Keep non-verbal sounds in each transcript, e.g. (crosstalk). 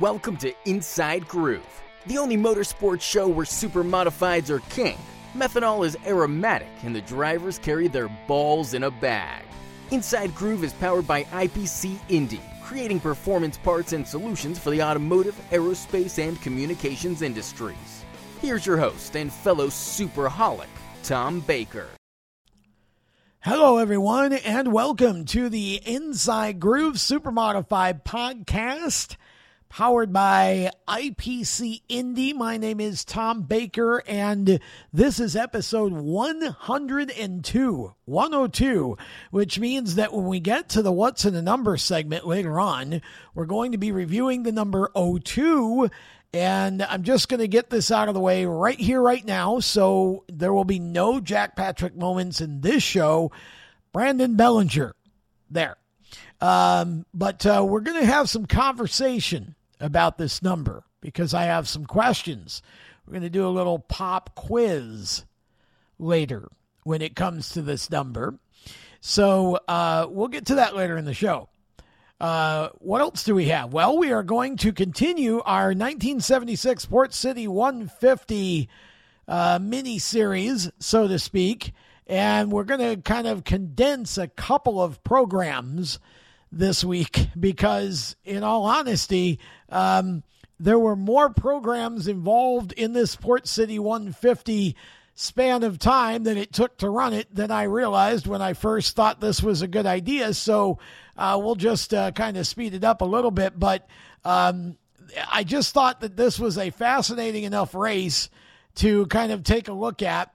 Welcome to Inside Groove, the only motorsports show where super modifieds are king. Methanol is aromatic, and the drivers carry their balls in a bag. Inside Groove is powered by IPC Indy, creating performance parts and solutions for the automotive, aerospace, and communications industries. Here's your host and fellow superholic, Tom Baker. Hello, everyone, and welcome to the Inside Groove Supermodified podcast powered by IPC Indy. My name is Tom Baker, and this is episode 102, 102, which means that when we get to the What's in the Number segment later on, we're going to be reviewing the number 02. And I'm just going to get this out of the way right here, right now. So there will be no Jack Patrick moments in this show. Brandon Bellinger, there. Um, but uh, we're going to have some conversation about this number because I have some questions. We're going to do a little pop quiz later when it comes to this number. So uh, we'll get to that later in the show. Uh, what else do we have? Well, we are going to continue our 1976 Port City 150 uh, mini series, so to speak, and we're going to kind of condense a couple of programs this week because, in all honesty, um, there were more programs involved in this Port City 150 span of time than it took to run it than I realized when I first thought this was a good idea. So uh, we'll just uh, kind of speed it up a little bit. But um, I just thought that this was a fascinating enough race to kind of take a look at.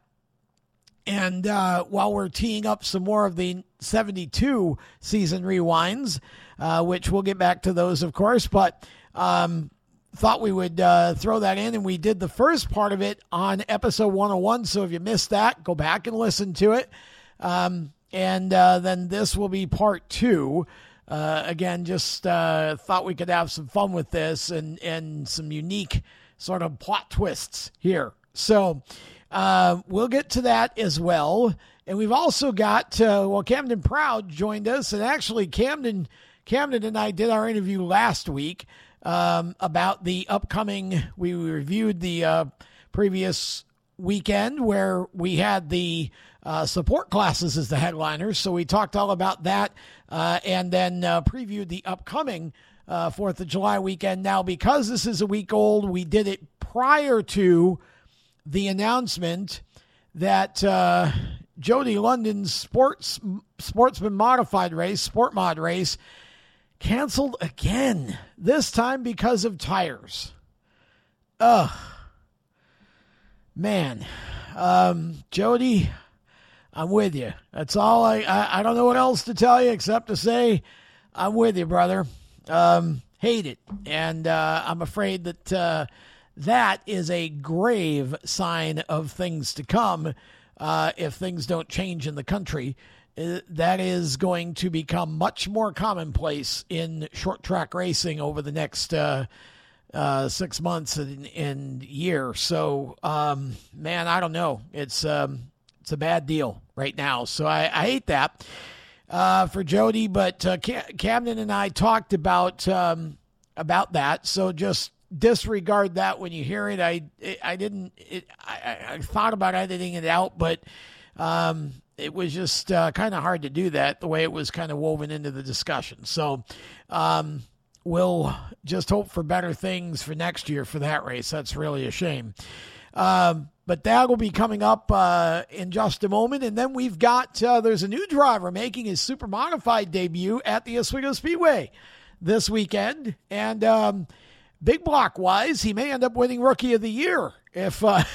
And uh, while we're teeing up some more of the 72 season rewinds, uh, which we'll get back to those, of course, but um, thought we would uh, throw that in. And we did the first part of it on episode 101. So if you missed that, go back and listen to it. Um, and uh, then this will be part two. Uh, again, just uh, thought we could have some fun with this and, and some unique sort of plot twists here. So uh, we'll get to that as well. And we've also got, uh, well, Camden Proud joined us. And actually, Camden, Camden and I did our interview last week um, about the upcoming, we reviewed the uh, previous weekend where we had the uh, support classes as the headliners. So we talked all about that uh, and then uh, previewed the upcoming Fourth of July weekend. Now, because this is a week old, we did it prior to the announcement that uh, Jody London's sports sportsman modified race, sport mod race, canceled again. This time because of tires. Ugh. Man. Um, Jody, I'm with you. That's all I, I, I don't know what else to tell you except to say I'm with you, brother. Um, hate it. And uh, I'm afraid that uh, that is a grave sign of things to come uh, if things don't change in the country. Uh, that is going to become much more commonplace in short track racing over the next uh, uh, six months and, and year. So, um, man, I don't know. It's um, it's a bad deal right now. So I, I hate that uh, for Jody. But uh, Camden and I talked about um, about that. So just disregard that when you hear it. I I didn't. It, I, I thought about editing it out, but. Um, it was just uh, kind of hard to do that the way it was kind of woven into the discussion. So um, we'll just hope for better things for next year for that race. That's really a shame. Um, but that will be coming up uh, in just a moment. And then we've got uh, there's a new driver making his super modified debut at the Oswego Speedway this weekend. And um, big block wise, he may end up winning Rookie of the Year if. Uh, (laughs)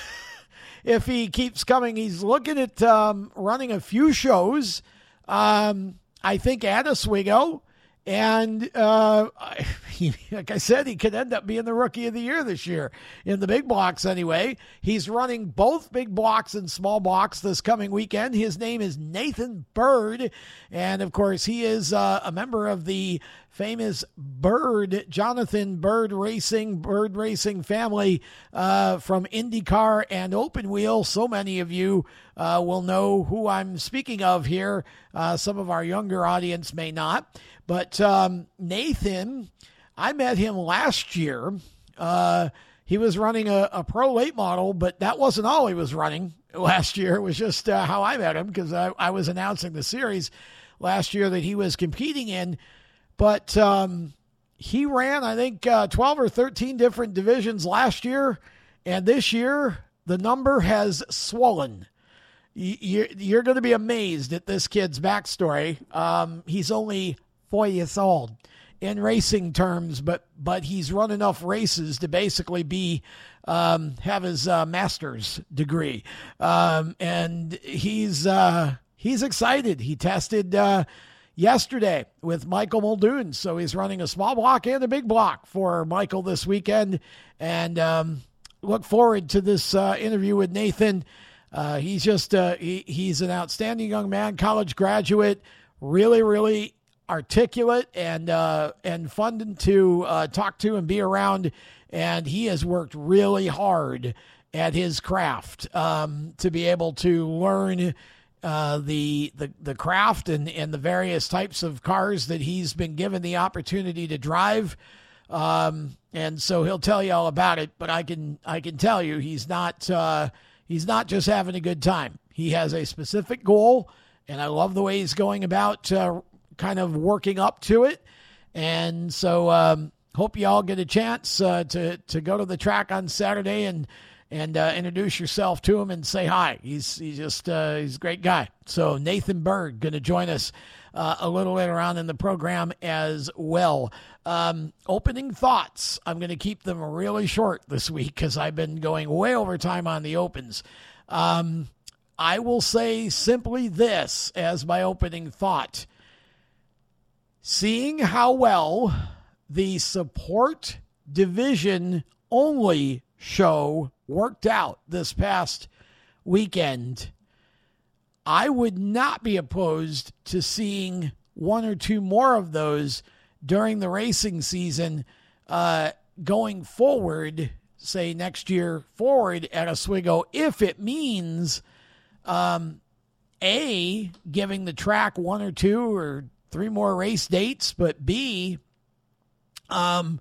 if he keeps coming. He's looking at um, running a few shows. Um, I think at Oswego. And uh, (laughs) like I said, he could end up being the rookie of the year this year in the big blocks. Anyway, he's running both big blocks and small blocks this coming weekend. His name is Nathan Byrd, and of course, he is uh, a member of the famous Byrd, Jonathan Byrd Racing, Byrd Racing family uh, from IndyCar and Open Wheel. So many of you uh, will know who I'm speaking of here. Uh, some of our younger audience may not. But um, Nathan I met him last year. Uh, he was running a, a, pro late model, but that wasn't all he was running (laughs) last year. It was just uh, how I met him because I, I, was announcing the series last year that he was competing in. But um, he ran, I think, uh, 12 or 13 different divisions last year. And this year, the number has swollen. You're, going to be amazed at this kid's backstory. Um, he's only four years old in racing terms, but but he's run enough races to basically be um, have his uh, master's degree, um, and he's uh, he's excited. He tested uh, yesterday with Michael Muldoon, so he's running a small block and a big block for Michael this weekend, and um, look forward to this uh, interview with Nathan. Uh, he's just uh, he, he's an outstanding young man, college graduate, really really articulate and uh, and fun to uh, talk to and be around. And he has worked really hard at his craft um, to be able to learn uh, the, the the craft and, and the various types of cars that he's been given the opportunity to drive. Um, and so he'll tell you all about it. But I can I can tell you he's not uh, he's not just having a good time. He has a specific goal, and I love the way he's going about uh, kind of working up to it. And so, um, hope you all get a chance uh, to to go to the track on Saturday and and uh, introduce yourself to him and say hi. He's he's just uh, he's a great guy. So Nathan Byrd going to join us uh, a little later on in the program as well. Um, opening thoughts. I'm going to keep them really short this week because I've been going way over time on the opens. Um, I will say simply this as my opening thought seeing how well the support division only show worked out this past weekend, I would not be opposed to seeing one or two more of those during the racing season uh, going forward, say next year forward at Oswego, if it means um, A, giving the track one or two or three more race dates, but B, um,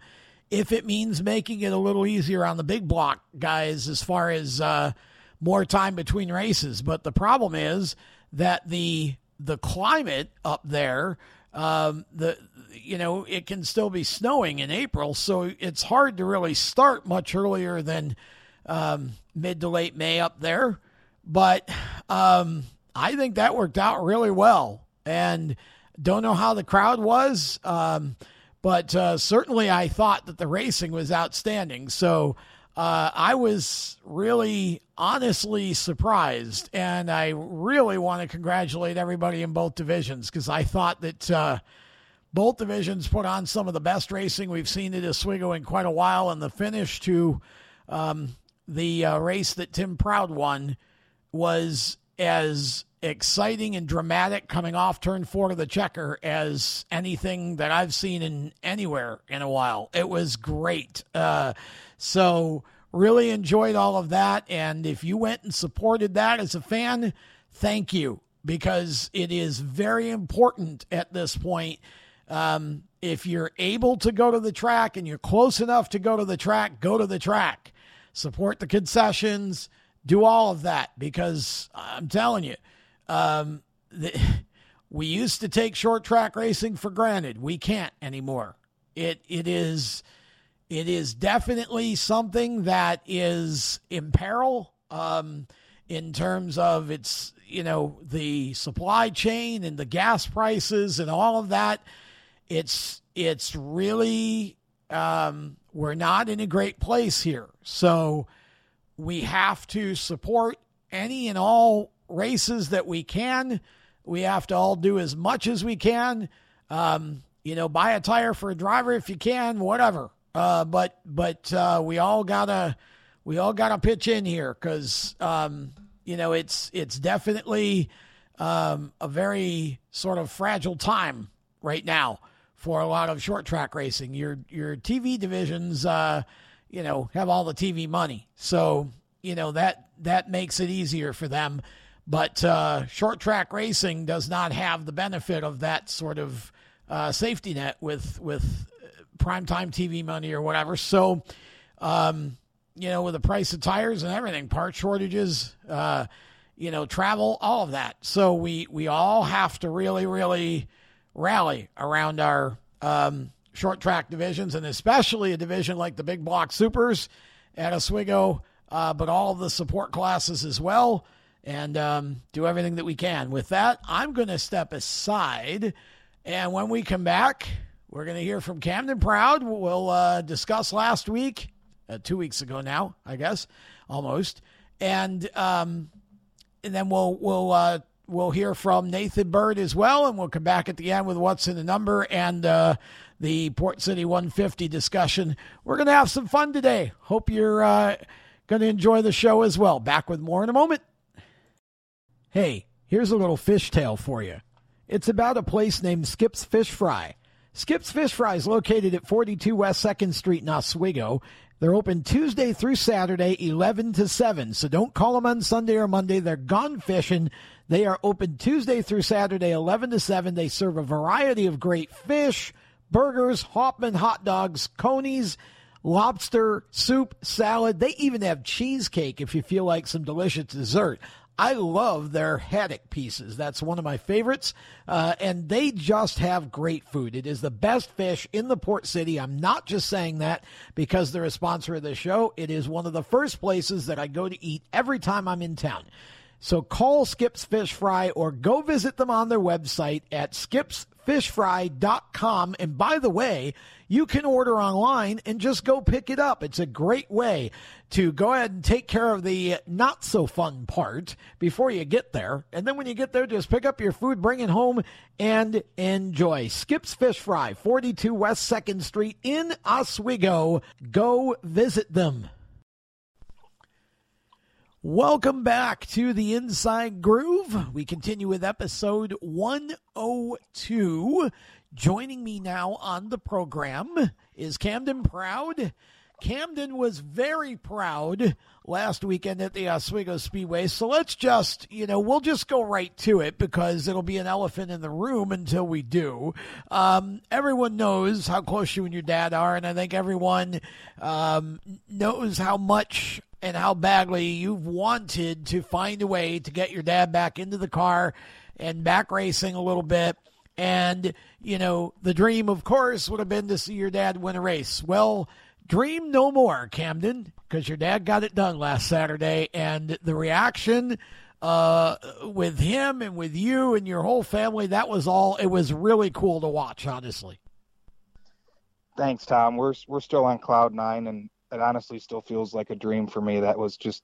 if it means making it a little easier on the big block guys as far as uh, more time between races. But the problem is that the the climate up there, um, the you know, it can still be snowing in April, so it's hard to really start much earlier than um, mid to late May up there. But um, I think that worked out really well, and don't know how the crowd was, um, but uh, certainly I thought that the racing was outstanding. So uh, I was really honestly surprised, and I really want to congratulate everybody in both divisions because I thought that uh, both divisions put on some of the best racing we've seen at Oswego in quite a while, and the finish to um, the uh, race that Tim Proud won was as exciting and dramatic coming off turn four of the checker as anything that I've seen in anywhere in a while. It was great. Uh, so really enjoyed all of that. And if you went and supported that as a fan, thank you because it is very important at this point. Um, if you're able to go to the track and you're close enough to go to the track, go to the track. Support the concessions, do all of that because I'm telling you, um, the, (laughs) we used to take short track racing for granted. We can't anymore. It it is it is definitely something that is in peril um, in terms of its you know the supply chain and the gas prices and all of that. It's it's really um, we're not in a great place here. So we have to support any and all races that we can. We have to all do as much as we can. Um, you know, buy a tire for a driver if you can, whatever. Uh, but but uh, we all gotta we all gotta pitch in here because um, you know it's it's definitely um, a very sort of fragile time right now for a lot of short track racing. Your your TV divisions, uh, you know, have all the TV money, so you know that that makes it easier for them. But uh, short track racing does not have the benefit of that sort of uh, safety net with with primetime TV money or whatever. So, um, you know, with the price of tires and everything, part shortages, uh, you know, travel, all of that. So we we all have to really, really rally around our um, short track divisions, and especially a division like the big block supers at Oswego, uh, but all of the support classes as well, and um, do everything that we can. With that, I'm going to step aside, and when we come back, we're going to hear from Camden Proud. We'll uh, discuss last week, uh, two weeks ago now, I guess, almost, and um, and then we'll we'll uh, we'll hear from Nathan Byrd as well, and we'll come back at the end with what's in the number and uh, the Port City 150 discussion. We're going to have some fun today. Hope you're uh, going to enjoy the show as well. Back with more in a moment. Hey, here's a little fish tale for you. It's about a place named Skip's Fish Fry. Skip's Fish Fry is located at 42 West 2nd Street in Oswego. They're open Tuesday through Saturday, 11 to 7. So don't call them on Sunday or Monday. They're gone fishing. They are open Tuesday through Saturday, 11 to 7. They serve a variety of great fish, burgers, Hofmann hot dogs, conies, lobster, soup, salad. They even have cheesecake if you feel like some delicious dessert. I love their haddock pieces. That's one of my favorites. Uh, and they just have great food. It is the best fish in the port city. I'm not just saying that because they're a sponsor of the show. It is one of the first places that I go to eat every time I'm in town. So call Skips Fish Fry or go visit them on their website at skipsfishfry.com. And by the way, you can order online and just go pick it up. It's a great way to go ahead and take care of the not so fun part before you get there. And then when you get there, just pick up your food, bring it home, and enjoy. Skips Fish Fry, 42 West 2nd Street in Oswego. Go visit them. Welcome back to the Inside Groove. We continue with episode 102. Joining me now on the program is Camden Proud. Camden was very proud last weekend at the Oswego Speedway. So let's just, you know, we'll just go right to it because it'll be an elephant in the room until we do. Um, everyone knows how close you and your dad are, and I think everyone um, knows how much and how badly you've wanted to find a way to get your dad back into the car and back racing a little bit. And, you know, the dream, of course, would have been to see your dad win a race. Well, dream no more, Camden, because your dad got it done last Saturday. And the reaction uh, with him and with you and your whole family, that was all, it was really cool to watch, honestly. Thanks, Tom. We're, we're still on cloud nine and it honestly still feels like a dream for me. That was just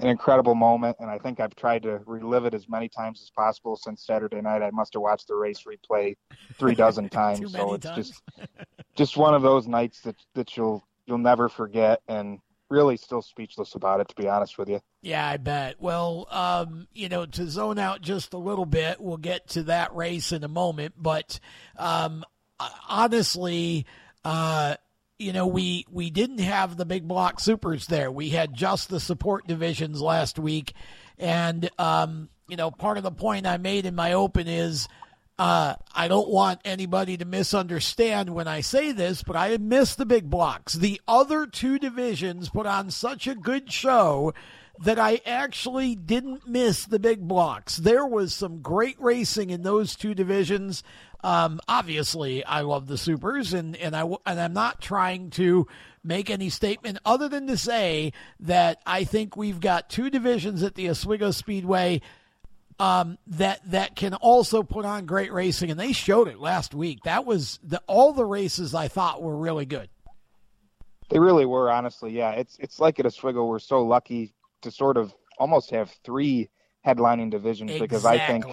an incredible moment, and I think I've tried to relive it as many times as possible since Saturday night. I must have watched the race replay three dozen (laughs) times, so it's times. just (laughs) just one of those nights that that you'll you'll never forget, and really still speechless about it. To be honest with you. Yeah, I bet. Well, um, you know, to zone out just a little bit, we'll get to that race in a moment, but um, honestly. Uh, you know, we we didn't have the big block supers there. We had just the support divisions last week, and um, you know, part of the point I made in my open is. Uh, I don't want anybody to misunderstand when I say this, but I miss the big blocks. The other two divisions put on such a good show that I actually didn't miss the big blocks. There was some great racing in those two divisions. Um, obviously, I love the supers, and and I and I'm not trying to make any statement other than to say that I think we've got two divisions at the Oswego Speedway um, that that can also put on great racing, and they showed it last week. That was the all the races I thought were really good. They really were, honestly. Yeah, it's it's like at Oswego, we're so lucky to sort of almost have three headlining divisions exactly. because I think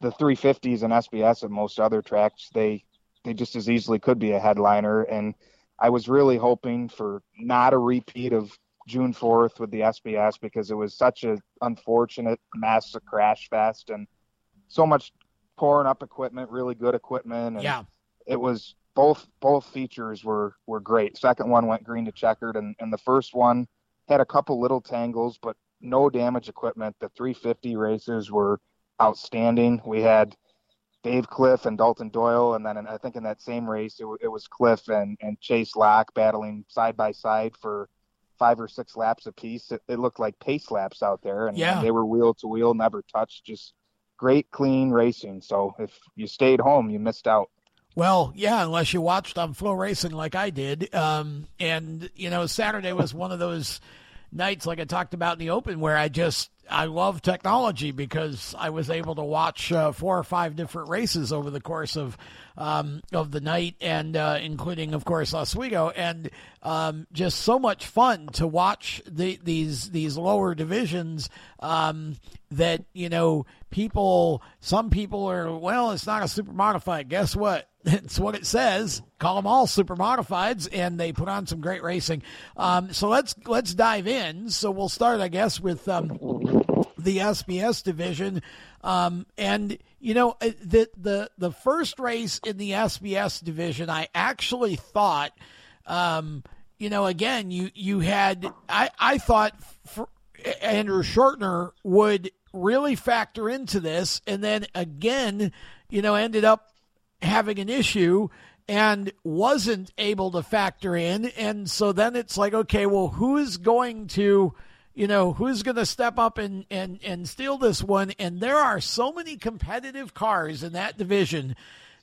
the 350s and SBS at most other tracks, they they just as easily could be a headliner. And I was really hoping for not a repeat of June 4th with the SBS because it was such an unfortunate massive crash fest and so much pouring up equipment, really good equipment. And yeah. It was both both features were were great. Second one went green to checkered, and, and the first one had a couple little tangles, but no damage equipment. The 350 races were outstanding. We had Dave Cliff and Dalton Doyle, and then I think in that same race it, it was Cliff and, and Chase Locke battling side by side for five or six laps apiece. It, it looked like pace laps out there, and, yeah. and they were wheel to wheel, never touched, just great clean racing. So if you stayed home, you missed out. Well, yeah, unless you watched on FloRacing like I did. Um, and you know, Saturday was one of those nights, like I talked about in the Open, where I just I love technology because I was able to watch uh, four or five different races over the course of um, of the night, and uh, including, of course, Oswego, and um, just so much fun to watch the, these these lower divisions. Um, that you know, people, some people are well, it's not a super modified. Guess what? It's what it says. Call them all super modifieds, and they put on some great racing. Um, so let's let's dive in. So we'll start, I guess, with um, the SBS division. Um, and you know uh, the the the first race in the SBS division, I actually thought, um, you know, again, you you had I I thought for, Andrew Shortner would really factor into this, and then again, you know, ended up having an issue and wasn't able to factor in. And so then it's like, okay, well, who's going to, you know, who's going to step up and, and, and steal this one? And there are so many competitive cars in that division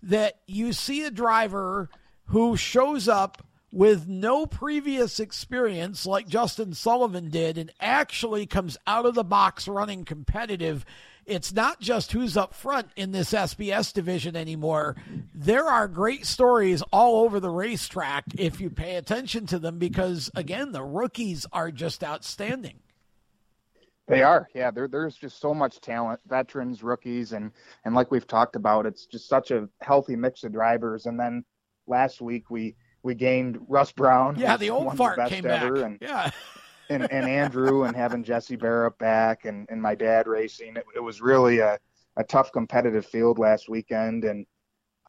that you see a driver who shows up with no previous experience like Justin Sullivan did and actually comes out of the box running competitive it's not just who's up front in this SBS division anymore. There are great stories all over the racetrack if you pay attention to them because, again, the rookies are just outstanding. They are, yeah. There, there's just so much talent, veterans, rookies, and and like we've talked about, it's just such a healthy mix of drivers. And then last week we we gained Russ Brown. Yeah, the old fart came back. And, yeah and, and Andrew and having Jesse Barrett back and, and my dad racing. It, it was really a, a tough competitive field last weekend. And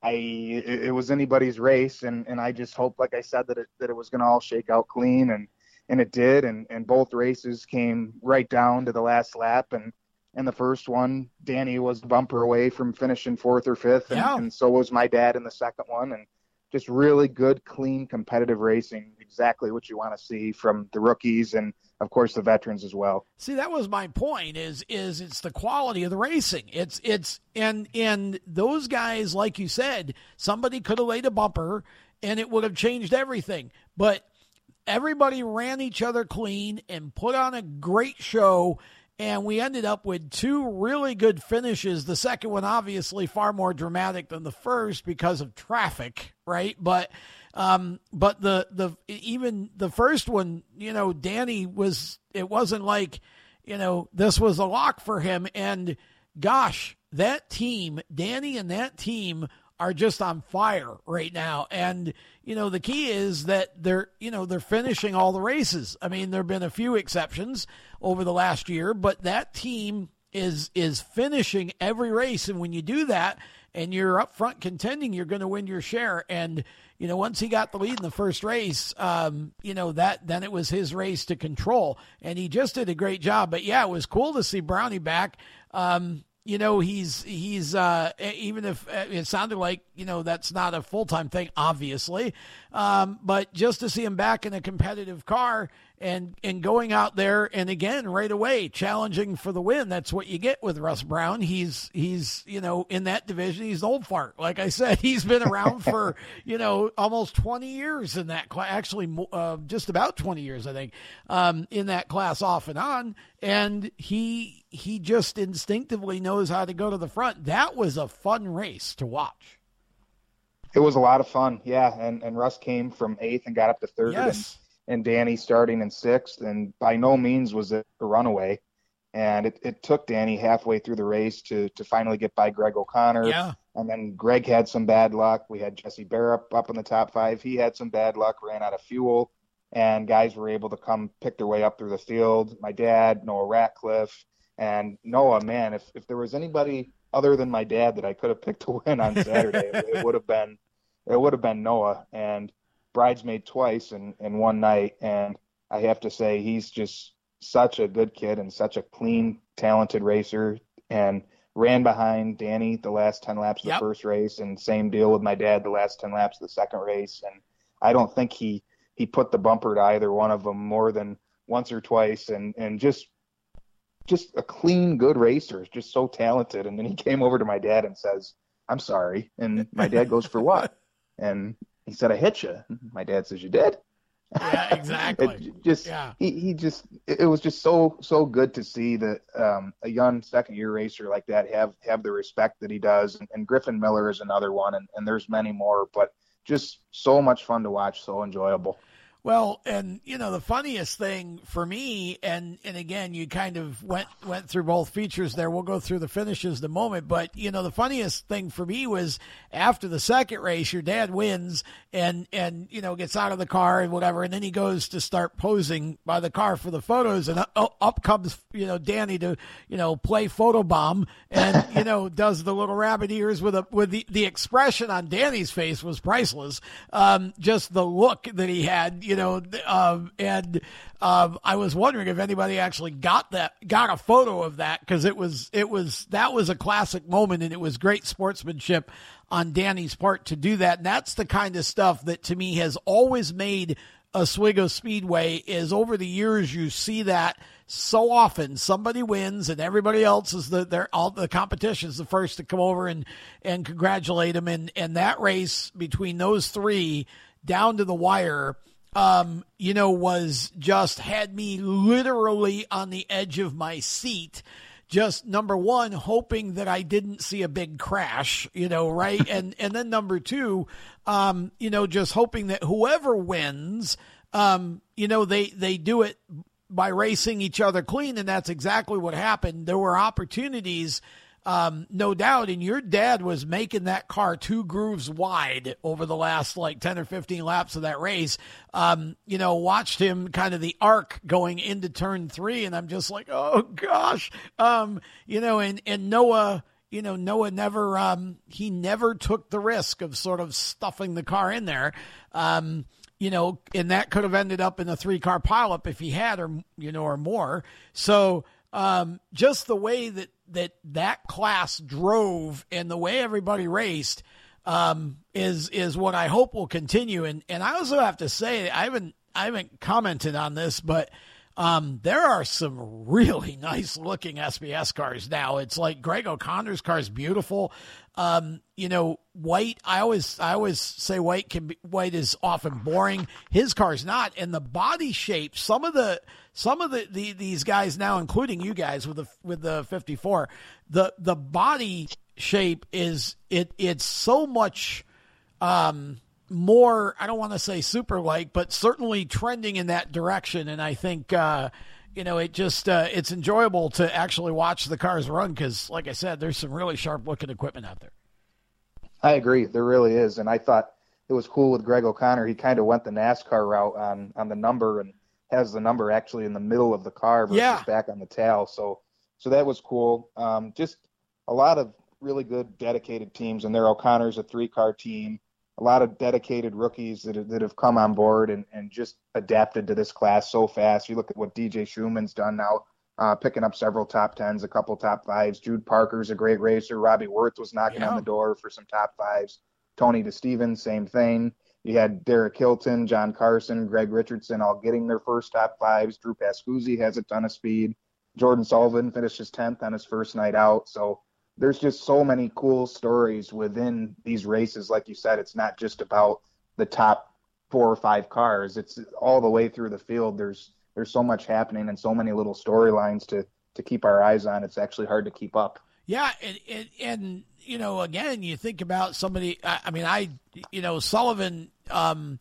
I, it, it was anybody's race. And, and I just hoped, like I said, that it, that it was going to all shake out clean. And, and it did. And, and both races came right down to the last lap. And, and the first one, Danny was bumper away from finishing fourth or fifth. And, yeah. and so was my dad in the second one. And, just really good, clean, competitive racing. Exactly what you want to see from the rookies and, of course, the veterans as well. See, that was my point. Is is it's the quality of the racing. It's it's and and those guys, like you said, somebody could have laid a bumper and it would have changed everything. But everybody ran each other clean and put on a great show and we ended up with two really good finishes. The second one, obviously, far more dramatic than the first because of traffic, right? But, um, but the the even the first one, you know, Danny was. It wasn't like, you know, this was a lock for him. And gosh, that team, Danny and that team are just on fire right now. And, you know, the key is that they're, you know, they're finishing all the races. I mean, there have been a few exceptions over the last year, but that team is is finishing every race and when you do that and you're up front contending, you're going to win your share and you know, once he got the lead in the first race, um, you know, that then it was his race to control. And he just did a great job. But yeah, it was cool to see Brownie back. Um, you know he's he's uh, even if uh, it sounded like you know that's not a full time thing, obviously, um, but just to see him back in a competitive car and and going out there and again right away challenging for the win. That's what you get with Russ Brown. He's he's you know in that division he's old fart. Like I said, (laughs) he's been around for (laughs) you know almost twenty years in that class. Actually, uh, just about twenty years I think um, in that class off and on. And he he just instinctively knows how to go to the front. That was a fun race to watch. It was a lot of fun, yeah. And and Russ came from eighth and got up to third. Yes. And, and Danny starting in sixth, and by no means was it a runaway. And it, it took Danny halfway through the race to to finally get by Greg O'Connor. Yeah. And then Greg had some bad luck. We had Jesse Barrett up in the top five. He had some bad luck, ran out of fuel, and guys were able to come pick their way up through the field. My dad, Noah Ratcliffe, and Noah. Man, if if there was anybody other than my dad that I could have picked to win on Saturday, it, it would have been it would have been Noah. And bridesmaid twice in, in one night. And I have to say, he's just such a good kid and such a clean, talented racer. And ran behind Danny the last 10 laps of yep. the first race and same deal with my dad the last 10 laps of the second race and I don't think he he put the bumper to either one of them more than once or twice and and just just a clean good racer just so talented and then he came over to my dad and says I'm sorry and my dad goes for what (laughs) and he said I hit you my dad says you did yeah, exactly. (laughs) just yeah. he he just it was just so so good to see that um, a young second year racer like that have have the respect that he does. And, and Griffin Miller is another one, and, and there's many more. But just so much fun to watch, so enjoyable. Well, and you know the funniest thing for me, and and again, you kind of went went through both features there. We'll go through the finishes in a moment, but you know the funniest thing for me was after the second race, your dad wins, and and you know gets out of the car and whatever, and then he goes to start posing by the car for the photos, and up, up comes you know Danny to you know play photo bomb, and (laughs) you know does the little rabbit ears with a with the the expression on Danny's face was priceless. Um, just the look that he had you know, um, and um, I was wondering if anybody actually got that, got a photo of that because it was, it was, that was a classic moment and it was great sportsmanship on Danny's part to do that. And that's the kind of stuff that to me has always made Oswego Speedway is over the years you see that so often somebody wins and everybody else is the they're all the competition is the first to come over and and congratulate them and and that race between those three down to the wire um, you know, was just had me literally on the edge of my seat. Just number one, hoping that I didn't see a big crash, you know, right? (laughs) and and then number two, um, you know, just hoping that whoever wins, um, you know, they they do it by racing each other clean, and that's exactly what happened. There were opportunities um, no doubt. And your dad was making that car two grooves wide over the last like 10 or 15 laps of that race. Um, you know, watched him kind of the arc going into turn three. And I'm just like, oh gosh. Um, you know, and, and Noah, you know, Noah never, um, he never took the risk of sort of stuffing the car in there. Um, you know, and that could have ended up in a three car pileup if he had, or, you know, or more. So, um, just the way that that that class drove and the way everybody raced um, is is what I hope will continue. And and I also have to say I haven't I haven't commented on this, but um, there are some really (laughs) nice looking SBS cars now. It's like Greg O'Connor's car is beautiful. Um, you know, white. I always I always say white can be white is often boring. His car's not, and the body shape. Some of the some of the, the these guys now, including you guys with the with the fifty four, the the body shape is it it's so much. Um, more i don't want to say super like but certainly trending in that direction and i think uh, you know it just uh, it's enjoyable to actually watch the cars run because like i said there's some really sharp looking equipment out there. I agree. There really is. And i thought it was cool with greg o'connor. He kind of went the nascar route on on the number and has the number actually in the middle of the car versus yeah. back on the tail. So so that was cool. Um, just a lot of really good dedicated teams and there. O'connor's a three car team a lot of dedicated rookies that, that have come on board and, and just adapted to this class so fast. You look at what DJ Schumann's done now, uh, picking up several top tens, a couple top fives. Jude Parker's a great racer. Robbie Worth was knocking yeah. on the door for some top fives. Tony DeStevens, same thing. You had Derek Hilton, John Carson, Greg Richardson all getting their first top fives. Drew Pascuzzi has a ton of speed. Jordan Sullivan finishes 10th on his first night out. So there's just so many cool stories within these races. Like you said, it's not just about the top four or five cars. It's all the way through the field. There's there's so much happening and so many little storylines to to keep our eyes on. It's actually hard to keep up. Yeah, and, and, and you know, again, you think about somebody. I, I mean, I you know Sullivan. Um,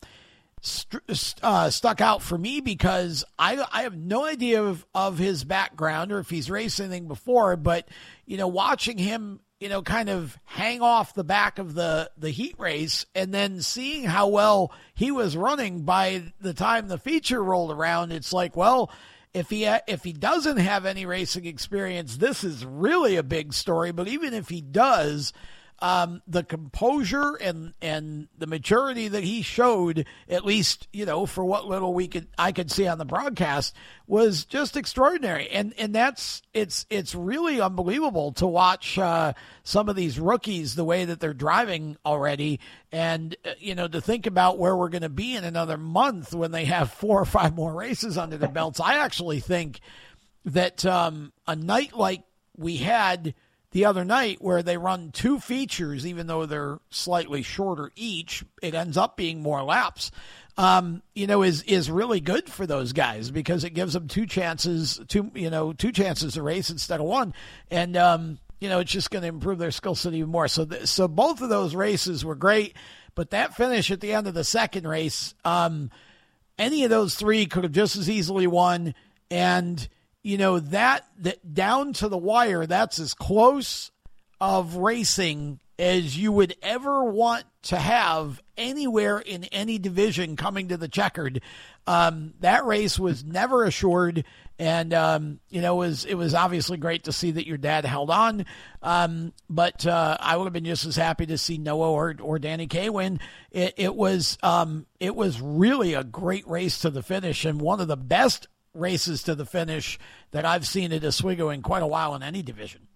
st- uh, stuck out for me because I I have no idea of, of his background or if he's raced anything before, but you know, watching him, you know, kind of hang off the back of the the heat race and then seeing how well he was running by the time the feature rolled around, it's like, well, if he if he doesn't have any racing experience, this is really a big story. But even if he does, um, the composure and and the maturity that he showed, at least you know for what little we could I could see on the broadcast, was just extraordinary. And and that's it's it's really unbelievable to watch uh, some of these rookies the way that they're driving already, and uh, you know to think about where we're going to be in another month when they have four or five more races under their belts. I actually think that um, a night like we had the other night where they run two features, even though they're slightly shorter each, it ends up being more laps. Um, you know, is is really good for those guys because it gives them two chances, two you know, two chances to race instead of one, and um, you know, it's just going to improve their skill set even more. So, th- so both of those races were great, but that finish at the end of the second race, um, any of those three could have just as easily won, and you know that that down to the wire that's as close of racing as you would ever want to have anywhere in any division coming to the checkered. Um, that race was never assured and um, you know it was it was obviously great to see that your dad held on. Um, but uh, I would have been just as happy to see Noah or, or Danny K win. It, it was um, it was really a great race to the finish and one of the best races to the finish that I've seen at Oswego in quite a while in any division.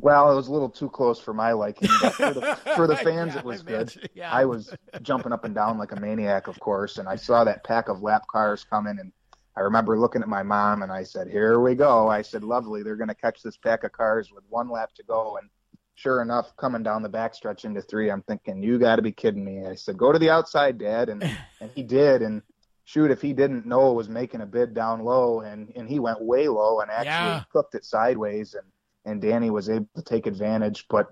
Well, it was a little too close for my liking, but for the, for the (laughs) fans, yeah, it was I good. yeah. I was jumping up and down like a maniac, of course, and I saw that pack of lap cars coming, and I remember looking at my mom and I said, "Here we go." I said, "Lovely, they're going to catch this pack of cars with one lap to go." And sure enough, coming down the backstretch into three, I'm thinking, "You got to be kidding me!" I said, "Go to the outside, Dad," and and he did, and shoot, if he didn't know it was making a bid down low, and and he went way low and actually Yeah. cooked it sideways, and and Danny was able to take advantage. But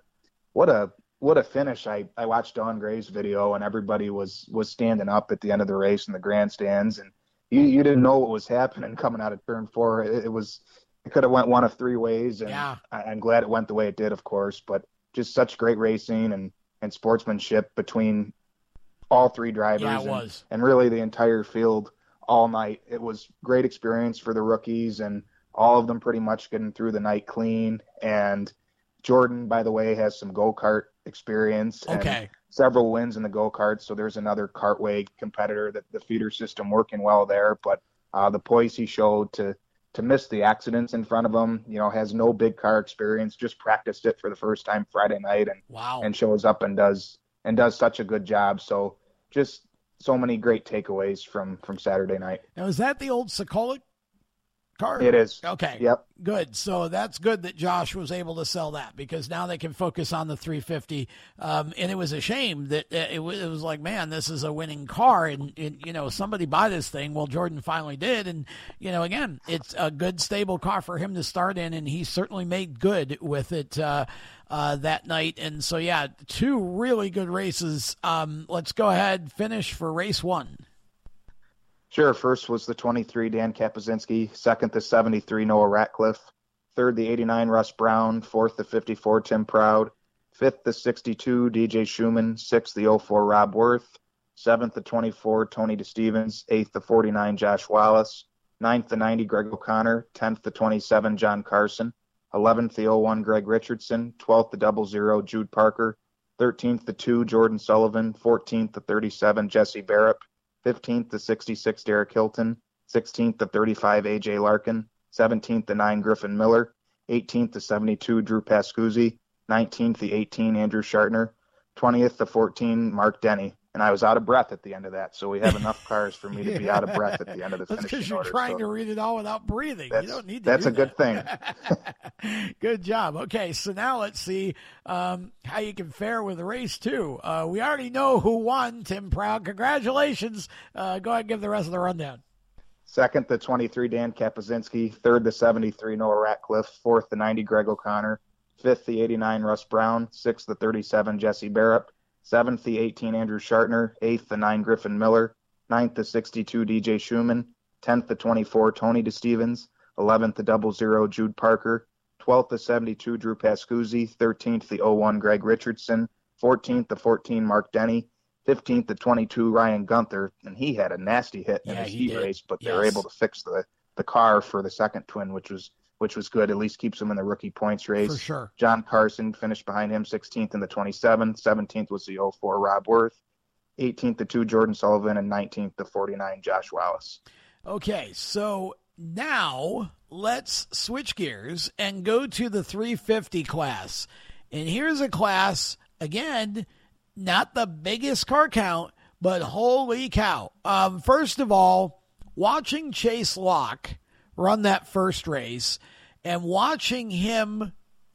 what a what a finish! I I watched Don Gray's video, and everybody was was standing up at the end of the race in the grandstands, and you you didn't know what was happening coming out of turn four. It, it was it could have went one of three ways, and Yeah. I, I'm glad it went the way it did, of course. But just such great racing and and sportsmanship between all three drivers Yeah, it and, was. and really the entire field all night. It was great experience for the rookies and all of them pretty much getting through the night clean. And Jordan, by the way, has some go kart experience and Okay. several wins in the go kart. So there's another cartway competitor that the feeder system working well there. But uh, the poise he showed to to miss the accidents in front of him, you know, has no big car experience, just practiced it for the first time Friday night and Wow. and shows up and does and does such a good job. So just so many great takeaways from from Saturday night. now is that the old Sokolik car? It is. Okay. Yep. Good. So that's good that Josh was able to sell that because now they can focus on the 350. Um, and it was a shame that uh, it was, it was like, man, this is a winning car, and, and you know somebody buy this thing. Well, Jordan finally did, and you know again, it's a good stable car for him to start in, and he certainly made good with it. Uh, uh, that night, and so yeah, two really good races. Um, let's go ahead finish for race one. Sure. First was the 23 Dan Kapazinski. Second, the 73 Noah Ratcliffe. Third, the 89 Russ Brown. Fourth, the 54 Tim Proud. Fifth, the 62 DJ Schumann. Sixth, the 04 Rob Worth. Seventh, the 24 Tony DeStevens. Eighth, the 49 Josh Wallace. Ninth, the 90 Greg O'Connor. Tenth, the 27 John Carson. Eleventh, the 01 Greg Richardson. Twelfth, the double zero Jude Parker. Thirteenth, the two Jordan Sullivan. Fourteenth, the 37 Jesse Barrett. 15th to 66 Derek Hilton, 16th to 35 AJ Larkin, 17th to 9 Griffin Miller, 18th to 72 Drew Pascuzzi, 19th to 18 Andrew Shartner, 20th to 14 Mark Denny. And I was out of breath at the end of that, so we have enough (laughs) cars for me to be out of breath at the end of the That's finishing because you're order. trying so to read it all without breathing. You that's don't need to. that's a good thing. (laughs) good job. Okay, so now let's see um, how you can fare with race two. Uh, we already know who won. Tim Proud. Congratulations. Uh, go ahead and give the rest of the rundown. Second, the 23 Dan Kapazinski. Third, the 73 Noah Ratcliffe. Fourth, the 90 Greg O'Connor. Fifth, the 89 Russ Brown. Sixth, the 37 Jesse Barrett. Seventh, the 18 Andrew Shartner. Eighth, the 9 Griffin Miller. Ninth, the 62 DJ Schumann. Tenth, the 24 Tony DeStevens. Eleventh, the double zero Jude Parker. Twelfth, the 72 Drew Pascuzzi. Thirteenth, the 01 Greg Richardson. Fourteenth, the 14 Mark Denny. 15th to 22 Ryan Gunther, and he had a nasty hit in Yeah, his he heat did. race, but they were able to fix the the car for the second twin, which was which was good. At least keeps him in the rookie points race. For sure. John Carson finished behind him 16th in the 27. 17th was the 04 Rob Worth. 18th the two Jordan Sullivan and 19th the 49 Josh Wallace. Okay, so now let's switch gears and go to the 350 class. And here's a class again, not the biggest car count, but holy cow. Um, first of all, watching Chase Locke run that first race and watching him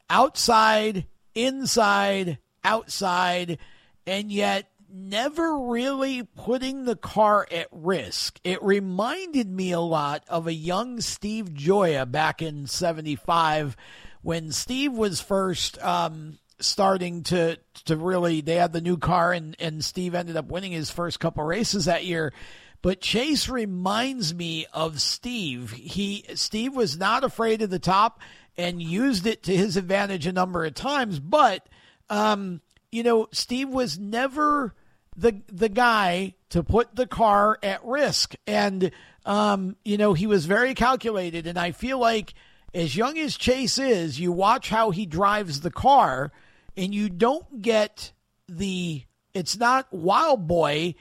outside, inside, outside, and yet never really putting the car at risk. It reminded me a lot of a young Steve Gioia back in 75 when Steve was first um, starting to to really they had the new car and and Steve ended up winning his first couple races that year but Chase reminds me of Steve. He Steve was not afraid of the top and used it to his advantage a number of times, but um, you know, Steve was never the the guy to put the car at risk, and um, you know, he was very calculated. And I feel like, as young as Chase is, you watch how he drives the car, and you don't get the. It's not wild boy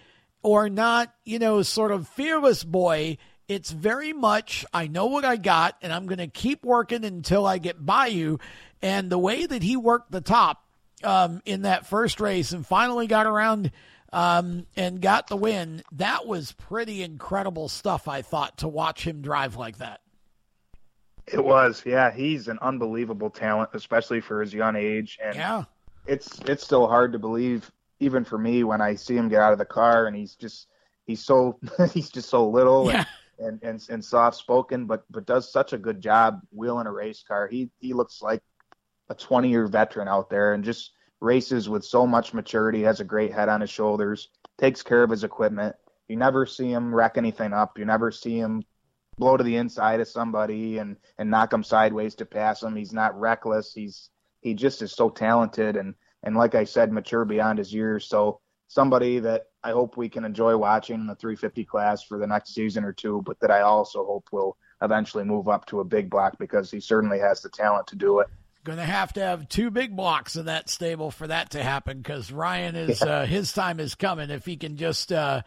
or not, you know, sort of fearless boy. It's very much, I know what I got, and I'm going to keep working until I get by you. And the way that he worked the top um, in that first race and finally got around um, and got the win, that was pretty incredible stuff, I thought, to watch him drive like that. It was, yeah. He's an unbelievable talent, especially for his young age. And yeah. it's it's still hard to believe even for me when I see him get out of the car and he's just he's so (laughs) he's just so little yeah. and, and, and, and soft spoken, but but does such a good job wheeling a race car. He he looks like a 20 year veteran out there and just races with so much maturity. Has a great head on his shoulders. Takes care of his equipment. You never see him wreck anything up. You never see him blow to the inside of somebody and and knock him sideways to pass him. He's not reckless. He's he just is so talented and and like I said, mature beyond his years. So somebody that I hope we can enjoy watching in the 350 class for the next season or two, but that I also hope will eventually move up to a big block because he certainly has the talent to do it. Going to have to have two big blocks in that stable for that to happen because Ryan is yeah. uh, his time is coming if he can just. Uh,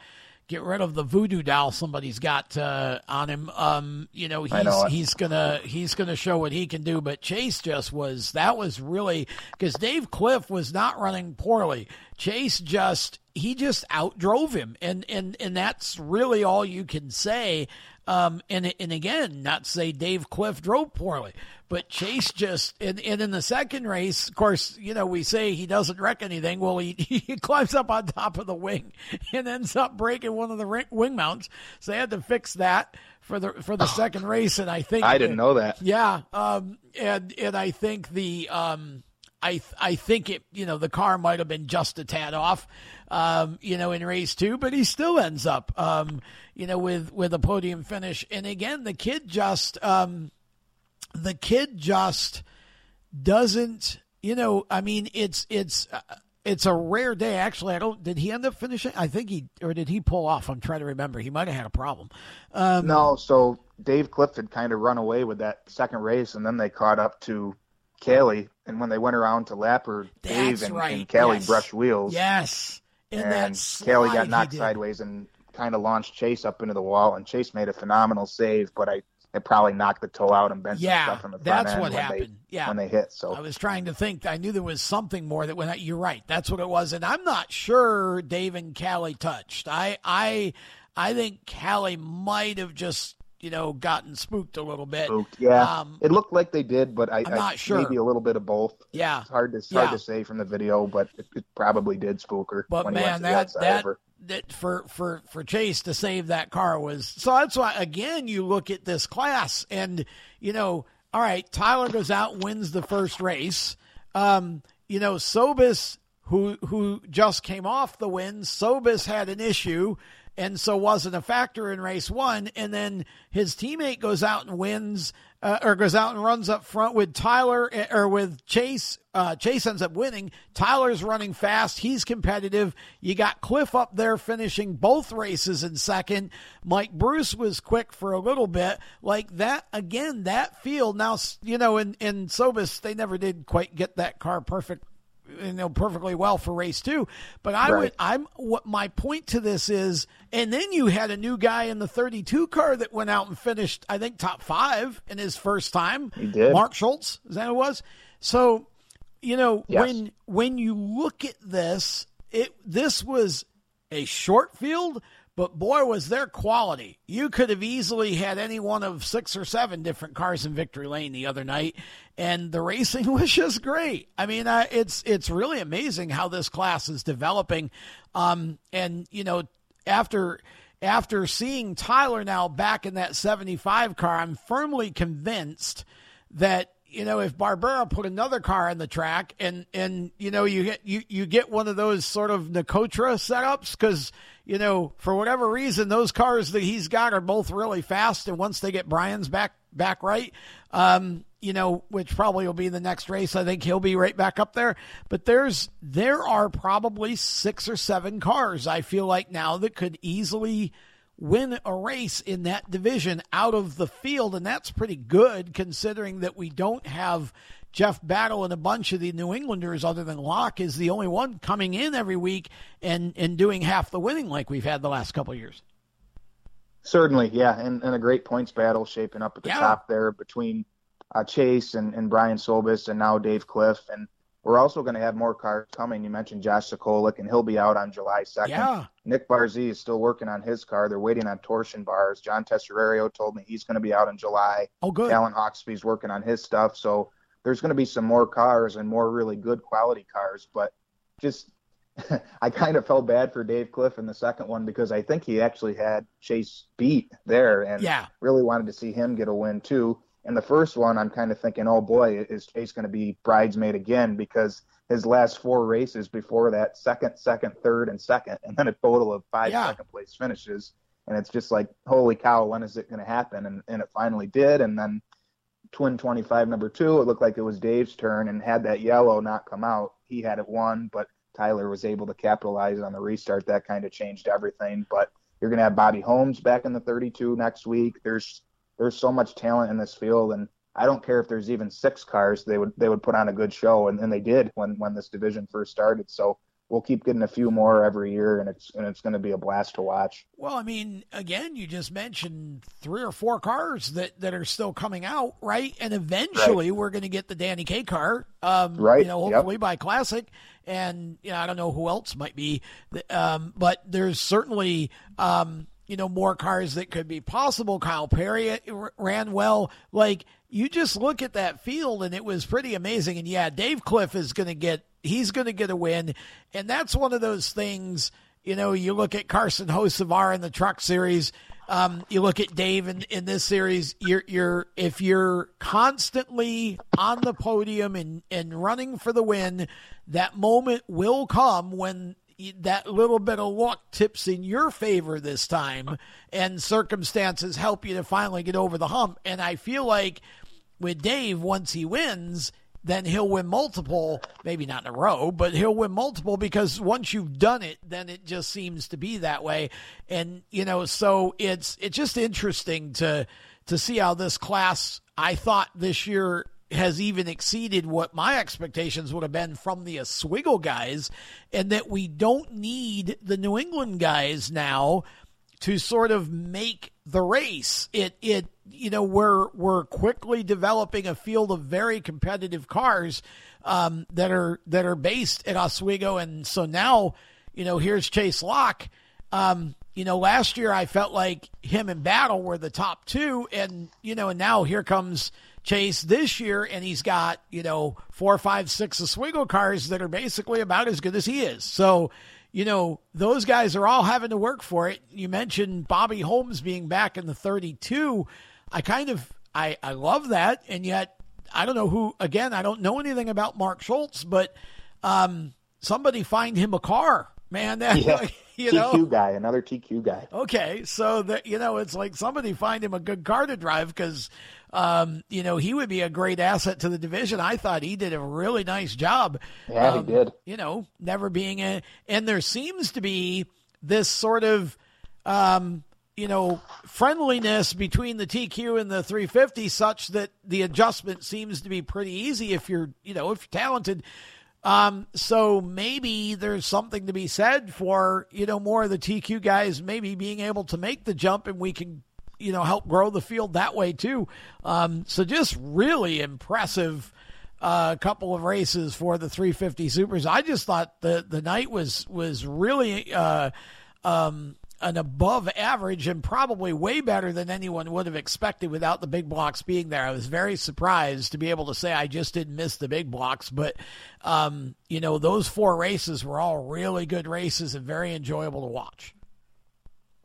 get rid of the voodoo doll somebody's got uh, on him. Um, you know, he's know he's gonna he's gonna show what he can do. But Chase just was that was really because Dave Cliff was not running poorly. Chase just he just outdrove him, and and and that's really all you can say. Um, and and again, not to say Dave Cliff drove poorly, but Chase just and, and in the second race, of course, you know we say he doesn't wreck anything. Well, he (laughs) he climbs up on top of the wing (laughs) and ends up breaking one of the wing mounts. So they had to fix that for the for the oh, (sighs) second race. And I think I didn't know that. Yeah, um, and and I think the um, I I think it you know the car might have been just a tad off, um, you know, in race two, but he still ends up, um, you know, with with a podium finish. And again, the kid just. Um, the kid just doesn't you know i mean it's it's uh, it's a rare day actually i don't did he end up finishing i think he or did he pull off i'm trying to remember he might have had a problem um, no so dave cliff had kind of run away with that second race and then they caught up to Callie, and when they went around to Lapper, Dave and, right. and Callie yes. brushed wheels. Yes. In and Kelly got knocked sideways and kind of launched Chase up into the wall, and Chase made a phenomenal save, but I it probably knocked the toe out and bent yeah, some stuff in the front that's what happened. They, yeah, when they hit. So I was trying to think. I knew there was something more that went. You're right. That's what it was, and I'm not sure Dave and Callie touched. I I I think Callie might have just you know gotten spooked a little bit. Spooked, yeah. Um, it looked like they did, but I, am not sure. Maybe a little bit of both. Yeah, it's hard to it's yeah. hard to say from the video, but it, it probably did spook her. But man, that that that for for for Chase to save that car was so that's why again you look at this class and you know all right Tyler goes out wins the first race um you know Sobis who who just came off the win Sobis had an issue and so wasn't a factor in race one. And then his teammate goes out and wins, uh, or goes out and runs up front with Tyler eh, or with Chase. Uh, Chase ends up winning. Tyler's running fast. He's competitive. You got Cliff up there finishing both races in second. Mike Bruce was quick for a little bit. Like that, again, that field now, you know, in, in Sobis, they never did quite get that car perfect you know perfectly well for race two. But I right. would I'm what my point to this is, and then you had a new guy in the 32 car that went out and finished I think top five in his first time. He did. Mark Schultz, is that who it was? So you know yes. when when you look at this, it this was a short field but boy, was their quality. You could have easily had any one of six or seven different cars in victory lane the other night, and the racing (laughs) was just great. I mean, uh, it's it's really amazing how this class is developing. Um, and you know, after after seeing Tyler now back in that 75 car, I'm firmly convinced that you know, if Barbera put another car on the track and, and, you know, you get, you, you get one of those sort of Nakotra setups because, you know, for whatever reason, those cars that he's got are both really fast. And once they get Brian's back, back right, um, you know, which probably will be the next race, I think he'll be right back up there. But there's, there are probably six or seven cars I feel like now that could easily, win a race in that division out of the field, and that's pretty good considering that we don't have Jeff Battle and a bunch of the New Englanders, other than Locke, is the only one coming in every week and, and doing half the winning like we've had the last couple of years. Certainly, yeah, and, and a great points battle shaping up at the yeah. top there between uh, Chase and, and Brian Sobis and now Dave Cliff. And we're also going to have more cars coming. You mentioned Josh Sokolik, and he'll be out on July 2nd. Yeah. Nick Barzee is still working on his car. They're waiting on torsion bars. John Tesserario told me he's going to be out in July. Oh, good. Alan Hawksby's working on his stuff. So there's going to be some more cars and more really good quality cars. But just, (laughs) I kind of felt bad for Dave Cliff in the second one because I think he actually had Chase beat there and yeah. really wanted to see him get a win too. In the first one, I'm kind of thinking, oh boy, is Chase going to be bridesmaid again? Because his last four races before that, second, second, third, and second, and then a total of five yeah. second place finishes. And it's just like, holy cow, when is it going to happen? And, and it finally did. And then twin 25 number two, it looked like it was Dave's turn. And had that yellow not come out, he had it won. But Tyler was able to capitalize on the restart. That kind of changed everything. But you're going to have Bobby Holmes back in the 32 next week. There's there's so much talent in this field, and I don't care if there's even six cars. They would they would put on a good show, and, and they did when when this division first started. So we'll keep getting a few more every year, and it's and it's going to be a blast to watch. Well, I mean, again, you just mentioned three or four cars that, that are still coming out, right? And eventually, right. we're going to get the Danny K car, um, right? You know, hopefully yep. by Classic, and you know, I don't know who else might be, um, but there's certainly. Um, you know, more cars that could be possible. Kyle Perry ran well. Like, you just look at that field and it was pretty amazing. And yeah, Dave Cliff is going to get, he's going to get a win. And that's one of those things, you know, you look at Carson Hocevar in the truck series. Um, you look at Dave in, in this series, you're, you're, if you're constantly on the podium and, and running for the win, that moment will come when that little bit of luck tips in your favor this time and circumstances help you to finally get over the hump. And I feel like with Dave, once he wins, then he'll win multiple, maybe not in a row, but he'll win multiple because once you've done it, then it just seems to be that way. And, you know, so it's, it's just interesting to, to see how this class, I thought this year has even exceeded what my expectations would have been from the Oswego guys, and that we don't need the New England guys now to sort of make the race. It it you know we're we're quickly developing a field of very competitive cars um, that are that are based at Oswego, and so now you know here's Chase Locke. Um, you know, last year I felt like him and Battle were the top two, and you know, and now here comes Chase this year, and he's got, you know, four, five, six Oswego cars that are basically about as good as he is. So, you know, those guys are all having to work for it. You mentioned Bobby Holmes being back in the 32. I kind of, I, I love that. And yet, I don't know who, again, I don't know anything about Mark Schultz, but um, somebody find him a car, man. (laughs) That, yeah. you TQ know? guy, another TQ guy. Okay, so that you know, it's like somebody find him a good car to drive because, um, you know, he would be a great asset to the division. I thought he did a really nice job. Yeah, um, he did. You know, never being a, and there seems to be this sort of, um, you know, friendliness between the TQ and the 350, such that the adjustment seems to be pretty easy if you're, you know, if you're talented. Um, so maybe there's something to be said for, you know, more of the TQ guys maybe being able to make the jump and we can, you know, help grow the field that way too. Um, so just really impressive a uh, couple of races for the 350 Supers. I just thought the the night was was really uh, um, an above average and probably way better than anyone would have expected without the big blocks being there. I was very surprised to be able to say I just didn't miss the big blocks, but um, you know those four races were all really good races and very enjoyable to watch.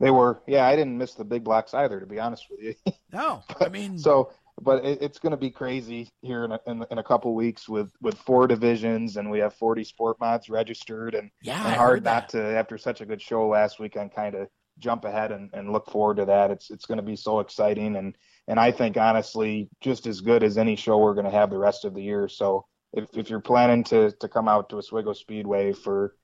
They were, yeah. I didn't miss the big blocks either, to be honest with you. (laughs) No, I mean, so but it, it's going to be crazy here in a, in, in, a couple weeks with with four divisions and we have 40 sport mods registered and, yeah, and hard not to after such a good show last weekend kind of jump ahead and, and look forward to that it's it's going to be so exciting and and I think honestly just as good as any show we're going to have the rest of the year so if, if you're planning to to come out to Oswego Speedway for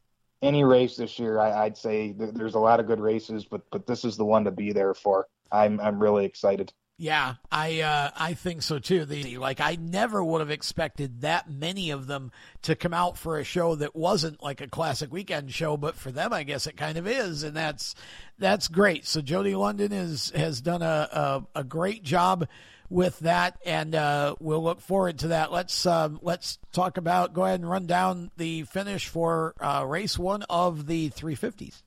any race this year I, I'd say th- there's a lot of good races but but this is the one to be there for I'm I'm really excited yeah, I uh, I think so too. The like I never would have expected that many of them to come out for a show that wasn't like a classic weekend show, but for them, I guess it kind of is, and that's that's great. So Jody London is has done a a, a great job with that, and uh, we'll look forward to that. Let's um, let's talk about. Go ahead and run down the finish for uh, race one of the 350s.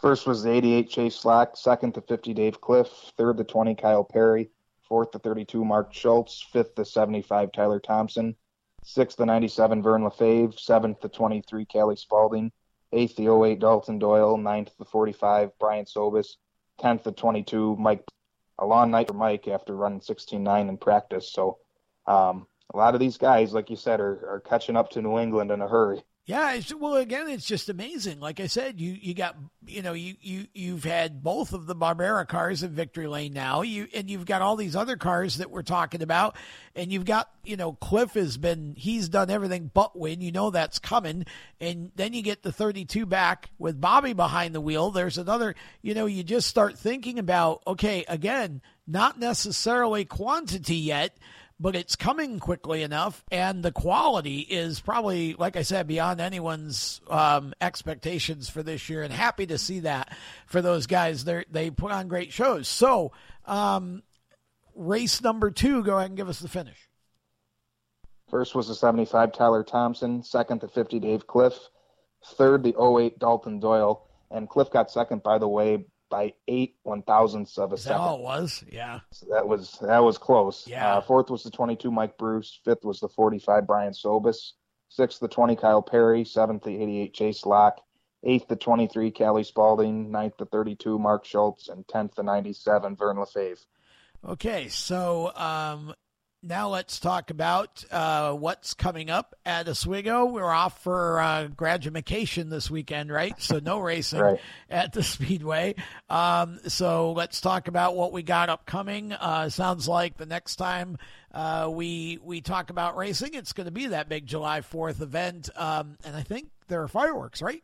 First was the 88 Chase Locke, second the 50 Dave Cliff, third the 20 Kyle Perry, fourth the 32 Mark Schultz, fifth the 75 Tyler Thompson, sixth the 97 Vern Lefebvre, seventh the 23 Callie Spalding, eighth the 08 Dalton Doyle, ninth the 45 Brian Sobis, tenth the 22 Mike. A long night for Mike after running 16-9 in practice. So um, a lot of these guys, like you said, are, are catching up to New England in a hurry. Yeah, well, again, it's just amazing. Like I said, you you got you know you you you've had both of the Barbera cars in victory lane now. You and you've got all these other cars that we're talking about, and you've got you know Cliff has been he's done everything but win. You know that's coming, and then you get the 32 back with Bobby behind the wheel. There's another. You know, you just start thinking about okay, again, not necessarily quantity yet but it's coming quickly enough, and the quality is probably, like I said, beyond anyone's um, expectations for this year. And happy to see that for those guys. They they put on great shows. So, um, race number two, go ahead and give us the finish. First was the 75 Tyler Thompson, second the 50 Dave Cliff, third the 08 Dalton Doyle, and Cliff got second, by the way, by eight one thousandths of a second. That all it was, yeah. So that was that was close. Yeah. Uh, fourth was the 22 Mike Bruce. Fifth was the 45 Brian Sobis. Sixth the 20 Kyle Perry. Seventh the 88 Chase Locke. Eighth the 23 Callie Spalding. Ninth the 32 Mark Schultz. And tenth the 97 Vern Lefebvre. Okay, so um, now let's talk about uh, what's coming up at Oswego. We're off for uh, graduation this weekend, right? So no (laughs) racing Right. at the Speedway. Um, so let's talk about what we got upcoming. Uh, sounds like the next time uh, we we talk about racing, it's going to be that big July Fourth event, um, and I think there are fireworks, right?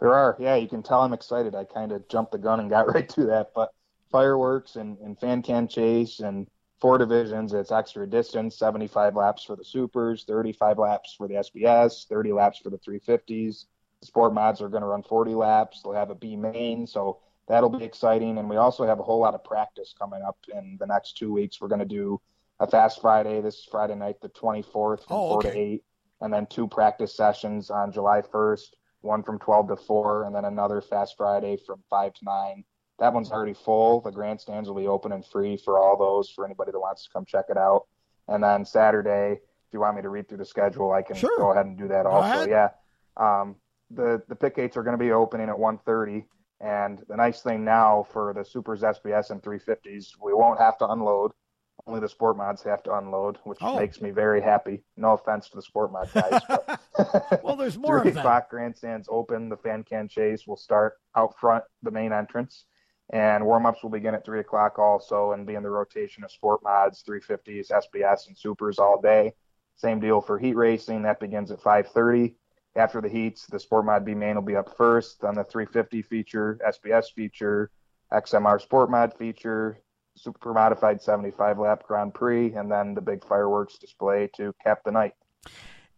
There are, yeah, you can tell I'm excited. I kind of jumped the gun and got (laughs) right to that. But fireworks and, and fan can chase and four divisions. It's extra distance, 75 laps for the supers, 35 laps for the SBS, 30 laps for the 350s. The sport mods are going to run 40 laps. They'll have a B main, so that'll be exciting. And we also have a whole lot of practice coming up in the next two weeks. We're going to do a fast Friday this Friday night, the 24th, from Oh, 4 okay. to 8, and then two practice sessions on July 1st, one from 12 to 4, and then another fast Friday from 5 to 9 that one's already full. The grandstands will be open and free for all those for anybody that wants to come check it out. And then Saturday, if you want me to read through the schedule, I can Sure. go ahead and do that also. Yeah. Um, the the pit gates are going to be opening at 1:30, and the nice thing now for the Supers, SBS, and 350s, we won't have to unload. only the sport mods have to unload, which Oh. makes me very happy. No offense to the sport mod guys, (laughs) but Well, there's (laughs) more three o'clock grandstands open. The fan can chase will start out front, the main entrance, and warm ups will begin at three o'clock also, and be in the rotation of sport mods, 350s, SBS, and supers all day. Same deal for heat racing. That begins at 5:30. After the heats, the sport mod B main will be up first. Then the 350 feature, SBS feature, XMR sport mod feature, super modified 75 lap Grand Prix, and then the big fireworks display to cap the night.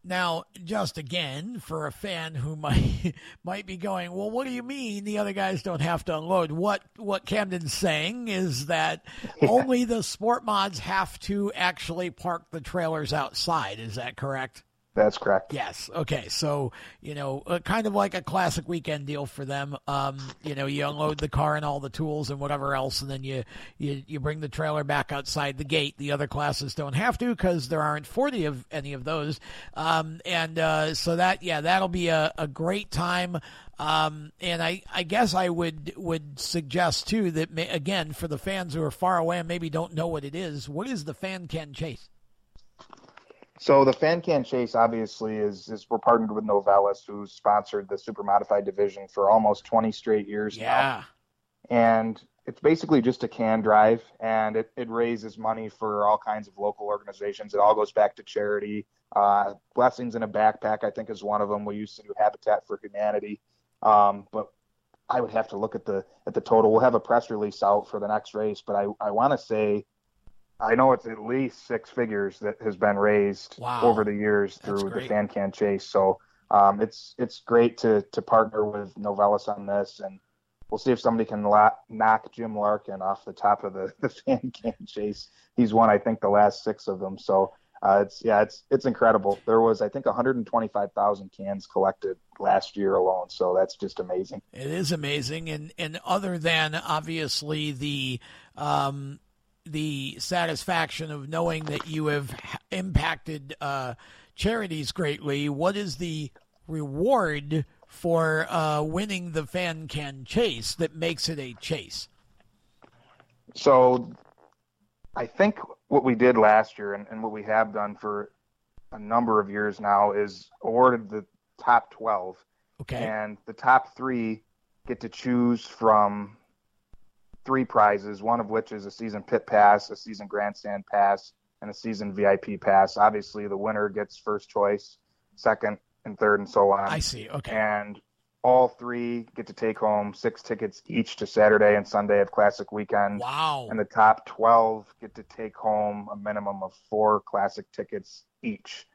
Now, just again, for a fan who (laughs) might might be going, well, what do you mean the other guys don't have to unload? What what Camden's saying is that (laughs) only the sport mods have to actually park the trailers outside. Is that correct? That's correct. Yes. Okay. So, you know, uh, kind of like a classic weekend deal for them. Um, you know, you unload the car and all the tools and whatever else, and then you, you, you bring the trailer back outside the gate. The other classes don't have to because there aren't 40 of any of those. Um, and, uh, so that, yeah, that'll be a, a great time. Um, and I, I guess I would, would suggest too that may, again, for the fans who are far away and maybe don't know what it is, what is the fan can chase? So the Fan Can Chase obviously is is we're partnered with Novelis, who's sponsored the super modified division for almost 20 straight years now. Yeah. And it's basically just a can drive, and it, it raises money for all kinds of local organizations. It all goes back to charity. Uh, Blessings in a Backpack, I think, is one of them. We used to do Habitat for Humanity, um, but I would have to look at the at the total. We'll have a press release out for the next race, but I I want to say I know it's at least six figures that has been raised Wow. over the years That's through the. Fan Can Chase. So um, it's it's great to to partner with Novelis on this, and we'll see if somebody can la- knock Jim Larkin off the top of the, (laughs) the Fan Can Chase. He's won, I think, the last six of them. So uh, it's yeah, it's it's incredible. There was I think 125,000 cans collected last year alone. So that's just amazing. It is amazing, and and other than obviously the um, the satisfaction of knowing that you have impacted uh, charities greatly, what is the reward for uh, winning the fan can chase that makes it a chase? So I think what we did last year and, and what we have done for a number of years now is awarded the top 12 Okay, and the top three get to choose from three prizes, one of which is a season pit pass, a season grandstand pass, and a season VIP pass. Obviously, the winner gets first choice, second and third, and so on. I see. Okay, And all three get to take home six tickets each to Saturday and Sunday of Classic Weekend. wow, And the top 12 get to take home a minimum of four classic tickets each.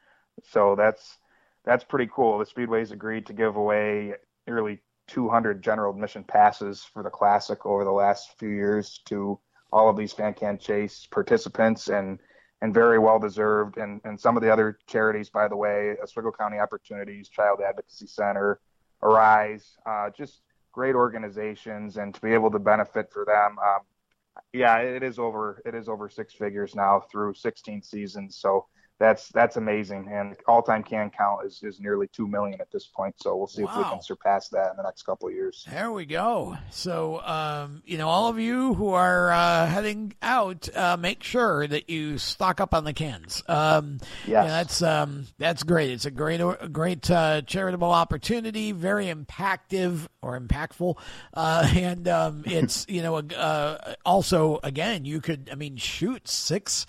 So that's that's pretty cool. The Speedways agreed to give away nearly 200 general admission passes for the classic over the last few years to all of these fan can chase participants and and very well deserved. And and some of the other charities by the way Oswego County Opportunities Child Advocacy Center Arise uh, just great organizations and to be able to benefit for them um, yeah it is over it is over six figures now through 16 seasons. So that's that's amazing and all-time can count is, is nearly 2 million at this point so we'll see if we can surpass that in the next couple of years There we go. So, um, you know, all of you who are uh, heading out, uh, make sure that you stock up on the cans. Um, Yes. yeah, that's um, that's great. It's a great, a great uh, charitable opportunity. Very impactful or impactful, uh, (laughs) and um, it's (laughs) you know uh, also again you could I mean shoot six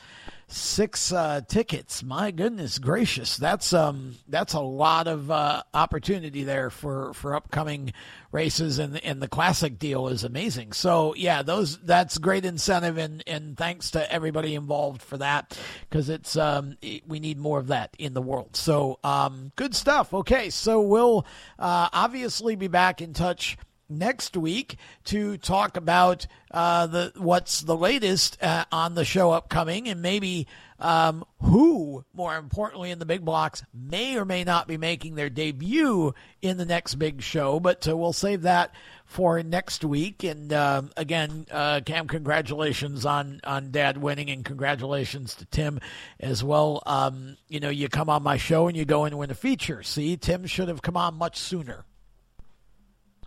six uh, tickets. My goodness gracious, that's um that's a lot of uh, opportunity there for for upcoming races, and and the classic deal is amazing. So yeah, those that's great incentive, and and thanks to everybody involved for that because it's um we need more of that in the world. So um good stuff. Okay, so we'll uh, obviously be back in touch next week to talk about uh, the what's the latest uh, on the show upcoming, and maybe um, who, more importantly, in the big blocks may or may not be making their debut in the next big show. But uh, we'll save that for next week. And um again, uh, Cam, congratulations on on Dad winning, and congratulations to Tim as well. Um, you know, you come on my show and you go and win a feature. See, Tim should have come on much sooner.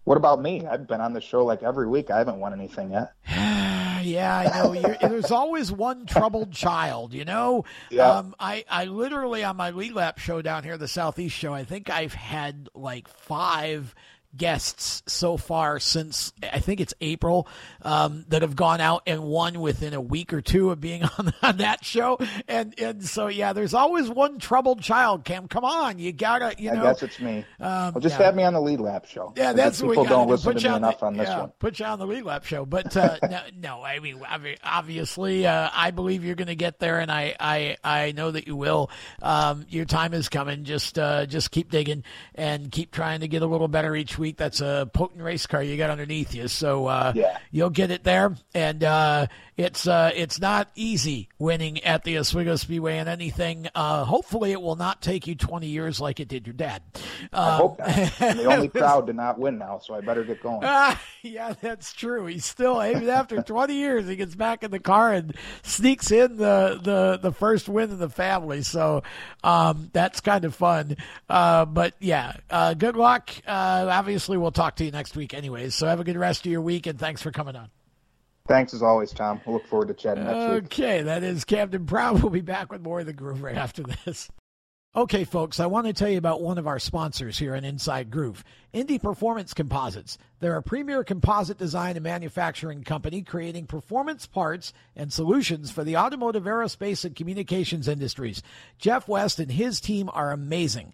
What about me i've been on the show like every week i haven't won anything yet (sighs) yeah, I know. (laughs) There's always one troubled child, you know. Yeah. Um, I I literally on my lead lap show down here, the Southeast show. I think I've had like five guests so far since I think it's April um, that have gone out and won within a week or two of being (laughs) on, on, that show. And and so yeah, there's always one troubled child. Cam, come on, you gotta you know. I guess it's me. Um, well, just yeah. have me on the lead lap show. Yeah, that's what people we don't do. listen put to you me on enough the, on this yeah, one. Put you on the lead lap show, but uh, (laughs) no, no, I mean obviously, uh, I believe you're going to get there, and I, I, I know that you will. Um, your time is coming. Just, uh, just keep digging and keep trying to get a little better each week. That's a potent race car you got underneath you, so uh, yeah. you'll get it there. And uh, it's, uh, it's not easy winning at the Oswego Speedway and anything. Uh, hopefully, it will not take you 20 years like it did your dad. I hope not. I'm the only (laughs) proud to not win now, so I better get going. (laughs) Ah, yeah, that's true. He's still even after 20 years, he gets back in the car and sneaks in the the, the first win in the family. So um, that's kind of fun. Uh, but yeah, uh, good luck. Uh, obviously, we'll talk to you next week, anyways. So have a good rest of your week, and thanks for coming on. Thanks as always, Tom. We'll look forward to chatting next okay, week. Okay, that is Camden Proud. (laughs) We'll be back with more of the groove right after this. Okay, folks, I want to tell you about one of our sponsors here on Inside Groove, Indy Performance Composites. They're a premier composite design and manufacturing company creating performance parts and solutions for the automotive, aerospace, and communications industries. Jeff West and his team are amazing.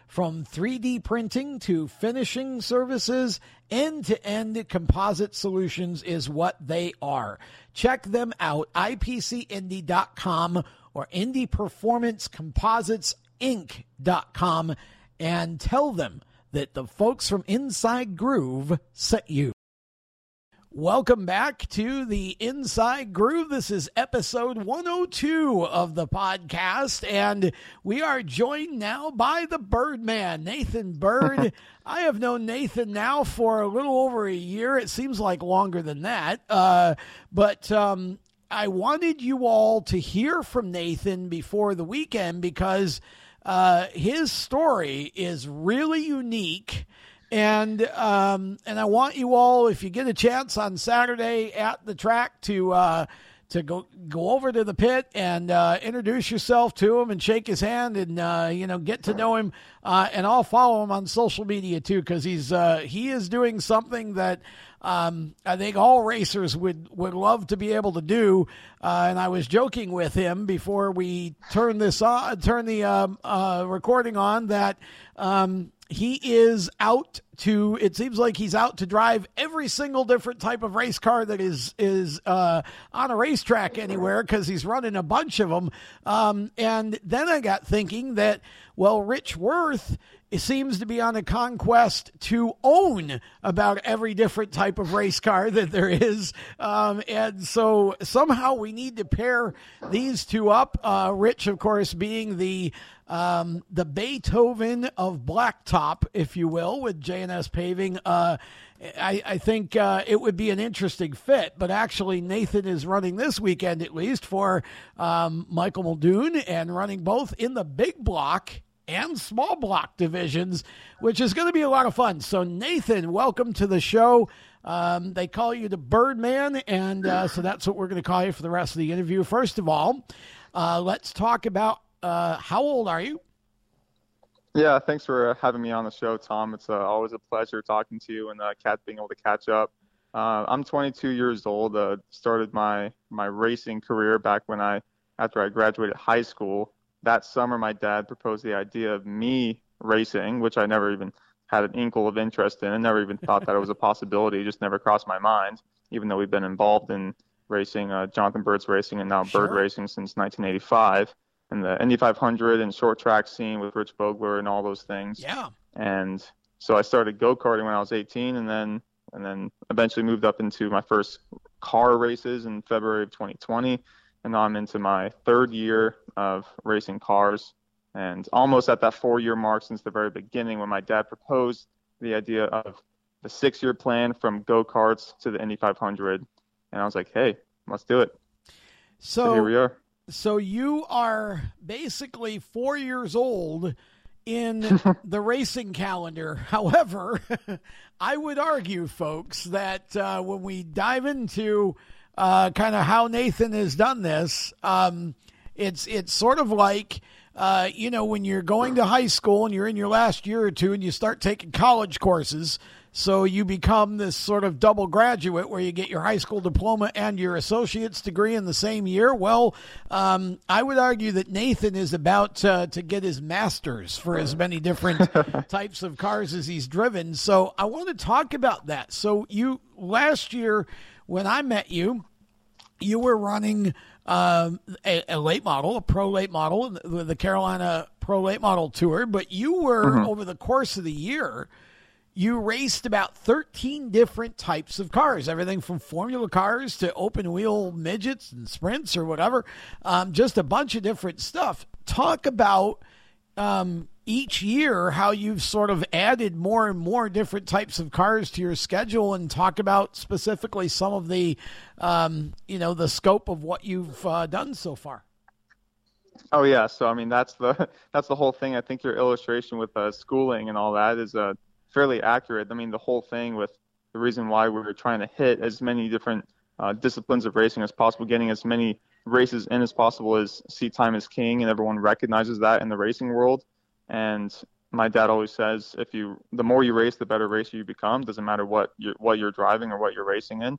from 3D printing to finishing services, end to end composite solutions is what they are. Check them out, ipcindy.com or indieperformancecompositesinc.com and tell them that the folks from Inside Groove sent you. Welcome back to the Inside Groove. This is episode 102 of the podcast, and we are joined now by the Byrdman, Nathan Byrd. (laughs) I have known Nathan now for a little over a year. It seems like longer than that. Uh, but um, I wanted you all to hear from Nathan before the weekend because uh, his story is really unique and um, and I want you all, if you get a chance on Saturday at the track, to uh, to go go over to the pit and uh, introduce yourself to him and shake his hand and uh, you know get to know him. Uh, and I'll follow him on social media too because he's uh, he is doing something that. Um, I think all racers would, would love to be able to do. Uh, and I was joking with him before we turn this on, turn the um, uh, recording on that um, he is out to it seems like he's out to drive every single different type of race car that is is uh, on a racetrack anywhere because he's running a bunch of them um, and then i got thinking that well rich worth seems to be on a conquest to own about every different type of race car that there is. Um, and so somehow we need to pair these two up uh, rich of course being the um, the Beethoven of Blacktop, if you will, with JNS Paving. Uh, I, I, think uh, it would be an interesting fit, but actually, Nathan is running this weekend at least for um, Michael Muldoon and running both in the big block and small block divisions, which is going to be a lot of fun. So, Nathan, welcome to the show. Um, they call you the Byrdman, and uh, so that's what we're going to call you for the rest of the interview. First of all, uh, let's talk about uh, how old are you? Yeah, thanks for having me on the show, Tom. It's uh, always a pleasure talking to you and uh, Cat being able to catch up. Uh, I'm 22 years old. Uh, started my my racing career back when I after I graduated high school. That summer, my dad proposed the idea of me racing, which I never even had an inkle of interest in, and never even thought that it was a possibility. It just never crossed my mind, even though we've been involved in racing, uh, Jonathan Byrd's racing, and now Sure. Byrd racing since 1985 and the Indy 500 and short track scene with Rich Vogler and all those things. Yeah. And so I started go karting when I was 18, and then and then eventually moved up into my first car races in February of 2020. and now I'm into my third year of racing cars, and almost at that four-year mark since the very beginning when my dad proposed the idea of the six-year plan from go karts to the Indy 500, and I was like, hey, let's do it. So, so here we are. So you are basically four years old in (laughs) the racing calendar. (laughs) However, (laughs) I would argue, folks, that uh, when we dive into uh, kind of how Nathan has done this, um, it's it's sort of like. Uh, you know, when you're going to high school and you're in your last year or two and you start taking college courses, so you become this sort of double graduate where you get your high school diploma and your associate's degree in the same year. Well, um, I would argue that Nathan is about uh, to get his master's for as many different (laughs) types of cars as he's driven. So I want to talk about that. So you last year when I met you, you were running um, a, a, late model, a pro late model, the, the Carolina Pro Late Model Tour, but you were mm-hmm. over the course of the year you raced about 13 different types of cars, everything from formula cars to open wheel midgets and sprints or whatever, um, just a bunch of different stuff. Talk about um, each year how you've sort of added more and more different types of cars to your schedule and talk about specifically some of the, um, you know, the scope of what you've uh, done so far. Oh yeah, so I mean that's the (laughs) that's the whole thing. I think your illustration with uh, schooling and all that is a uh, fairly accurate. I mean, the whole thing with the reason why we were trying to hit as many different uh, disciplines of racing as possible, getting as many races in as possible is seat time is king, and everyone recognizes that in the racing world. And my dad always says, if you the more you race, the better racer you become. Doesn't matter what you're what you're driving or what you're racing in.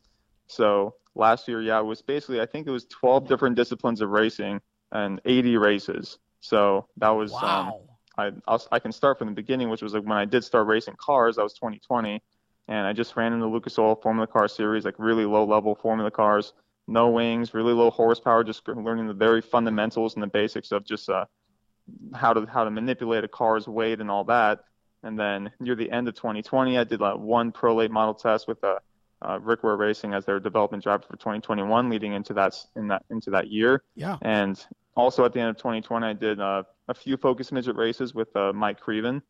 So last year, yeah, it was basically I think it was 12 different disciplines of racing and 80 races. So that was um, wow. Um, I I'll, i can start from the beginning, which was like when I did start racing cars. I was 2020, and I just ran in the Lucas Oil Formula Car Series, like really low level Formula cars, no wings, really low horsepower, just learning the very fundamentals and the basics of just uh, how to how to manipulate a car's weight and all that. And then near the end of 2020, I did like one pro late model test with uh, uh, Rick Ware Racing as their development driver for 2021, leading into that in that into that year. Yeah. And also at the end of 2020, I did uh, a few focus midget races with uh, Mike Creven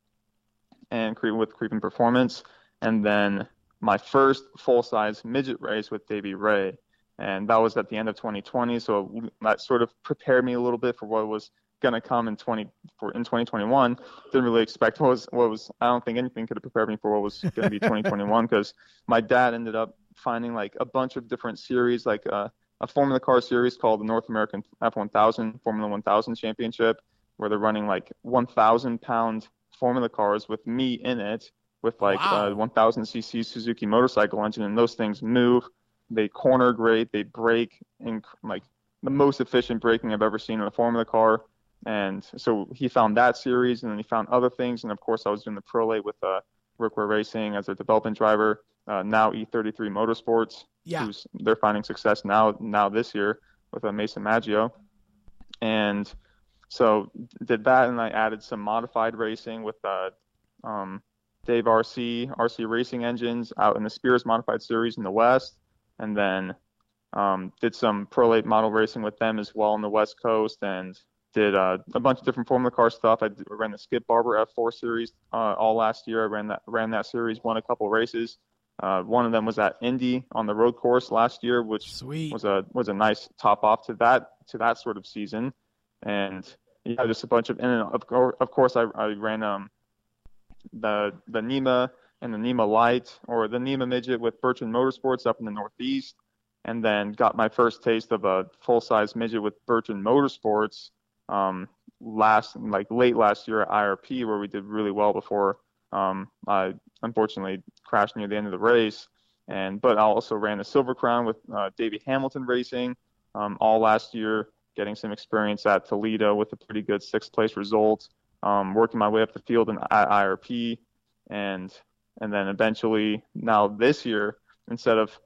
and Creven with Creven Performance, and then my first full size midget race with Davey Ray, and that was at the end of 2020. So that sort of prepared me a little bit for what was going to come in 20 for in 2021. Didn't really expect what was what was. I don't think anything could have prepared me for what was going to be 2021 because my dad ended up finding like a bunch of different series like. Uh, a Formula Car series called the North American F1000 Formula 1000 Championship, where they're running like 1,000 pound Formula cars with me in it, with like wow. a 1,000 cc Suzuki motorcycle engine, and those things move. They corner great. They brake in like the most efficient braking I've ever seen in a Formula car. And so he found that series, and then he found other things. And of course, I was doing the Pro Late with uh, Rick Ware Racing as a development driver. Uh, now E33 Motorsports, yeah. who's they're finding success now now this year with uh, Mason Maggio, and so did that, and I added some modified racing with uh, um, Dave RC RC Racing engines out in the Spears Modified Series in the West, and then um, did some Pro Late model racing with them as well on the West Coast, and did uh, a bunch of different Formula Car stuff. I ran the Skip Barber F4 series uh, all last year. I ran that ran that series, won a couple races. Uh, one of them was at Indy on the road course last year, which Sweet. was a was a nice top off to that to that sort of season. And yeah, just a bunch of and of, of course I, I ran um the the NEMA and the NEMA Light or the NEMA Midget with Bertrand Motorsports up in the Northeast, and then got my first taste of a full size midget with Bertrand Motorsports um, last like late last year at IRP where we did really well before um, I unfortunately crashed near the end of the race. And but I also ran a Silver Crown with uh, Davey Hamilton Racing um, all last year, getting some experience at Toledo with a pretty good sixth place result. Um, working my way up the field in, at IRP, and and then eventually now this year instead of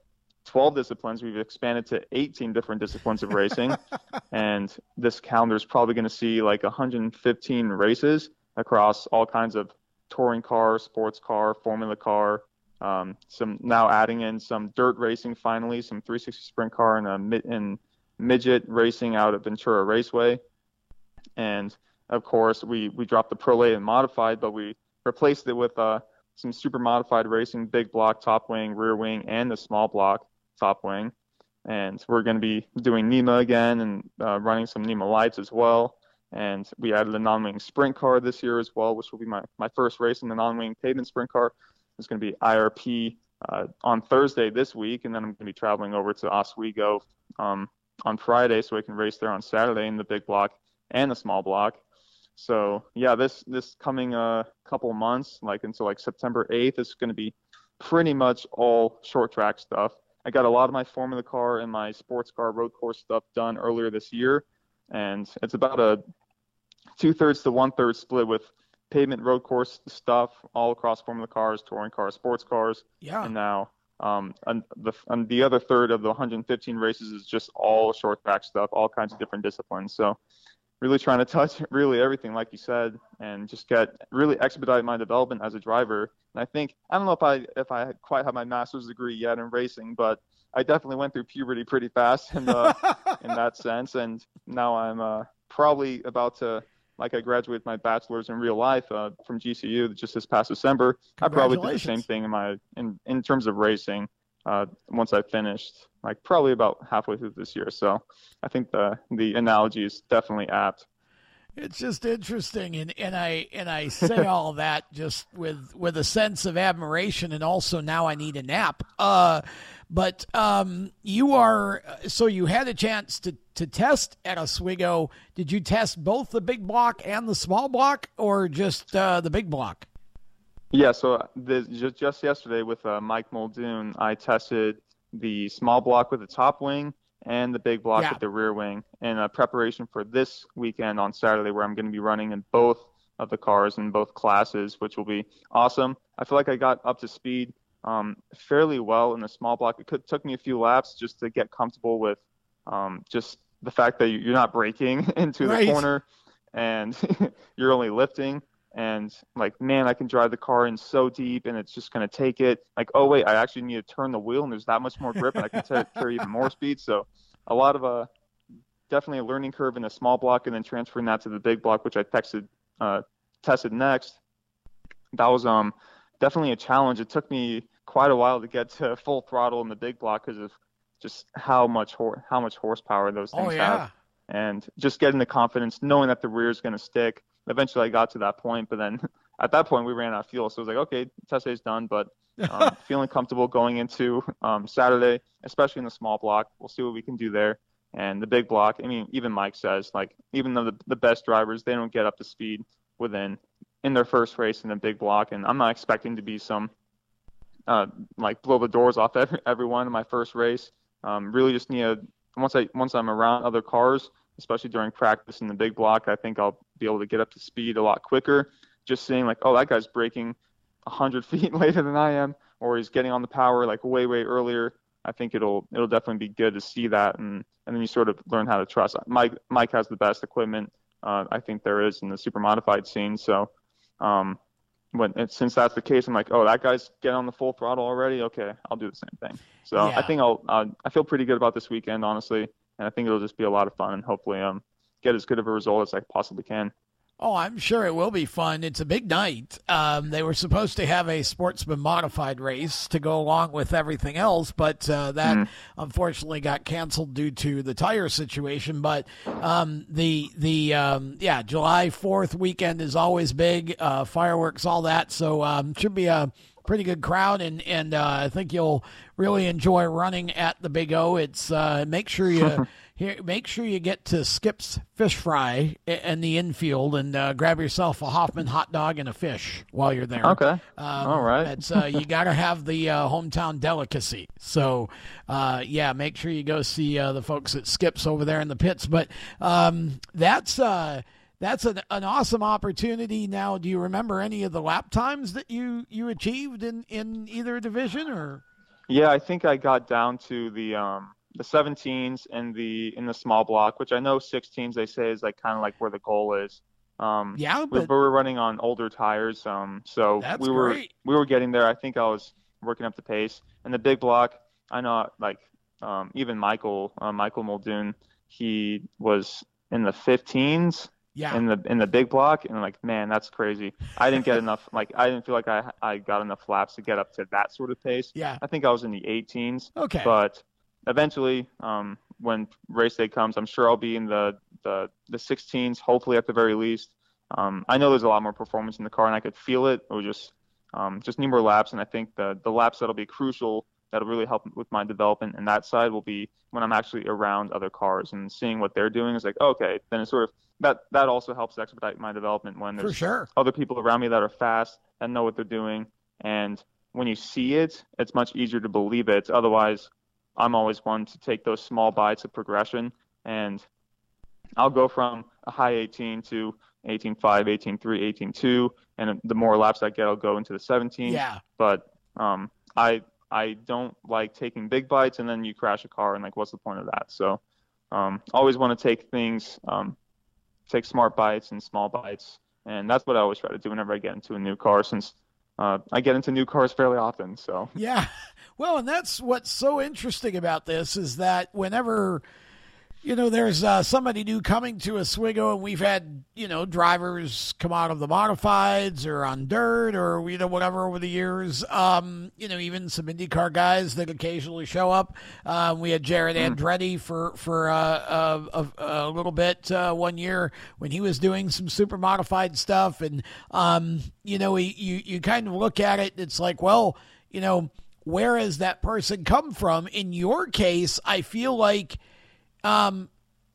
12 disciplines, we've expanded to 18 different disciplines of racing. (laughs) and this calendar is probably going to see like 115 races across all kinds of touring car, sports car, formula car. Um, some now adding in some dirt racing finally, some 360 sprint car and a mid and midget racing out at Ventura Raceway, and of course we we dropped the Pro Late and modified, but we replaced it with uh, some super modified racing, big block, top wing, rear wing, and the small block top wing. And we're going to be doing NEMA again and uh, running some NEMA lights as well. And we added a non-wing sprint car this year as well, which will be my, my first race in the non-wing pavement sprint car. It's going to be IRP uh, on Thursday this week, and then I'm going to be traveling over to Oswego um, on Friday so I can race there on Saturday in the big block and the small block. So yeah, this this coming uh, couple months, like until like September 8th, is going to be pretty much all short track stuff. I got a lot of my Formula car and my sports car road course stuff done earlier this year, and it's about a two thirds to one third split with pavement road course stuff all across Formula cars, touring cars, sports cars. Yeah. And now um, and the and the other third of the 115 races is just all short track stuff, all kinds of different disciplines. So really trying to touch (laughs) really everything, like you said, and just get really expedite my development as a driver. And I think I don't know if I if I quite have my master's degree yet in racing, but I definitely went through puberty pretty fast in the, (laughs) in that sense. And now I'm uh, probably about to like I graduated my bachelor's in real life uh, from GCU just this past December. I probably did the same thing in my in in terms of racing. Uh, once I finished, like probably about halfway through this year. So I think the the analogy is definitely apt. It's just interesting, and, and I and I say (laughs) all that just with with a sense of admiration, and also now I need a nap. Uh, but um, you are so you had a chance to to test at Oswego. Did you test both the big block and the small block, or just uh, the big block? Yeah, so this, just just yesterday with uh, Mike Muldoon, I tested the small block with the top wing and the big block yeah. with the rear wing in uh, preparation for this weekend on Saturday, where I'm going to be running in both of the cars in both classes, which will be awesome. I feel like I got up to speed um, fairly well in the small block. It could, took me a few laps just to get comfortable with um, just the fact that you're not braking (laughs) into right. the corner and (laughs) you're only lifting and like man i can drive the car in so deep and it's just going to take it. Like oh wait i actually need to turn the wheel and there's that much more grip and i can t- carry even more speed. So a lot of a definitely a learning curve in a small block and then transferring that to the big block which i texted uh, tested next. That was um definitely a challenge. It took me quite a while to get to (laughs) full throttle in the big block because of just how much hor- how much horsepower those oh, things oh, yeah. have. And just getting the confidence knowing that the rear is going to stick eventually I got to that point, but then (laughs) at that point we ran out of fuel. So it was like, okay, test day is done, but um, (laughs) feeling comfortable going into um, Saturday, especially in the small block. We'll see what we can do there. And the big block, I mean, even Mike says, like, even though the, the best drivers, they don't get up to speed within in their first race in a big block. And I'm not expecting to be some, uh, like, blow the doors off every, everyone in my first race. Um, really just need a, once I once I'm around other cars, especially during practice in the big block, I think I'll be able to get up to speed a lot quicker. Just seeing like, oh, that guy's breaking 100 (laughs) feet later than I am, or he's getting on the power like way, way earlier. I think it'll it'll definitely be good to see that, and and then you sort of learn how to trust. Mike Mike has the best equipment uh, I think there is in the super modified scene. So, um, when since that's the case, I'm like, oh, that guy's getting on the full throttle already. Okay, I'll do the same thing. So yeah. I think I'll uh, I feel pretty good about this weekend, honestly and I think it'll just be a lot of fun and hopefully um get as good of a result as I possibly can. Oh, I'm sure it will be fun. It's a big night. Um, they were supposed to have a sportsman modified race to go along with everything else, but uh, that mm. unfortunately got canceled due to the tire situation. But um, the the um, yeah, July Fourth weekend is always big. Uh, fireworks, all that. So um, should be a pretty good crowd, and and uh, I think you'll really enjoy running at the Big O. It's uh, make sure you (laughs) here make sure you get to Skip's Fish Fry in the infield and uh, grab yourself a Hofmann hot dog and a fish while you're there. Okay, um, all right. It's uh, you got to have the uh, hometown delicacy. So uh, yeah, make sure you go see the folks at Skip's over there in the pits. But um, that's that's an, an awesome opportunity. Now, do you remember any of the lap times that you, you achieved in, in either division or? Yeah, I think I got down to the um, the 17s and the in the small block, which I know 16s they say is like kind of like where the goal is. Um, yeah, but, we, were running on older tires, um, so we were great. we were getting there. I think I was working up the pace. And the big block, I know like um, even Michael uh, Michael Muldoon, he was in the 15s yeah. in the in the big block, and like, man, that's crazy. I didn't get enough. (laughs) Like, I didn't feel like I I got enough laps to get up to that sort of pace. Yeah. I think I was in the 18s. Okay. But eventually, um, when race day comes, I'm sure I'll be in the the the 16s, hopefully at the very least. Um, I know there's a lot more performance in the car, and I could feel it. It was just um, just need more laps, and I think the the laps that'll be crucial that'll really help with my development and that side will be when I'm actually around other cars and seeing what they're doing is like okay then it's sort of that that also helps expedite my development when there's sure. other people around me that are fast and know what they're doing and when you see it it's much easier to believe it otherwise I'm always one to take those small bites of progression and I'll go from a high 18 to 18.5, 18.3, 18.2, and the more laps I get, I'll go into the 17. Yeah. But um, I I don't like taking big bites and then you crash a car and like what's the point of that? So um, always want to take things, um, take smart bites and small bites, and that's what I always try to do whenever I get into a new car since uh, I get into new cars fairly often. So yeah, well, and that's what's so interesting about this is that whenever you know, there's uh, somebody new coming to Oswego, and we've had, you know, drivers come out of the modifieds or on dirt or, you know, whatever over the years. Um, you know, even some IndyCar guys that occasionally show up. Uh, we had Jarett Andretti for, for uh, a, a, little bit uh, one year when he was doing some super modified stuff. And, um, you know, you, you kind of look at it, it's like, well, you know, where has that person come from? In your case, I feel like – um,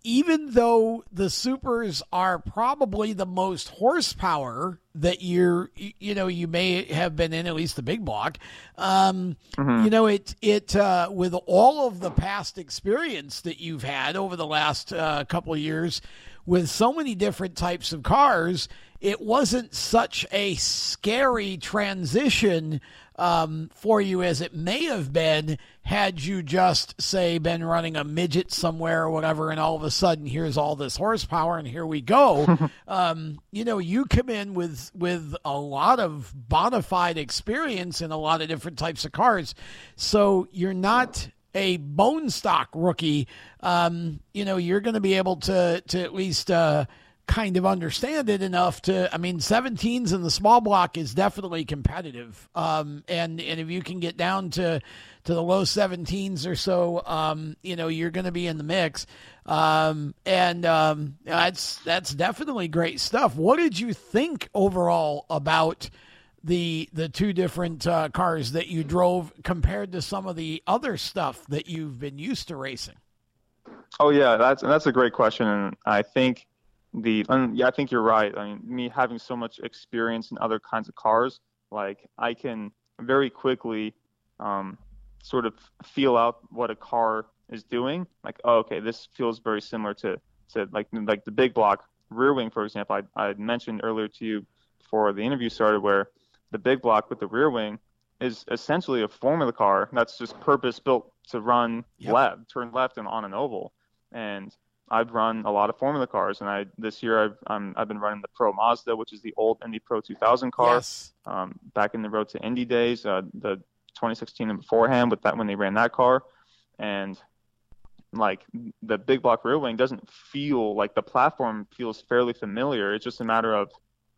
even though the supers are probably the most horsepower that you're you know you may have been in at least the big block um, mm-hmm. you know it it uh, with all of the past experience that you've had over the last uh, couple of years with so many different types of cars it wasn't such a scary transition um, for you as it may have been had you just say been running a midget somewhere or whatever, and all of a sudden here's all this horsepower and here we go. (laughs) um, you know, you come in with with a lot of bona fide experience in a lot of different types of cars, so you're not a bone stock rookie. Um, you know, you're going to be able to to at least. Uh, kind of understand it enough to I mean 17s in the small block is definitely competitive. Um, and and if you can get down to to the low 17s or so, um, you know, you're going to be in the mix. Um, and um, that's that's definitely great stuff. What did you think overall about the the two different uh, cars that you drove compared to some of the other stuff that you've been used to racing? Oh yeah, that's that's a great question, and I think the and yeah, I think you're right. I mean, me having so much experience in other kinds of cars, like I can very quickly um, sort of feel out what a car is doing. Like, oh, okay, this feels very similar to to like like the big block rear wing, for example. I I mentioned earlier to you before the interview started, where the big block with the rear wing is essentially a formula car that's just purpose built to run yep. left, turn left, and on an oval. And I've run a lot of Formula cars, and I this year I've um, I've been running the Pro Mazda, which is the old Indy Pro 2000 car. Yes. Um, back in the Road to Indy days, uh, the 2016 and beforehand, with that when they ran that car, and like the big block rear wing doesn't feel like the platform feels fairly familiar. It's just a matter of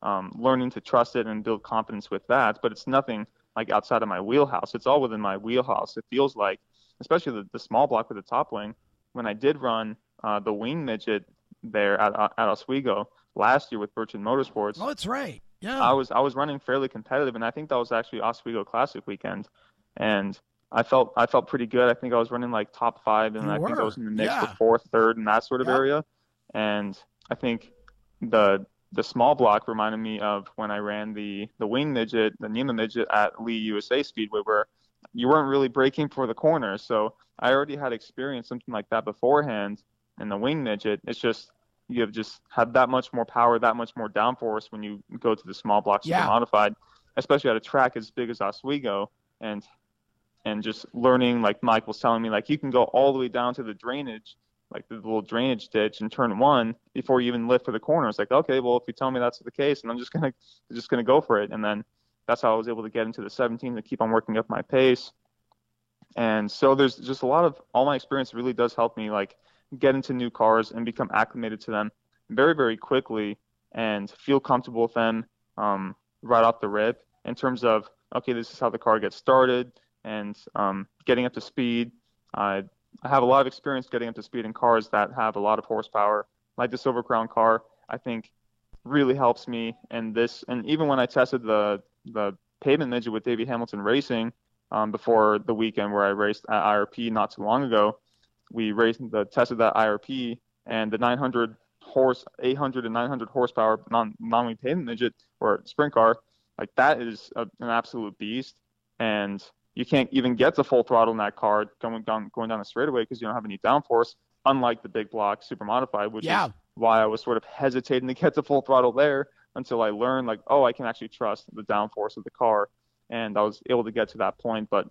um, learning to trust it and build confidence with that. But it's nothing like outside of my wheelhouse. It's all within my wheelhouse. It feels like, especially the, the small block with the top wing. When I did run uh, the wing midget there at, uh, at Oswego last year with Birchen Motorsports. Oh, that's right. Yeah. I was I was running fairly competitive, and I think that was actually Oswego Classic weekend, and I felt I felt pretty good. I think I was running like top five, and you I were. think I was in the mix yeah. for fourth, third, and that sort of yep. area. And I think the the small block reminded me of when I ran the the wing midget, the NEMA midget at Lee USA Speedway, where you weren't really breaking for the corners. So I already had experienced something like that beforehand, and the wing midget, it's just you have just have that much more power, that much more downforce when you go to the small blocks yeah. modified, especially at a track as big as Oswego, and and just learning like Mike was telling me, like you can go all the way down to the drainage, like the little drainage ditch in turn one before you even lift for the corner. It's like, okay, well if you tell me that's the case, and I'm just gonna just gonna go for it, and then that's how I was able to get into the 17 to keep on working up my pace. And so there's just a lot of all my experience really does help me like get into new cars and become acclimated to them very very quickly and feel comfortable with them um, right off the rip in terms of okay this is how the car gets started and um, getting up to speed. I I have a lot of experience getting up to speed in cars that have a lot of horsepower, like the Silver Crown car. I think really helps me and this and even when I tested the the pavement midget with Davey Hamilton Racing um, before the weekend where I raced at IRP not too long ago, we raced the tested that IRP and the 900 horse 800 and 900 horsepower non non pavement midget or sprint car like that is a, an absolute beast and you can't even get to full throttle in that car going down going down the straightaway because you don't have any downforce unlike the big block super modified which yeah. is why I was sort of hesitating to get to full throttle there until I learned like, oh, I can actually trust the downforce of the car, and I was able to get to that point. But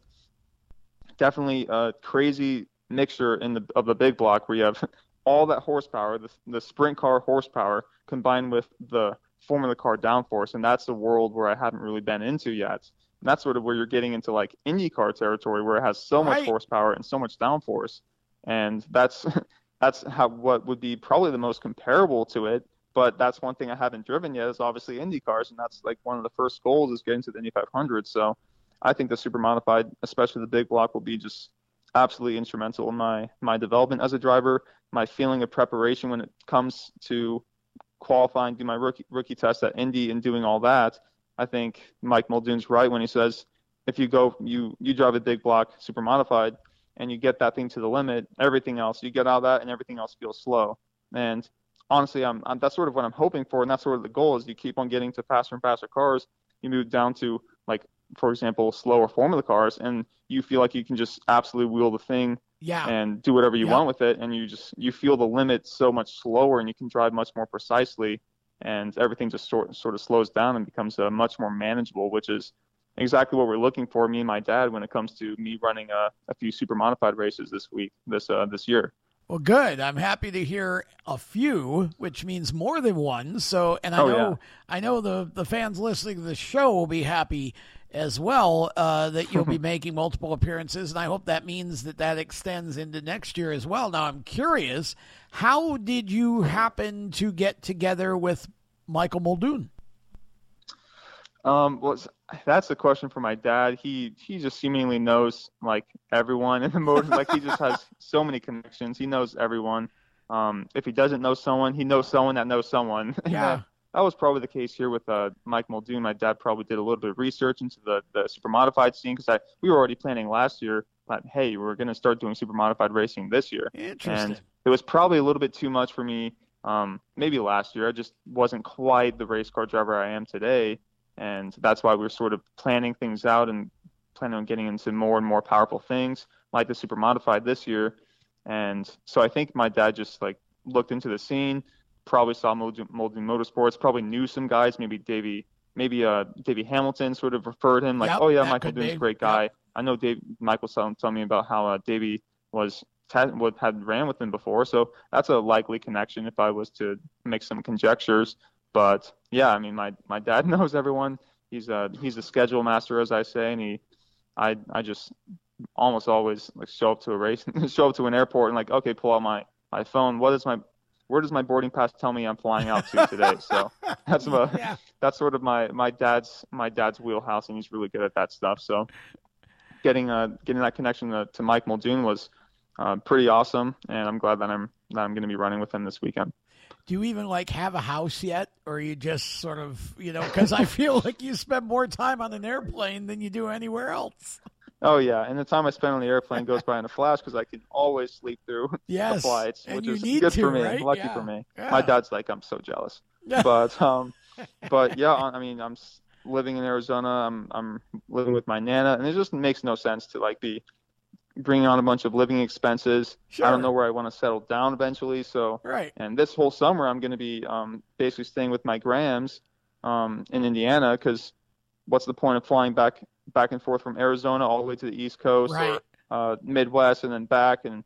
definitely a crazy mixture in the of the big block where you have (laughs) all that horsepower, the, the sprint car horsepower, combined with the Formula car downforce, and that's a world where I haven't really been into yet. And that's sort of where you're getting into like IndyCar territory, where it has so much horsepower and so much downforce, and that's (laughs) that's how what would be probably the most comparable to it. But that's one thing I haven't driven yet is obviously IndyCars, and that's like one of the first goals is getting to the Indy 500. So I think the super modified, especially the big block, will be just absolutely instrumental in my my development as a driver, my feeling of preparation when it comes to qualifying, do my rookie rookie test at Indy, and doing all that. I think Mike Muldoon's right when he says if you go you you drive a big block super modified and you get that thing to the limit, everything else you get out of that, and everything else feels slow. And honestly, I'm, I'm that's sort of what I'm hoping for, and that's sort of the goal is you keep on getting to faster and faster cars. You move down to like, for example, slower Formula cars, and you feel like you can just absolutely wheel the thing yeah. and do whatever you yeah. want with it, and you just you feel the limit so much slower, and you can drive much more precisely, and everything just sort sort of slows down and becomes uh, much more manageable, which is exactly what we're looking for, me and my dad, when it comes to me running a, a few super modified races this week, this uh, this year. Well, good. I'm happy to hear a few, which means more than one. So, and I oh, know, yeah. I know the the fans listening to the show will be happy as well uh, that you'll be (laughs) making multiple appearances, and I hope that means that that extends into next year as well. Now, I'm curious, how did you happen to get together with Michael Muldoon? Um, well, that's a question for my dad. He he just seemingly knows like everyone in the motor. like he just has (laughs) so many connections. He knows everyone. Um, if he doesn't know someone, he knows someone that knows someone. (laughs) Yeah. That was probably the case here with uh, Mike Muldoon. My dad probably did a little bit of research into the, the super modified scene because we were already planning last year. But hey, we're going to start doing super modified racing this year. Interesting. And it was probably a little bit too much for me. Um, maybe last year I just wasn't quite the race car driver I am today and that's why we're sort of planning things out and planning on getting into more and more powerful things like the super modified this year and so i think my dad just like looked into the scene probably saw Muldoon, Motorsports, probably knew some guys, maybe Davey, maybe uh Davey Hamilton sort of referred him like, yep, oh yeah, Michael Muldoon's a great guy. Yep. I know Dave Michael telling tell me about how uh, Davey was had, had ran with him before, so that's a likely connection if I was to make some conjectures. But yeah, I mean, my my dad (laughs) knows everyone. He's a he's a schedule master, as I say, and he, I I just almost always like show up to a race, (laughs) show up to an airport, and like, okay, pull out my my phone. What is my where does my boarding pass tell me I'm flying out to today? (laughs) so that's my, yeah. that's sort of my my dad's my dad's wheelhouse, and he's really good at that stuff. So getting uh getting that connection to, to Mike Muldoon was uh, pretty awesome, and I'm glad that I'm that I'm going to be running with him this weekend do you even like have a house yet or you just sort of you know because i feel like you spend more time on an airplane than you do anywhere else oh yeah and the time i spend on the airplane goes by in a flash because i can always sleep through yes. the flights which is good to, for me right? lucky yeah. for me yeah. my dad's like i'm so jealous but um (laughs) but yeah i mean i'm living in arizona i'm i'm living with my nana and it just makes no sense to like be bringing on a bunch of living expenses. Sure. I don't know where I want to settle down eventually. So, right. And this whole summer, I'm going to be um, basically staying with my Grams um, in Indiana because what's the point of flying back back and forth from Arizona all the way to the East Coast right. or uh, Midwest and then back and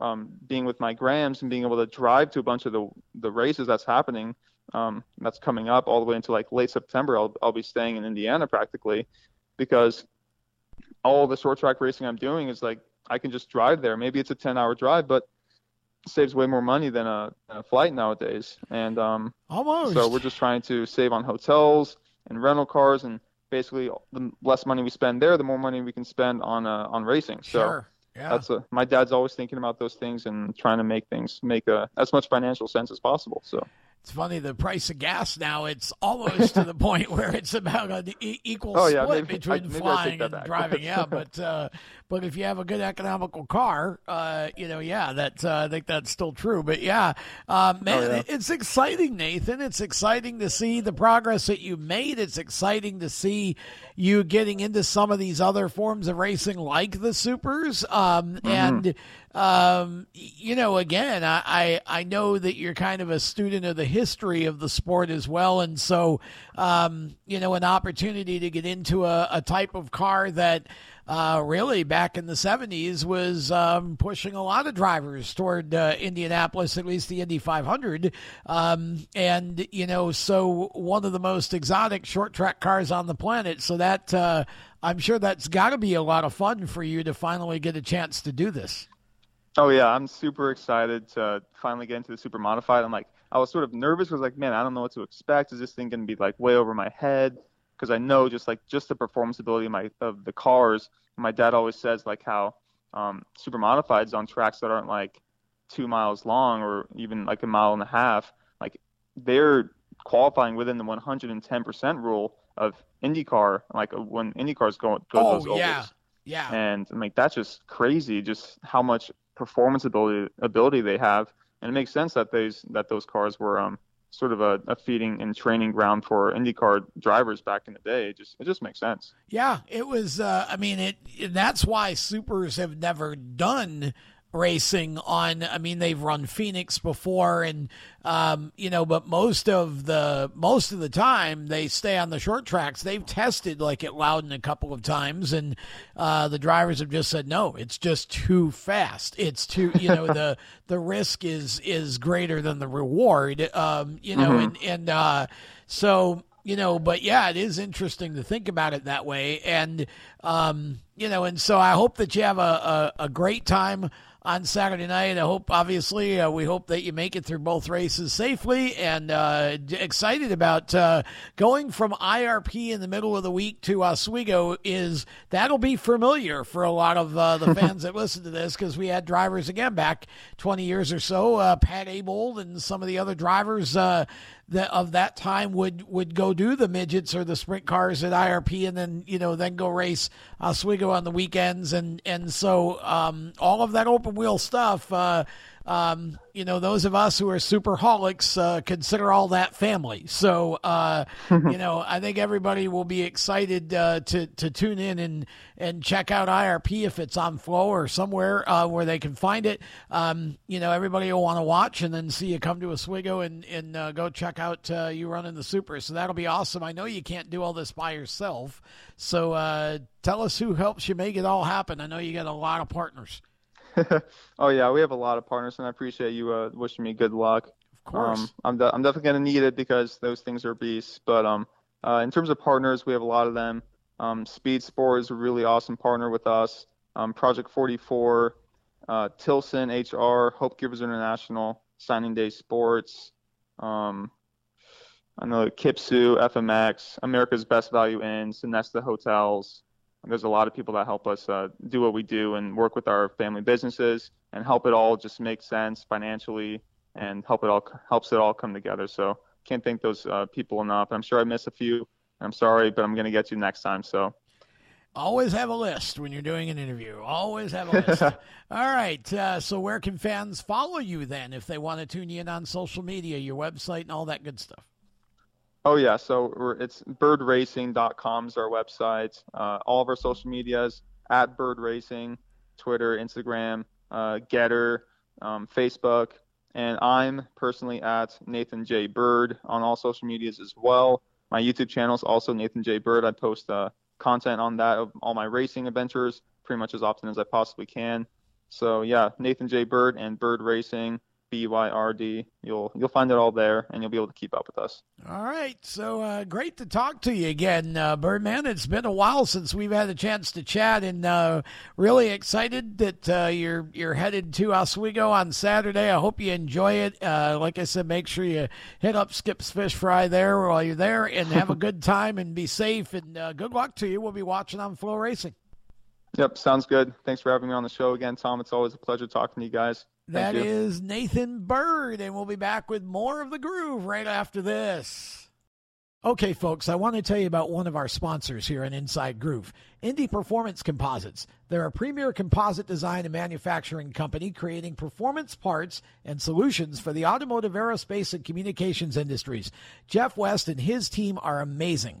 um, being with my Grams and being able to drive to a bunch of the the races that's happening. Um, that's coming up all the way into like late September. I'll I'll be staying in Indiana practically because all the short track racing I'm doing is like I can just drive there. Maybe it's a 10 hour drive, but saves way more money than a, than a flight nowadays. And um, almost. So we're just trying to save on hotels and rental cars, and basically the less money we spend there, the more money we can spend on uh, on racing. So sure. Yeah. That's a, my dad's always thinking about those things and trying to make things make a, as much financial sense as possible. So it's funny the price of gas now. It's almost to the (laughs) point where it's about an e- equal oh, yeah, split maybe, between I, flying and back. driving. yeah, (laughs) but uh, but if you have a good economical car, uh, you know, yeah, that uh, I think that's still true. But yeah, uh, man, oh, yeah. it's exciting, Nathan. It's exciting to see the progress that you made. It's exciting to see you getting into some of these other forms of racing, like the supers, um, mm-hmm. and um, you know, again, I, I, I know that you're kind of a student of the history of the sport as well, and so um, you know, an opportunity to get into a, a type of car that. Uh, really back in the 70s was um, pushing a lot of drivers toward uh, Indianapolis, at least the Indy 500. Um, and, you know, so one of the most exotic short track cars on the planet. So that, uh, I'm sure that's got to be a lot of fun for you to finally get a chance to do this. Oh yeah, I'm super excited to finally get into the super modified. I'm like, I was sort of nervous because like, man, I don't know what to expect. Is this thing going to be like way over my head? Because I know just like just the performance ability of my of the cars. My dad always says like how um, super modifieds on tracks that aren't like two miles long or even like a mile and a half, like they're qualifying within the 110% rule of IndyCar, like when IndyCars go go oh, yeah. Yeah. And I'm like, that's just crazy, just how much performance ability ability they have, and it makes sense that those that those cars were um, sort of a, a, feeding and training ground for IndyCar drivers back in the day. It just it just makes sense. Yeah, it was. Uh, I mean, it. That's why supers have never done racing on i mean they've run phoenix before and um, you know but most of the most of the time they stay on the short tracks. They've tested like at loudon a couple of times and uh, the drivers have just said no it's just too fast. It's too you know the (laughs) the risk is is greater than the reward um, you know mm-hmm. and and uh, so you know but yeah it is interesting to think about it that way. And um, you know and so i hope that you have a, a, a great time on Saturday night. I hope, obviously, uh, we hope that you make it through both races safely and uh, excited about uh, going from IRP in the middle of the week to Oswego. Is that'll be familiar for a lot of uh, the (laughs) fans that listen to this because we had drivers again back 20 years or so. Uh, Pat Abold and some of the other drivers uh, that of that time would would go do the midgets or the sprint cars at IRP and then you know then go race Oswego on the weekends. And and so um, all of that open wheel stuff uh, um, you know, those of us who are superholics uh, consider all that family. So, uh, you (laughs) know, I think everybody will be excited uh, to to tune in and and check out IRP if it's on Flo or somewhere uh, where they can find it. Um, you know, everybody will want to watch and then see you come to Oswego and and uh, go check out uh, you running the Super. So that'll be awesome. I know you can't do all this by yourself. So tell us who helps you make it all happen. I know you got a lot of partners. (laughs) oh yeah, we have a lot of partners, and I appreciate you uh, wishing me good luck. Of course, um, I'm de- I'm definitely gonna need it because those things are beasts. But um, uh, in terms of partners, we have a lot of them. Um, Speed Sport is a really awesome partner with us. Um, Project 44, uh, Tilson HR, Hope Givers International, Signing Day Sports. Um, I know Kipsu, FMX, America's Best Value Inn, Sonesta Hotels, there's a lot of people that help us uh, do what we do and work with our family businesses and help it all just make sense financially and help it all helps it all come together. So can't thank those uh, people enough. I'm sure I miss a few. I'm sorry, but I'm going to get you next time. So always have a list when you're doing an interview. Always have a list. (laughs) all right. Uh, so where can fans follow you then if they want to tune you in on social media, your website, and all that good stuff? Oh yeah, so it's byrdracing.com is our website. Uh, all of our social medias at Byrd Racing, Twitter, Instagram, uh, Gettr, um, Facebook, and I'm personally at Nathan J Byrd on all social medias as well. My YouTube channel is also Nathan J Byrd. I post uh, content on that of all my racing adventures pretty much as often as I possibly can. So yeah, Nathan J Byrd and Byrd Racing. BYRD. You'll you'll find it all there, and you'll be able to keep up with us. All right, so uh, great to talk to you again, uh, Byrdman. It's been a while since we've had a chance to chat, and uh, really excited that uh, you're you're headed to Oswego on Saturday. I hope you enjoy it. Uh, like I said, make sure you hit up Skip's Fish Fry there while you're there, and have a (laughs) good time and be safe. And uh, good luck to you. We'll be watching on FloRacing. Yep, sounds good. Thanks for having me on the show again, Tom. It's always a pleasure talking to you guys. That is Nathan Byrd, and we'll be back with more of the groove right after this. Okay, folks, I want to tell you about one of our sponsors here on Inside Groove, Indy Performance Composites. They're a premier composite design and manufacturing company creating performance parts and solutions for the automotive, aerospace, and communications industries. Jeff West and his team are amazing.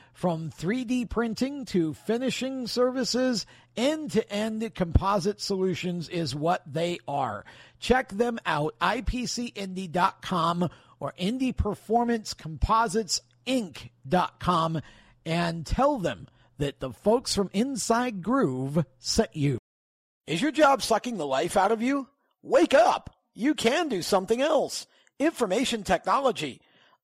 from 3D printing to finishing services, end to end composite solutions is what they are. Check them out, ipcindy.com or indyperformancecompositesinc.com and tell them that the folks from Inside Groove sent you. Is your job sucking the life out of you? Wake up! You can do something else. Information technology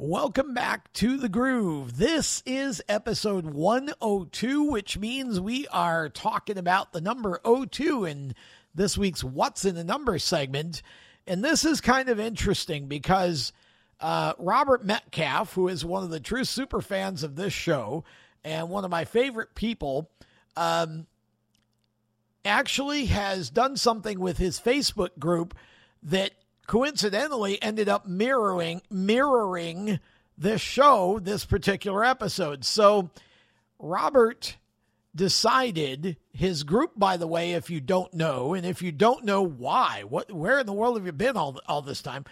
Welcome back to the groove. This is episode 102, which means we are talking about the number 02 in this week's What's in the Number segment. And this is kind of interesting because uh, Robert Metcalf, who is one of the true super fans of this show and one of my favorite people, um, actually has done something with his Facebook group that coincidentally ended up mirroring mirroring this show, this particular episode. So Robert decided his group by the way if you don't know and if you don't know why what where in the world have you been all all this time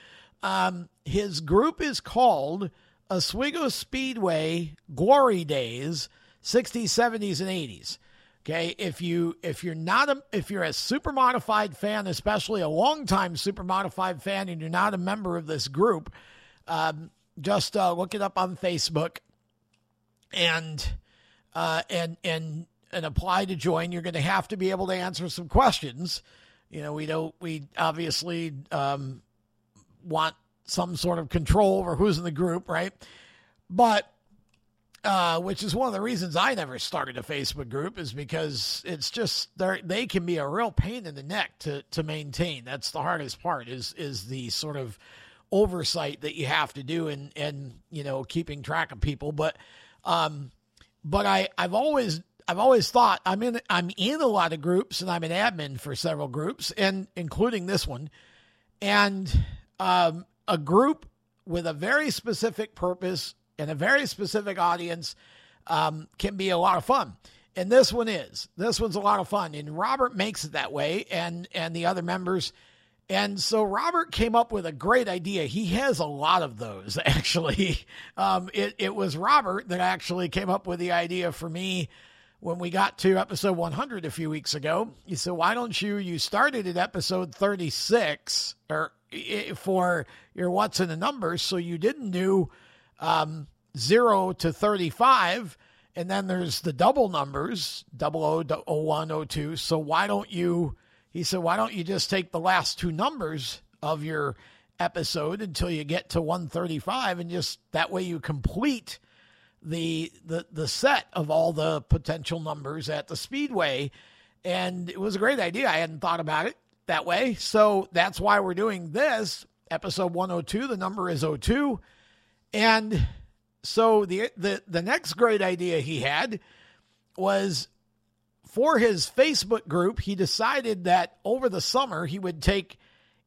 um, his group is called Oswego Speedway Glory Days 60s 70s and 80s Okay, if you if you're not a if you're a super modified fan, especially a longtime super modified fan, and you're not a member of this group, um, just uh, look it up on Facebook and uh, and and and apply to join. You're going to have to be able to answer some questions. You know, we don't we obviously um, want some sort of control over who's in the group, right? But uh, which is one of the reasons I never started a Facebook group, is because it's just they can be a real pain in the neck to to maintain. That's the hardest part is is the sort of oversight that you have to do and and you know keeping track of people. But um, but I I've always I've always thought I'm in I'm in a lot of groups and I'm an admin for several groups and including this one, and um, a group with a very specific purpose and a very specific audience um, can be a lot of fun. And this one is. This one's a lot of fun. And Robert makes it that way, and and the other members. And so Robert came up with a great idea. He has a lot of those, (laughs) actually. Um, it, it was Robert that actually came up with the idea for me when we got to episode 100 a few weeks ago. He said, Why don't you? You started at episode 36 or for your what's in the numbers, so you didn't do um, 0 to 35. And then there's the double numbers, 00, 01, 02. So why don't you, he said, why don't you just take the last two numbers of your episode until you get to 135 and just that way you complete the the the set of all the potential numbers at the speedway and it was a great idea i hadn't thought about it that way so that's why we're doing this episode 102 the number is 02 and so the the the next great idea he had was for his Facebook group, he decided that over the summer he would take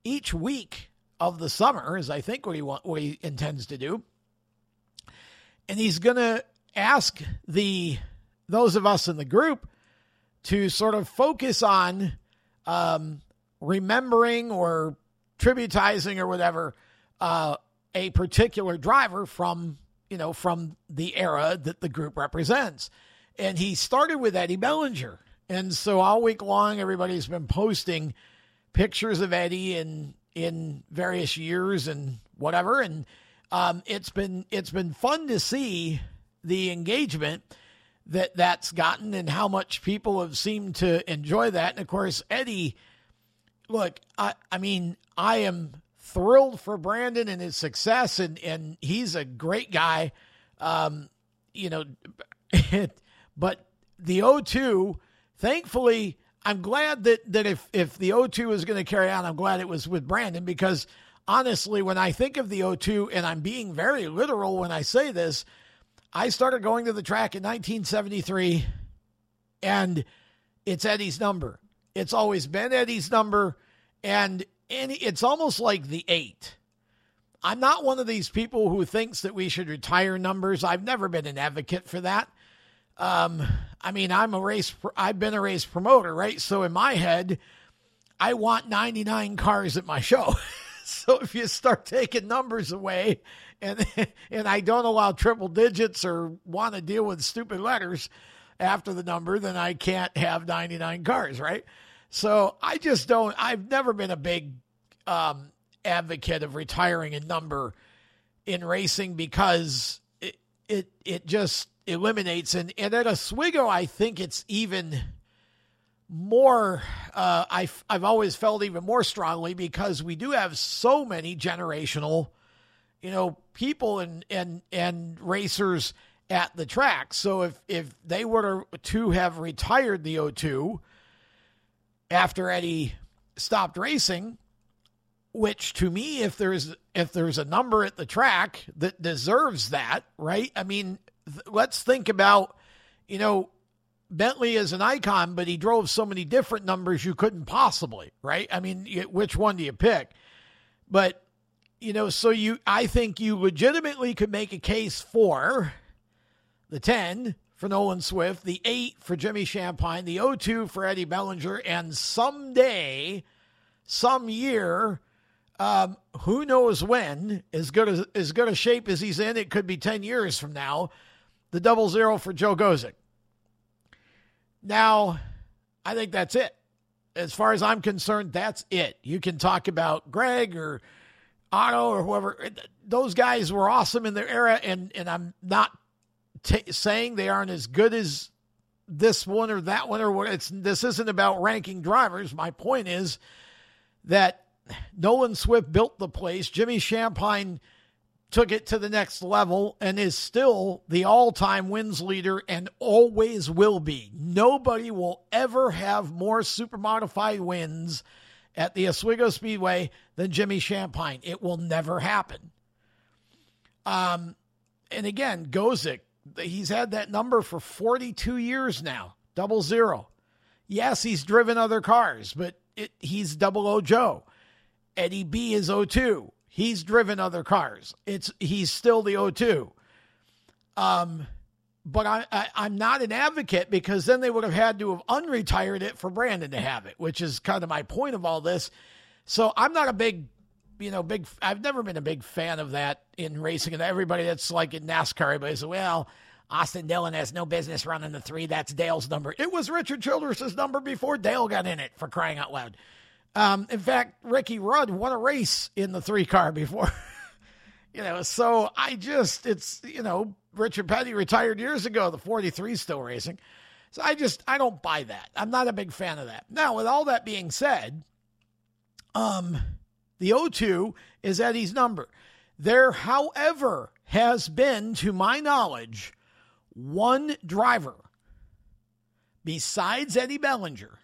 each week of the summer, is I think what he want, what he intends to do, and he's going to ask the those of us in the group to sort of focus on um, remembering or tributizing or whatever uh, a particular driver from you know from the era that the group represents. And he started with eddie bellinger. And so all week long everybody's been posting pictures of eddie in in various years and whatever. And um, it's been it's been fun to see the engagement that that's gotten and how much people have seemed to enjoy that. And of course eddie look i i mean i am thrilled for Brandon and his success, and and he's a great guy. Um, you know, (laughs) but the O2, thankfully, I'm glad that that if if the O2 is going to carry on, I'm glad it was with Brandon because honestly, when I think of the O2, and I'm being very literal when I say this, I started going to the track in 1973, and it's Eddie's number. It's always been Eddie's number, and and it's almost like the eight. I'm not one of these people who thinks that we should retire numbers. I've never been an advocate for that. Um, I mean, I'm a race. I've been a race promoter, right? So in my head, I want 99 cars at my show. (laughs) so if you start taking numbers away, and (laughs) and I don't allow triple digits or want to deal with stupid letters after the number, then I can't have 99 cars, right? So I just don't. I've never been a big um, advocate of retiring a number in racing because it it it just eliminates and and at Oswego I think it's even more uh, I I've always felt even more strongly because we do have so many generational you know people and and and racers at the track so if if they were to have retired the O2 after Eddie stopped racing, which to me, if there's if there's a number at the track that deserves that, right? I mean, th- let's think about, you know, Bentley is an icon, but he drove so many different numbers you couldn't possibly, right? I mean, which one do you pick? But you know, so you, I think you legitimately could make a case for the ten for Nolan Swift, the eight for Jimmy Shampine, the 0-2 for Eddie Bellinger, and someday, some year, um, who knows when, as good as as good a shape as he's in, it could be 10 years from now, the double zero for Joe Gosek. Now, I think that's it. As far as I'm concerned, that's it. You can talk about Greg or Otto or whoever. Those guys were awesome in their era, and, and I'm not t- saying they aren't as good as this one or that one or what. It's this isn't about ranking drivers. My point is that Nolan Swift built the place. Jimmy Shampine took it to the next level and is still the all-time wins leader and always will be. Nobody will ever have more super modified wins at the Oswego Speedway than Jimmy Shampine. It will never happen. Um, and again, Gosek, he's had that number for 42 years now, double zero. Yes, he's driven other cars, but it, he's double O Joe. Eddie B is O2. He's driven other cars. It's he's still the O2. Um, but I, I am not an advocate because then they would have had to have unretired it for Brandon to have it, which is kind of my point of all this. So I'm not a big you know, big. I've never been a big fan of that in racing, and everybody that's like in NASCAR, everybody says, "Well, Austin Dillon has no business running the three. That's Dale's number. It was Richard Childress's number before Dale got in it. For crying out loud! Um, in fact, Ricky Rudd won a race in the three car before. (laughs) you know, so I just it's you know Richard Petty retired years ago. The 43 is still racing. So I just I don't buy that. I'm not a big fan of that. Now, with all that being said, um the O2 is Eddie's number. There, however, has been, to my knowledge, one driver besides Eddie Bellinger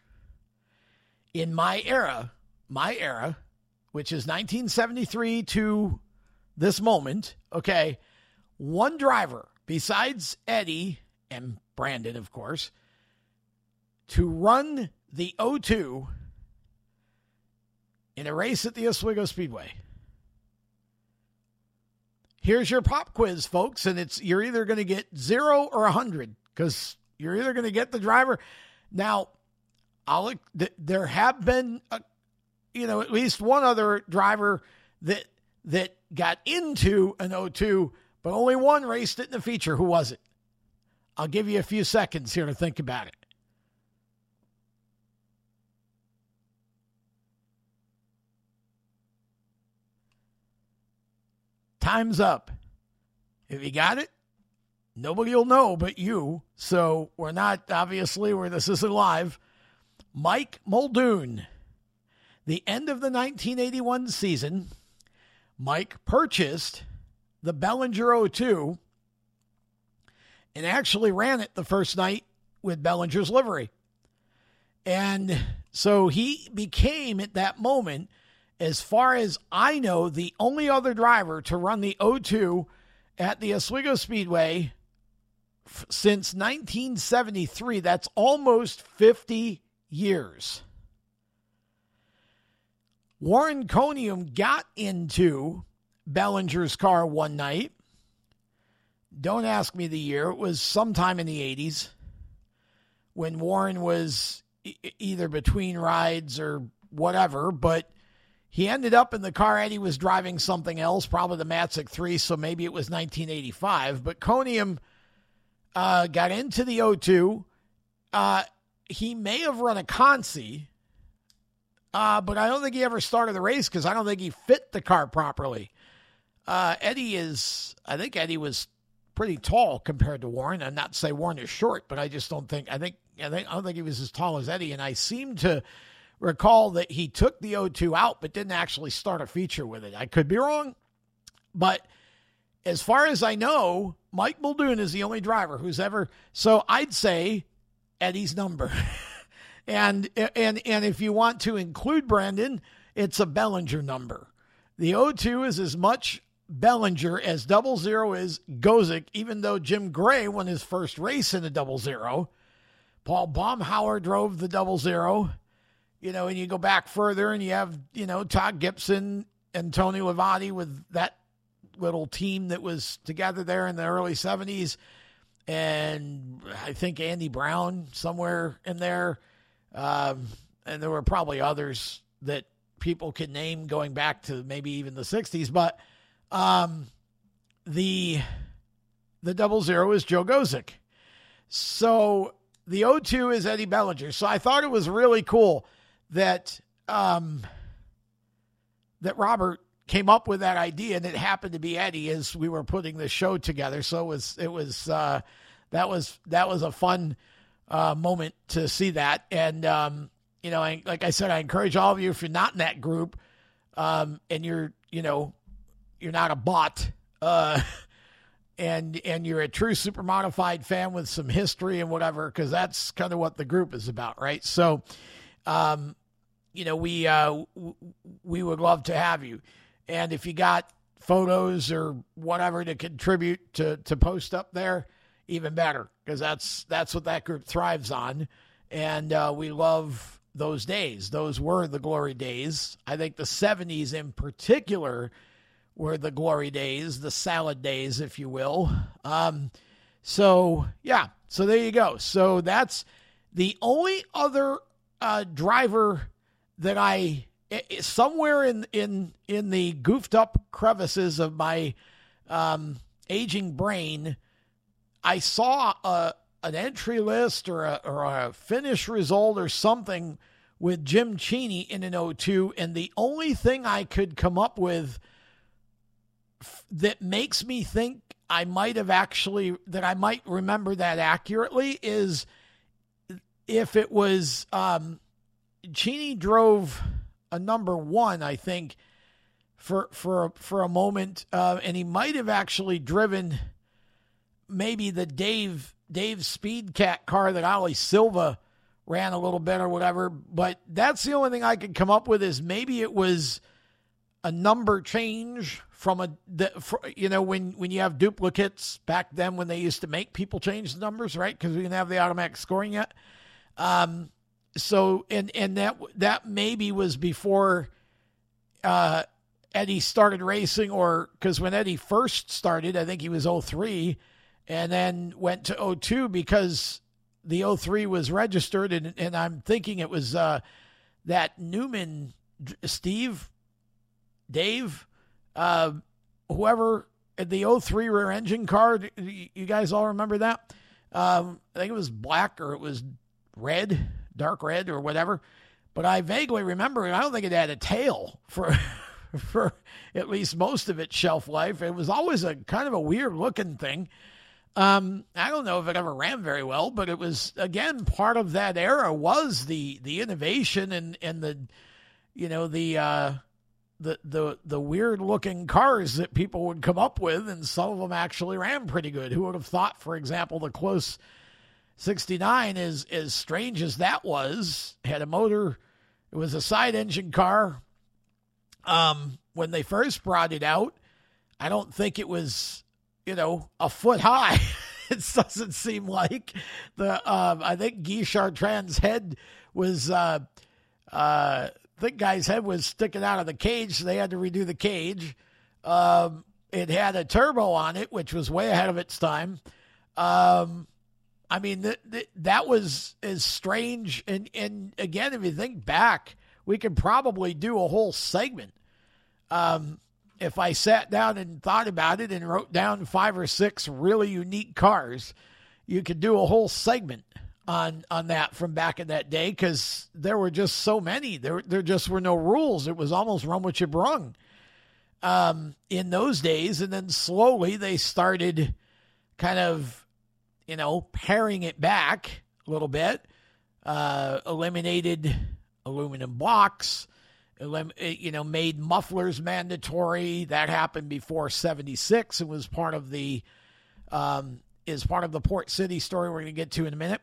in my era, my era, which is 1973 to this moment, okay, one driver besides Eddie and Brandon, of course, to run the O2 in a race at the Oswego Speedway. Here's your pop quiz, folks, and it's you're either going to get 0 or a 100 cuz you're either going to get the driver. Now, I'll there have been a, you know, at least one other driver that that got into an O2, but only one raced it in the feature. Who was it? I'll give you a few seconds here to think about it. Time's up. If you got it, nobody will know but you. So we're not, obviously, where this isn't live. Mike Muldoon. The end of the 1981 season, Mike purchased the Bellinger 02 and actually ran it the first night with Bellinger's livery. And so he became at that moment, as far as I know, the only other driver to run the 02 at the Oswego Speedway f- since 1973. That's almost 50 years. Warren Conium got into Bellinger's car one night don't ask me the year. It was sometime in the 80s when Warren was e- either between rides or whatever, but he ended up in the car Eddie was driving something else, probably the Matzik 3, so maybe it was 1985. But Coniam uh, got into the O2. Uh, he may have run a Consi, uh, but I don't think he ever started the race because I don't think he fit the car properly. Uh, Eddie is, I think Eddie was pretty tall compared to Warren. And not say Warren is short, but I just don't think I think I think I don't think he was as tall as Eddie. And I seem to recall that he took the O2 out, but didn't actually start a feature with it. I could be wrong, but as far as I know, Mike Muldoon is the only driver who's ever. So I'd say Eddie's number. (laughs) and and and if you want to include Brandon, it's a Bellinger number. The O2 is as much Bellinger as double zero is Gosek, even though Jim Gray won his first race in the double zero. Paul Baumhauer drove the double zero. You know, and you go back further and you have, you know, Todd Gibson and Tony Livati with that little team that was together there in the early 70s. And I think Andy Brown somewhere in there. Um, and there were probably others that people could name going back to maybe even the 60s. But um, the the double zero is Joe Gosek. So the O2 is Eddie Bellinger. So I thought it was really cool that um, that Robert came up with that idea, and it happened to be Eddie as we were putting the show together. So it was it was uh, that was that was a fun uh, moment to see that, and um, you know, I, like I said, I encourage all of you if you're not in that group um, and you're you know you're not a bot. Uh, (laughs) and and you're a true super modified fan with some history and whatever because that's kind of what the group is about right so um you know we uh we would love to have you. And if you got photos or whatever to contribute to to post up there even better because that's that's what that group thrives on. And uh, we love those days. Those were the glory days. I think the 70s in particular were the glory days, the salad days, if you will. Um, so yeah, so there you go. So that's the only other uh, driver that I somewhere in in in the goofed up crevices of my um, aging brain, I saw a an entry list or a, or a finish result or something with Jim Cheney in an O2, and the only thing I could come up with that makes me think I might have actually that I might remember that accurately is if it was um Cheney drove a number one, I think, for for for a moment, uh, and he might have actually driven maybe the Dave Dave Speed Cat car that Ali Silva ran a little bit or whatever. But that's the only thing I could come up with is maybe it was a number change from a the, for, you know when when you have duplicates back then when they used to make people change the numbers right because we didn't have the automatic scoring yet Um, so and and that that maybe was before uh, Eddie started racing, or because when Eddie first started, I think he was 03, and then went to 02 because the 03 was registered, and and I'm thinking it was uh, that Newman, Steve, Dave, uh, whoever the 03 rear engine car. You guys all remember that? Um, I think it was black or it was red, dark red or whatever. But I vaguely remember, and I don't think it had a tail for (laughs) for at least most of its shelf life. It was always a kind of a weird looking thing. Um, I don't know if it ever ran very well, but it was again part of that era was the the innovation and and the you know the uh, the the the weird looking cars that people would come up with, and some of them actually ran pretty good. Who would have thought, for example, the close 69 is as strange as that was. Had a motor it was a side engine car. Um when they first brought it out i don't think it was you know a foot high. (laughs) It doesn't seem like the um i think guy chartrand's head was uh uh I guy's head was sticking out of the cage so they had to redo the cage. Um it had a turbo on it which was way ahead of its time. Um I mean, th- th- that was as strange. And, and again, if you think back, we could probably do a whole segment. Um, if I sat down and thought about it and wrote down five or six really unique cars, you could do a whole segment on on that from back in that day because there were just so many. There there just were no rules. It was almost run what you brung um, in those days, and then slowly they started kind of you know, paring it back a little bit, uh, eliminated aluminum blocks, elim- eh, you know, made mufflers mandatory. That happened before 76 and was part of the, um, is part of the Port City story we're going to get to in a minute.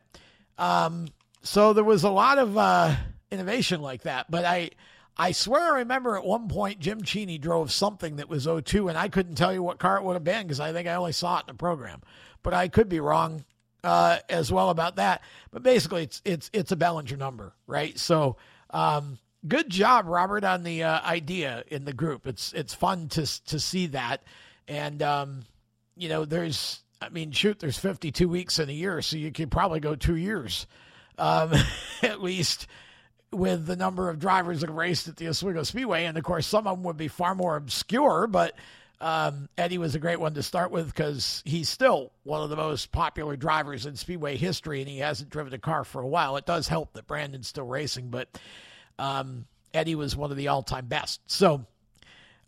Um, so there was a lot of uh, innovation like that. But I, I swear I remember at one point Jim Cheney drove something that was O2, and I couldn't tell you what car it would have been because I think I only saw it in the program but I could be wrong uh, as well about that. But basically, it's it's it's a Bellinger number, right? So, um, good job, Robert, on the uh, idea in the group. It's it's fun to to see that, and um, you know, there's I mean, shoot, there's 52 weeks in a year, so you could probably go two years, um, (laughs) at least. With the number of drivers that raced at the Oswego Speedway, and of course, some of them would be far more obscure, but um, Eddie was a great one to start with because he's still one of the most popular drivers in Speedway history, and he hasn't driven a car for a while. It does help that Brandon's still racing, but um, Eddie was one of the all time best. So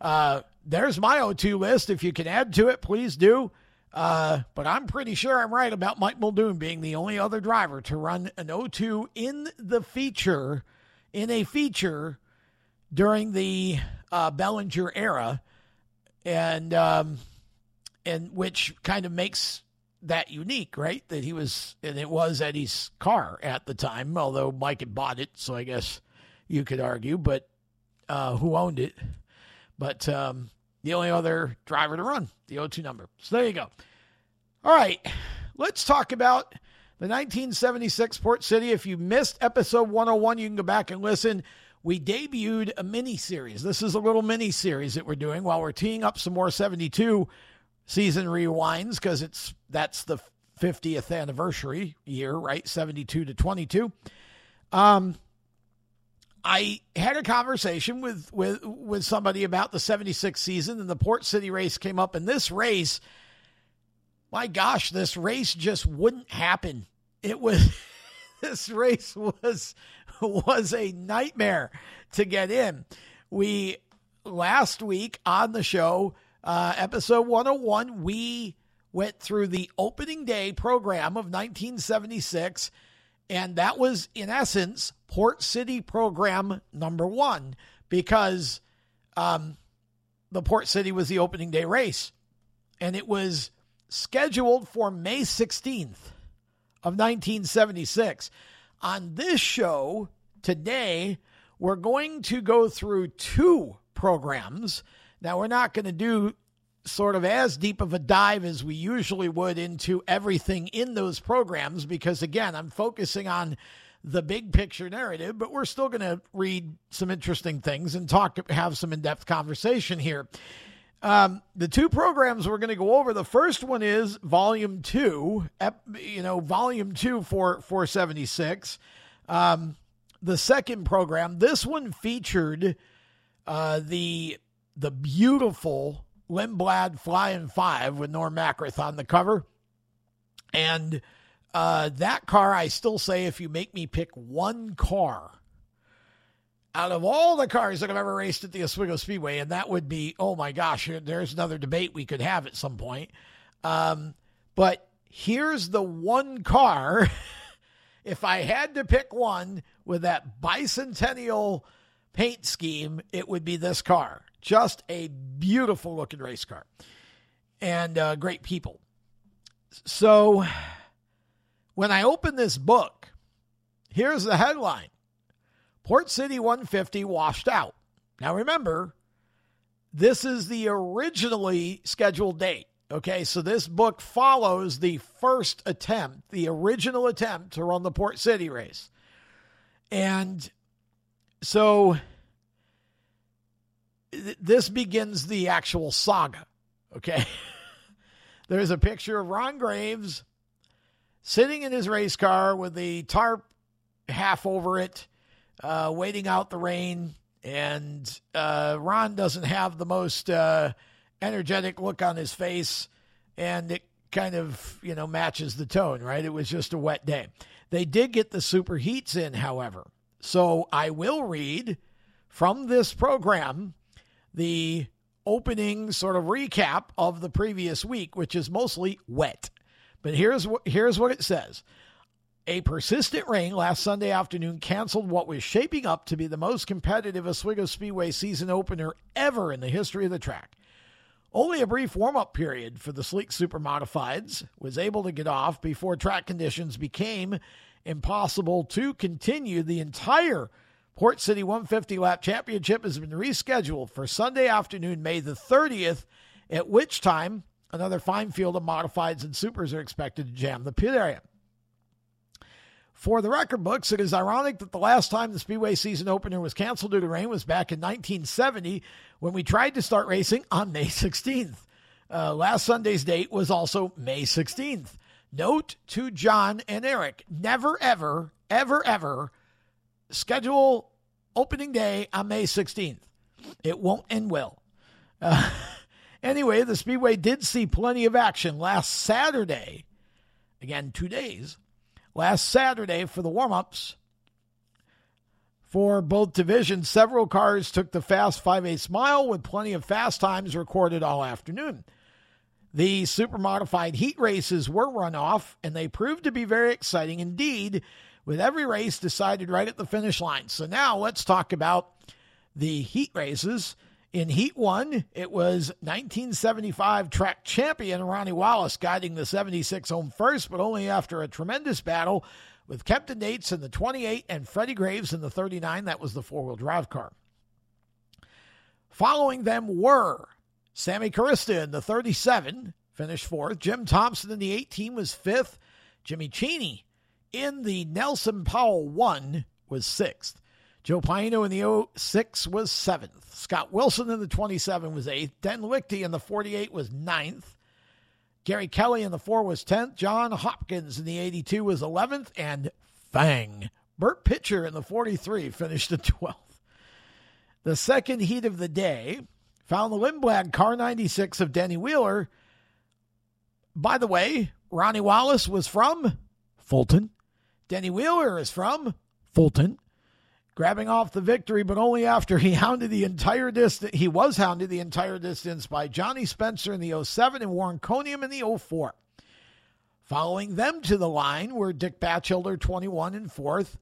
uh, there's my O2 list. If you can add to it, please do. Uh, but I'm pretty sure I'm right about Mike Muldoon being the only other driver to run an O2 in the feature, in a feature during the uh, Bellinger era and um, and which kind of makes that unique, right? That he was, and it was Eddie's car at the time, although Mike had bought it, so I guess you could argue, but uh, who owned it? But um, the only other driver to run the O2 number. So there you go. All right, let's talk about the 1976 Port City. If you missed episode 101, you can go back and listen we debuted a mini series. This is a little mini series that we're doing while we're teeing up some more 72 season rewinds because it's that's the 50th anniversary year, right? 72 to 22. Um, I had a conversation with with with somebody about the 76 season and the Port City race came up and this race my gosh, this race just wouldn't happen. It was (laughs) this race was (laughs) was a nightmare to get in. We last week on the show, uh, episode 101, we went through the opening day program of 1976, and that was in essence Port City program number one because um, the Port City was the opening day race, and it was scheduled for May 16th of 1976. On this show today, we're going to go through two programs. Now, we're not going to do sort of as deep of a dive as we usually would into everything in those programs because, again, I'm focusing on the big picture narrative, but we're still going to read some interesting things and talk, have some in depth conversation here. Um, the two programs we're going to go over. The first one is Volume Two, you know, Volume Two for 476. Um, the second program, this one featured uh, the the beautiful Lindblad Flying Five with Norm Macrith on the cover, and uh, that car, I still say, if you make me pick one car out of all the cars that I've ever raced at the Oswego Speedway, and that would be, oh my gosh, there's another debate we could have at some point. Um, but here's the one car. (laughs) if I had to pick one with that bicentennial paint scheme, it would be this car. Just a beautiful looking race car and uh, great people. So when I open this book, here's the headline Port City 150 washed out. Now remember, this is the originally scheduled date. Okay, so this book follows the first attempt, the original attempt to run the Port City race. And so th- this begins the actual saga. Okay. (laughs) There's a picture of Ron Graves sitting in his race car with the tarp half over it, uh, waiting out the rain. And uh, Ron doesn't have the most uh, energetic look on his face, and it kind of you know matches the tone, right? It was just a wet day. They did get the super heats in, however. So I will read from this program the opening sort of recap of the previous week, which is mostly wet. But here's what here's what it says. A persistent rain last Sunday afternoon canceled what was shaping up to be the most competitive Oswego Speedway season opener ever in the history of the track. Only a brief warm up period for the sleek super modifieds was able to get off before track conditions became impossible to continue. The entire Port City 150 lap championship has been rescheduled for Sunday afternoon, May the 30th, at which time Another fine field of modifieds and supers are expected to jam the pit area. For the record books, it is ironic that the last time the Speedway season opener was canceled due to rain was back in 1970 when we tried to start racing on May 16th. Uh, last Sunday's date was also May 16th. Note to John and Eric never, ever, ever, ever schedule opening day on May 16th. It won't end well. Uh, (laughs) Anyway, the Speedway did see plenty of action last Saturday. Again, two days. Last Saturday for the warm ups. For both divisions, several cars took the fast 5 8 mile with plenty of fast times recorded all afternoon. The super modified heat races were run off, and they proved to be very exciting indeed, with every race decided right at the finish line. So now let's talk about the heat races. In Heat 1, it was 1975 track champion Ronnie Wallace guiding the 76 home first, but only after a tremendous battle with Kempton Nates in the 28 and Freddie Graves in the 39. That was the four wheel drive car. Following them were Sammy Carista in the 37, finished fourth. Jim Thompson in the 18 was fifth. Jimmy Cheney in the Nelson Powell 1 was sixth. Joe Paino in the 06 was seventh. Scott Wilson in the 27 was eighth. Den Lichty in the 48 was ninth. Gary Kelly in the 4 was 10th. John Hopkins in the 82 was 11th. And Fang, Bert Pitcher in the 43 finished at (laughs) 12th. The second heat of the day found the Lindblad Car 96 of Denny Wheeler. By the way, Ronnie Wallace was from Fulton. Denny Wheeler is from Fulton grabbing off the victory, but only after he (laughs) hounded the entire distance. He was hounded the entire distance by Johnny Spencer in the 07 and Warren Coniam in the 04. Following them to the line were Dick Batchelder, 21 and 4th.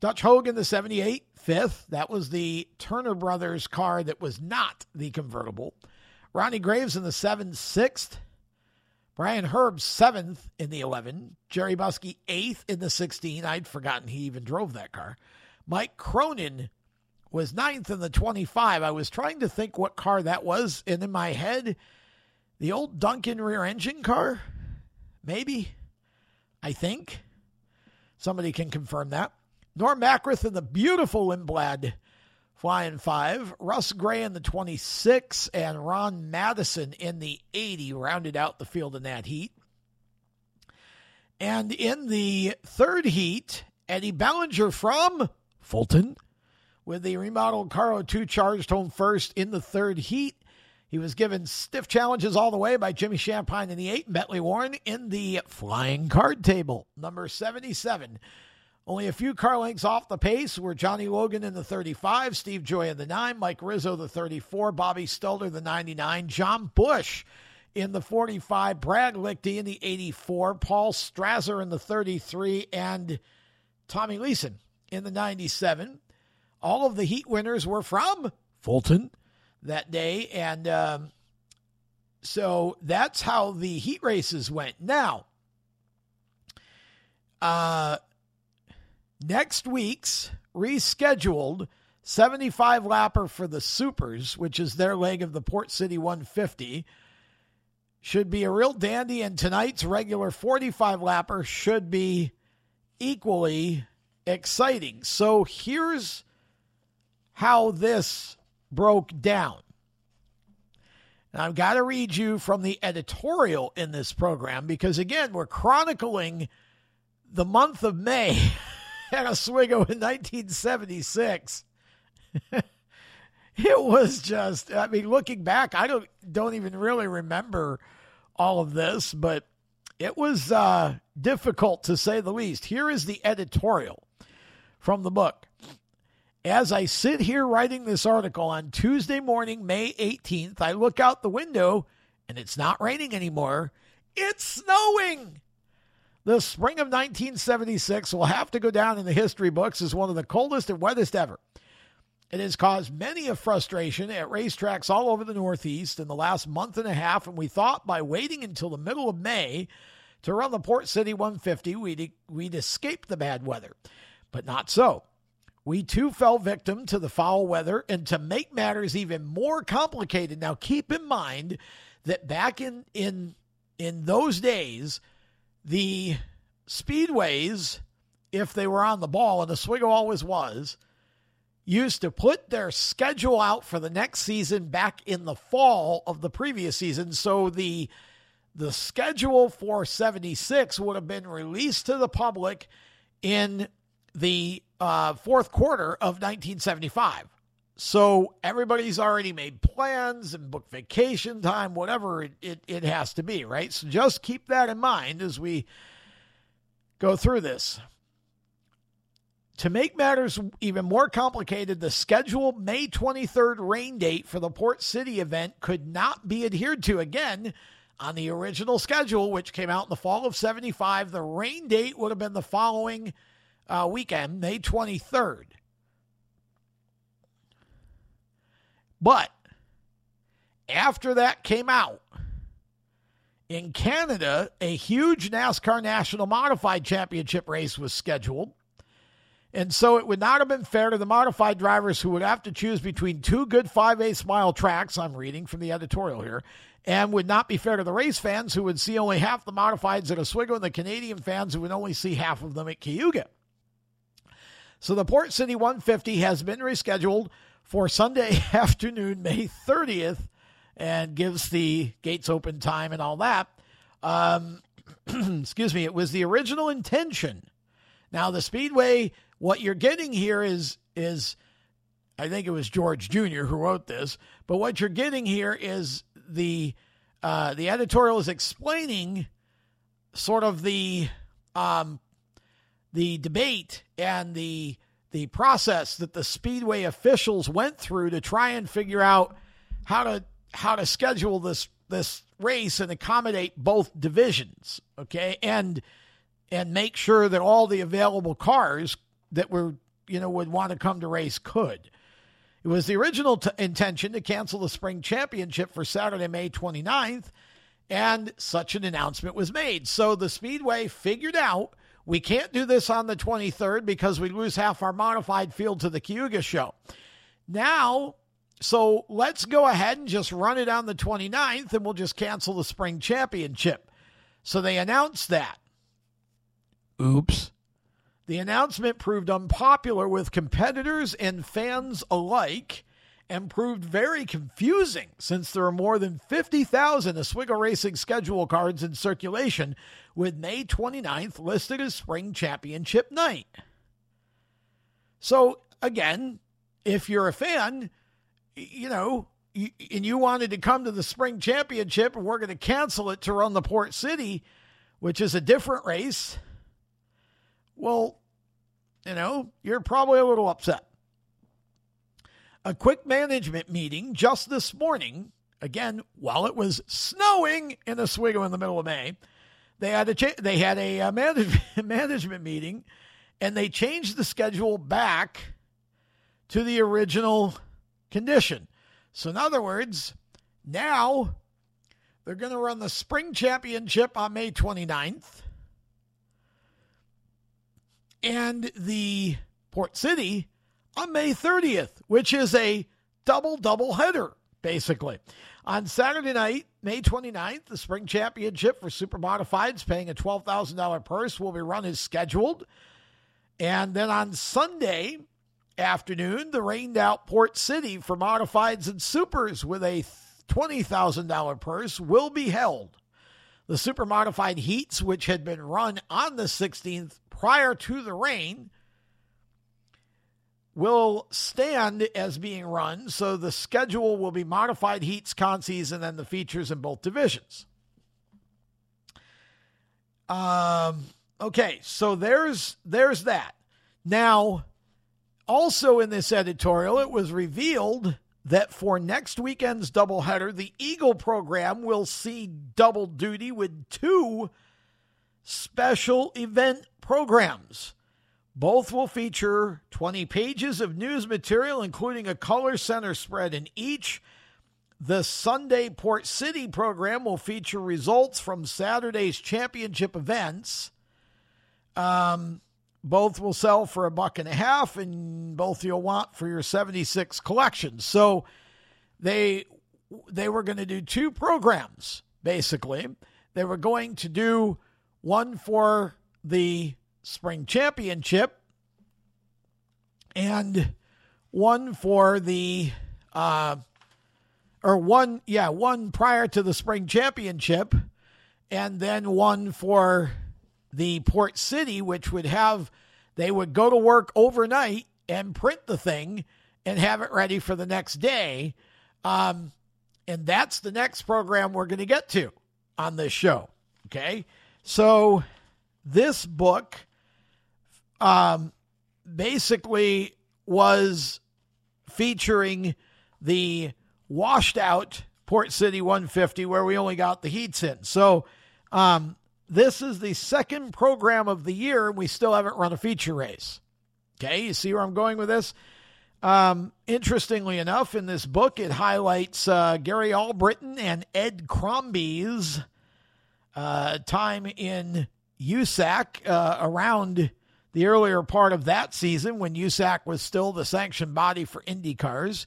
Dutch Hogan, the 78, 5th. That was the Turner Brothers car that was not the convertible. Ronnie Graves in the 7, 6th. Brian Herb, 7th in the 11. Jerry Buskey, 8th in the 16. I'd forgotten he even drove that car. Mike Cronin was ninth in the 25. I was trying to think what car that was, and in my head, the old Duncan rear engine car, maybe, I think. Somebody can confirm that. Norm Macrith in the beautiful Lindblad flying five. Russ Gray in the 26 and Ron Madison in the 80 rounded out the field in that heat. And in the third heat, Eddie Bellinger from Fulton with the remodeled Caro 2 charged home first in the third heat. He was given stiff challenges all the way by Jimmy Shampine in the 8 and Bentley Warren in the flying card table, number 77. Only a few car lengths off the pace were Johnny Logan in the 35, Steve Gioia in the 9, Mike Rizzo the 34, Bobby Stelter the 99, John Bush in the 45, Brad Lichty in the 84, Paul Strasser in the 33, and Tommy Leeson in the 97. All of the heat winners were from Fulton that day. And um, so that's how the heat races went. Now, uh, next week's rescheduled 75 lapper for the Supers, which is their leg of the Port City 150, should be a real dandy. And tonight's regular 45 lapper should be equally exciting. So here's how this broke down. And I've got to read you from the editorial in this program because, again, we're chronicling the month of May (laughs) at Oswego in 1976. (laughs) it was just, I mean, looking back, I don't don't even really remember all of this, but it was uh, difficult to say the least. Here is the editorial from the book. As I sit here writing this article on Tuesday morning, May 18th, I look out the window and it's not raining anymore. It's snowing. The spring of 1976 will have to go down in the history books as one of the coldest and wettest ever. It has caused many a frustration at racetracks all over the Northeast in the last month and a half, and we thought by waiting until the middle of May to run the Port City 150, we'd, we'd escape the bad weather. But not so. We too fell victim to the foul weather, and to make matters even more complicated, now keep in mind that back in in in those days, the speedways, if they were on the ball, and Oswego always was, used to put their schedule out for the next season back in the fall of the previous season. So the the schedule for 76 would have been released to the public in the uh, fourth quarter of 1975. So everybody's already made plans and booked vacation time, whatever it, it, it has to be, right? So just keep that in mind as we go through this. To make matters even more complicated, the scheduled May 23rd rain date for the Port City event could not be adhered to again on the original schedule, which came out in the fall of 75. The rain date would have been the following uh, weekend, May 23rd. But after that came out, in Canada, a huge NASCAR National Modified Championship race was scheduled. And so it would not have been fair to the modified drivers who would have to choose between two good 5 8 mile tracks, I'm reading from the editorial here, and would not be fair to the race fans who would see only half the modifieds at Oswego and the Canadian fans who would only see half of them at Cayuga. So the Port City 150 has been rescheduled for Sunday (laughs) afternoon, May 30th, and gives the gates open time and all that. Um, (clears throat) excuse me, it was the original intention. Now the Speedway, what you're getting here is is I think it was George Jr. who wrote this, but what you're getting here is the uh, the editorial is explaining sort of the um, the debate and the the process that the speedway officials went through to try and figure out how to how to schedule this this race and accommodate both divisions okay? And and make sure that all the available cars that were you know would want to come to race could. It was the original t- intention to cancel the spring championship for Saturday May 29th and such an announcement was made. So the speedway figured out we can't do this on the 23rd because we lose half our modified field to the Cayuga show. Now, so let's go ahead and just run it on the 29th and we'll just cancel the spring championship. So they announced that. Oops. The announcement proved unpopular with competitors and fans alike and proved very confusing since there are more than 50,000 Oswego Racing schedule cards in circulation, with May 29th listed as Spring Championship night. So, again, if you're a fan, you know, and you wanted to come to the Spring Championship and we're going to cancel it to run the Port City, which is a different race, well, you know, you're probably a little upset. A quick management meeting just this morning, again, while it was snowing in Oswego in the middle of May, they had a cha- they had a uh, management (laughs) management meeting, and they changed the schedule back to the original condition. So, in other words, now they're going to run the spring championship on May 29th, and the Port City on May 30th, which is a double double header, basically. On Saturday night, May 29th, the Spring Championship for Super Modifieds, paying a $12,000 purse, will be run as scheduled. And then on Sunday afternoon, the rained out Port City for Modifieds and Supers with a $20,000 purse will be held. The Super Modified Heats, which had been run on the 16th prior to the rain, will stand as being run. So the schedule will be modified heats, consies, and then the features in both divisions. Um, okay, so there's there's that. Now, also in this editorial, it was revealed that for next weekend's doubleheader, the Eagle program will see double duty with two special event programs. Both will feature 20 pages of news material, including a color center spread in each. The Sunday Port City program will feature results from Saturday's championship events. Um, both will sell for a buck and a half, and both you'll want for your 76 collection. So they they were going to do two programs basically. They were going to do one for the Spring Championship and one for the uh, or one yeah one prior to the spring championship and then one for the port city which would have they would go to work overnight and print the thing and have it ready for the next day. Um, and that's the next program we're going to get to on this show okay? So this book um, basically was featuring the washed out Port City 150 where we only got the heats in. So um, this is the second program of the year, and we still haven't run a feature race. Okay, you see where I'm going with this? Um, interestingly enough, in this book, it highlights uh, Gary Albritton and Ed Crombie's uh, time in USAC uh, around the earlier part of that season when USAC was still the sanctioned body for Indy cars.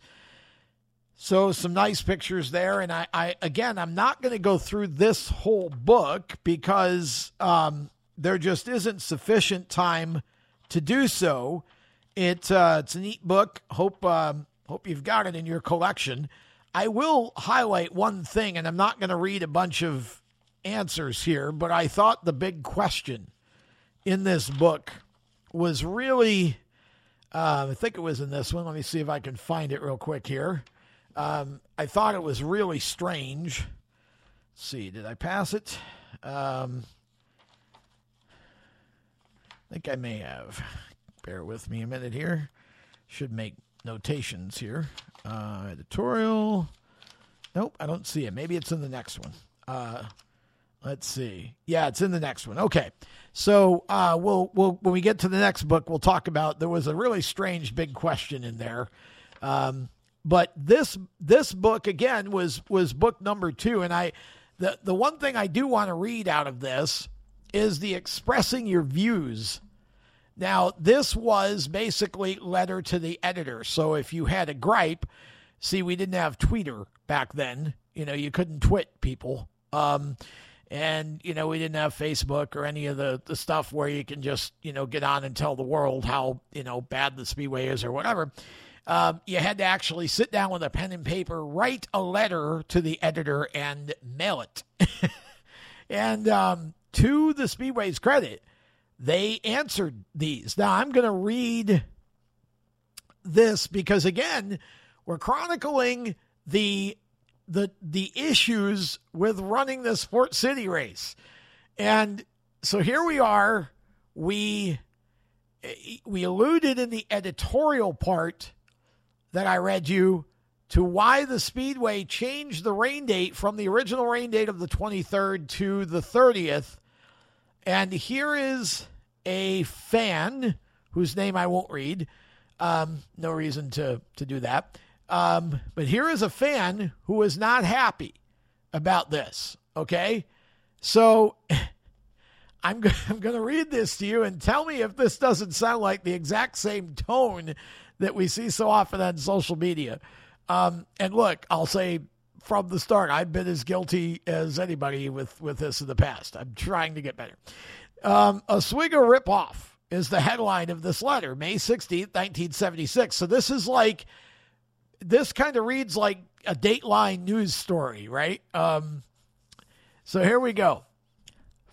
So some nice pictures there, and I, I again, I'm not going to go through this whole book because um, there just isn't sufficient time to do so. It uh, it's a neat book. Hope um, hope you've got it in your collection. I will highlight one thing, and I'm not going to read a bunch of answers here, but I thought the big question in this book was really, uh, I think it was in this one. Let me see if I can find it real quick here. Um, I thought it was really strange. Let's see, did I pass it? Um, I think I may have. Bear with me a minute here. Should make notations here. Uh, editorial. Nope, I don't see it. Maybe it's in the next one. Uh, let's see. Yeah, it's in the next one. Okay. So uh, we'll we'll when we get to the next book, we'll talk about. There was a really strange big question in there, um, but this this book again was was book number two, and I the the one thing I do want to read out of this is the expressing your views. Now this was basically letter to the editor. So if you had a gripe, see we didn't have Twitter back then. You know you couldn't twit people. Um, And, you know, we didn't have Facebook or any of the, the stuff where you can just, you know, get on and tell the world how, you know, bad the Speedway is or whatever. Um, you had to actually sit down with a pen and paper, write a letter to the editor, and mail it. (laughs) and um, to the Speedway's credit, they answered these. Now, I'm going to read this because, again, we're chronicling the the the issues with running the Port City race. And so here we are. We we alluded in the editorial part that I read you to why the Speedway changed the rain date from the original rain date of the 23rd to the 30th. And here is a fan whose name I won't read. Um, no reason to, to do that. Um, but here is a fan who is not happy about this. Okay. So (laughs) I'm, going (laughs) to read this to you and tell me if this doesn't sound like the exact same tone that we see so often on social media. Um, and look, I'll say from the start, I've been as guilty as anybody with, with this in the past. I'm trying to get better. Um, Oswego ripoff is the headline of this letter, May 16th, 1976. So this is like, this kind of reads like a Dateline news story, right? Um, so here we go.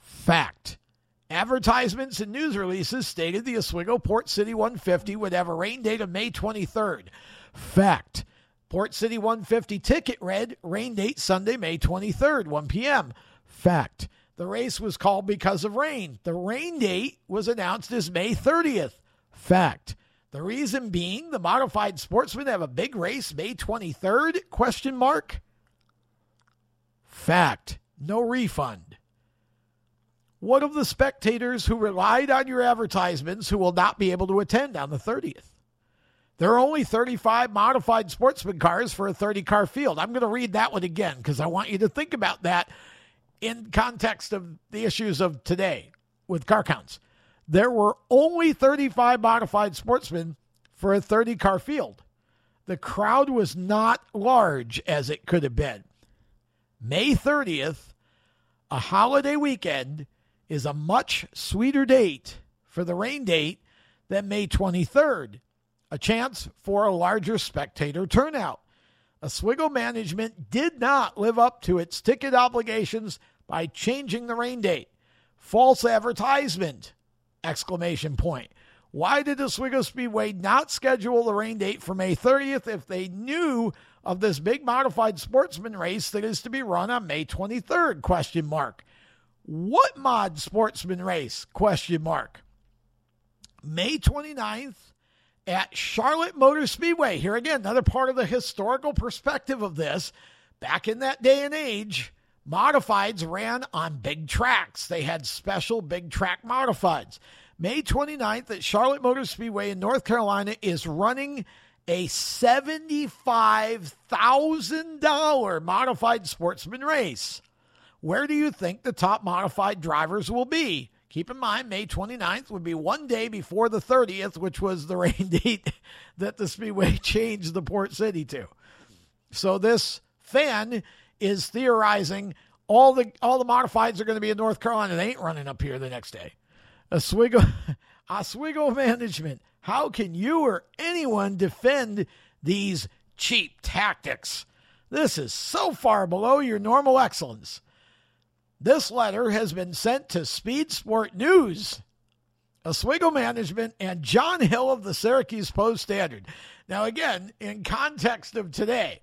Fact. Advertisements and news releases stated the Oswego Port City 150 would have a rain date of May 23rd. Fact. Port City 150 ticket read rain date Sunday, May 23rd, 1 p.m. Fact. The race was called because of rain. The rain date was announced as May 30th. Fact. The reason being the modified sportsmen have a big race May 23rd? Question mark. Fact. No refund. What of the spectators who relied on your advertisements who will not be able to attend on the 30th? There are only 35 modified sportsman cars for a 30 car field. I'm going to read that one again because I want you to think about that in context of the issues of today with car counts. There were only 35 modified sportsmen for a 30 car field. The crowd was not large as it could have been. May 30th, a holiday weekend, is a much sweeter date for the rain date than May 23rd, a chance for a larger spectator turnout. Oswego management did not live up to its ticket obligations by changing the rain date. False advertisement! Exclamation point. Why did Oswego Speedway not schedule the rain date for May 30th if they knew of this big modified sportsman race that is to be run on May 23rd? Question mark. What mod sportsman race? Question mark. May 29th at Charlotte Motor Speedway. Here again, another part of the historical perspective of this. Back in that day and age, modifieds ran on big tracks. They had special big track modifieds. May 29th at Charlotte Motor Speedway in North Carolina is running a $75,000 modified sportsman race. Where do you think the top modified drivers will be? Keep in mind, May 29th would be one day before the 30th, which was the (laughs) rain date that the Speedway (laughs) changed the Port City to. So this fan is theorizing all the all the modifieds are going to be in North Carolina. They ain't running up here the next day. Oswego, (laughs) Oswego management, how can you or anyone defend these cheap tactics? This is so far below your normal excellence. This letter has been sent to Speed Sport News, Oswego Management, and John Hill of the Syracuse Post Standard. Now, again, in context of today,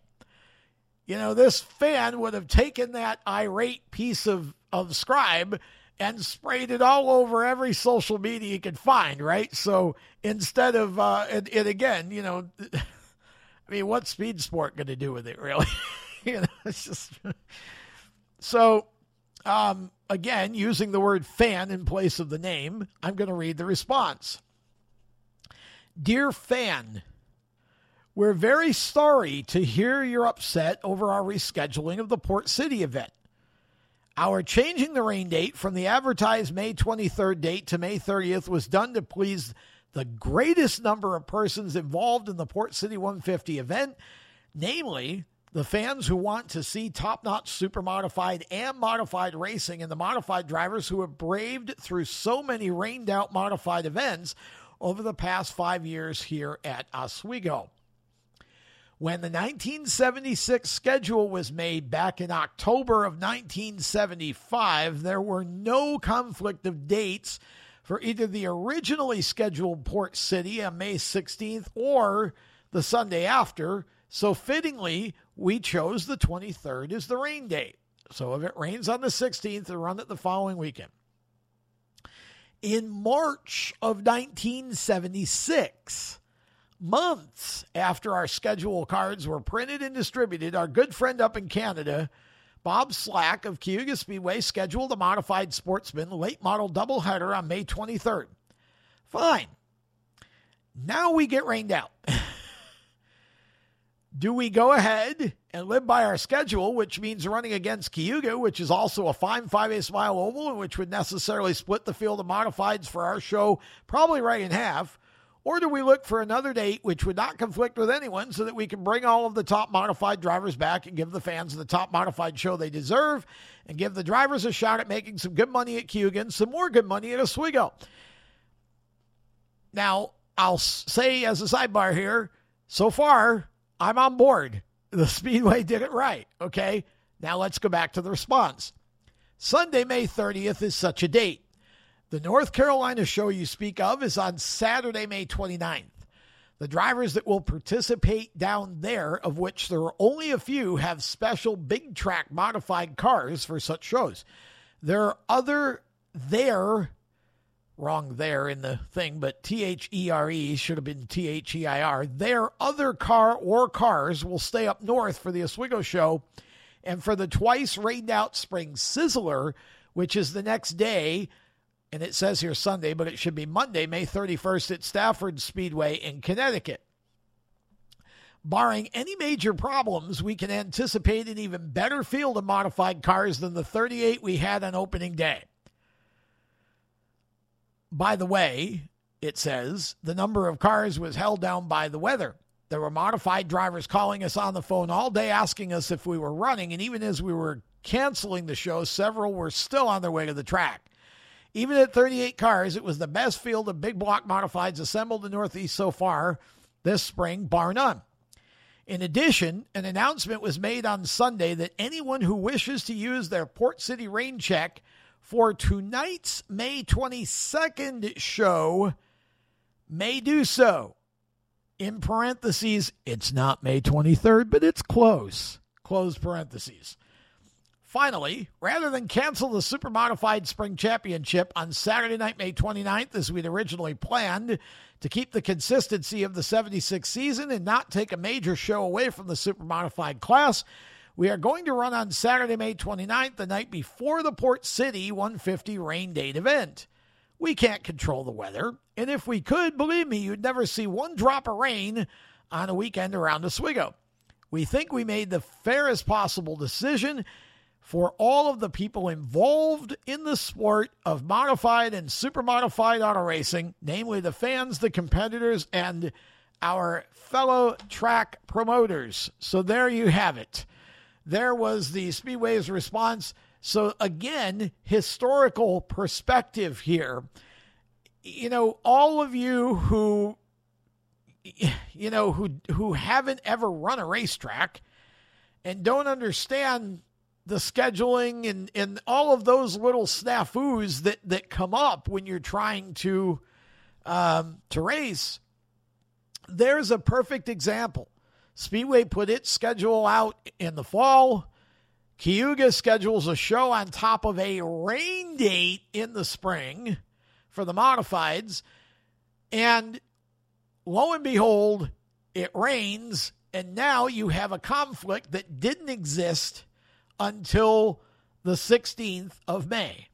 you know, this fan would have taken that irate piece of, of scribe and sprayed it all over every social media you could find, right? So instead of, uh, and again, you know, (laughs) I mean, what's Speed Sport going to do with it, really? (laughs) you know, it's just. (laughs) So um, again, using the word fan in place of the name, I'm going to read the response. Dear fan, we're very sorry to hear you're upset over our rescheduling of the Port City event. Our changing the rain date from the advertised May 23rd date to May 30th was done to please the greatest number of persons involved in the Port City 150 event, namely The fans who want to see top notch super modified and modified racing and the modified drivers who have braved through so many rained out modified events over the past five years here at Oswego. When the 1976 schedule was made back in October of 1975, there were no conflict of dates for either the originally scheduled Port City on May 16th or the Sunday after. So, fittingly, we chose the 23rd as the rain date. So, if it rains on the 16th, we'll run it the following weekend. In March of 1976, months after our schedule cards were printed and distributed, our good friend up in Canada, Bob Slack of Cayuga Speedway, scheduled a modified sportsman late model doubleheader on May 23rd. Fine. Now we get rained out. (laughs) Do we go ahead and live by our schedule, which means running against Cayuga, which is also a fine 5 8 mile oval, and which would necessarily split the field of modifieds for our show probably right in half? Or do we look for another date which would not conflict with anyone so that we can bring all of the top modified drivers back and give the fans the top modified show they deserve and give the drivers a shot at making some good money at Cayuga some more good money at Oswego? Now, I'll say as a sidebar here, so far, I'm on board. The (laughs) Speedway did it right. Okay. Now let's go back to the response. Sunday, May 30th is such a date. The North Carolina show you speak of is on Saturday, May 29th. The drivers that will participate down there, of which there are only a few, have special big track modified cars for such shows. There are other there wrong there in the thing, but T H E R E should have been T H E I R. Their other car or cars will stay up north for the Oswego show and for the twice rained out spring sizzler, which is the next day. And it says here Sunday, but it should be Monday, May 31st at Stafford Speedway in Connecticut. Barring any major problems, we can anticipate an even better field of modified cars than the 38 we had on opening day. By the way, it says the number of cars was held down by the weather. There were modified drivers calling us on the phone all day asking us if we were running, and even as we were canceling the show, several were still on their way to the track. Even at 38 cars, it was the best field of big block modifieds assembled in the Northeast so far this spring, bar none. In addition, an announcement was made on Sunday that anyone who wishes to use their Port City rain check for tonight's May 22nd show may do so. In parentheses, it's not May 23rd, but it's close. Close parentheses. Finally, rather than cancel the Super Modified Spring Championship on Saturday night, May 29th, as we'd originally planned, to keep the consistency of the 76 season and not take a major show away from the Super Modified class, we are going to run on Saturday, May 29th, the night before the Port City 150 rain date event. We can't control the weather, and if we could, believe me, you'd never see one drop of rain on a weekend around Oswego. We think we made the fairest possible decision for all of the people involved in the sport of modified and super modified auto racing, namely the fans, the competitors, and our fellow track promoters. So there you have it there was the Speedway's response. So, again, historical perspective here. You know, all of you who, you know, who, who haven't ever run a racetrack and don't understand the scheduling and, and all of those little snafus that, that come up when you're trying to um, to race, there's a perfect example. Speedway put its schedule out in the fall. Cayuga schedules a show on top of a rain date in the spring for the modifieds. And lo and behold, it rains. And now you have a conflict that didn't exist until the 16th of May.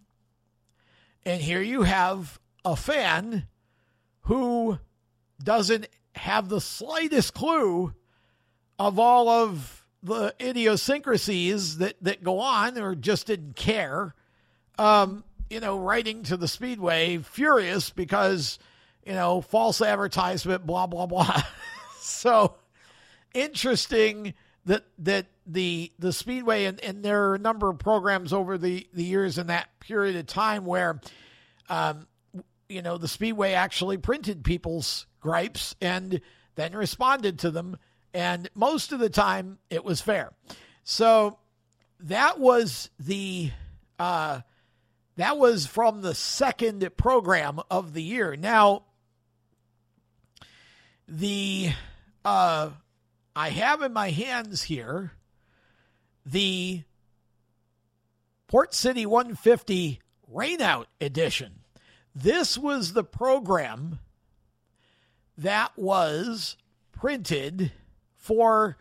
And here you have a fan who doesn't have the slightest clue of all of the idiosyncrasies that, that go on or just didn't care, um, you know, writing to the Speedway furious because, you know, false advertisement, blah, blah, blah. (laughs) so interesting that that the the speedway and, and there are a number of programs over the the years in that period of time where um you know the speedway actually printed people's gripes and then responded to them and most of the time it was fair. So that was the uh that was from the second program of the year. Now the uh I have in my hands here the Port City 150 Rainout Edition. This was the program that was printed for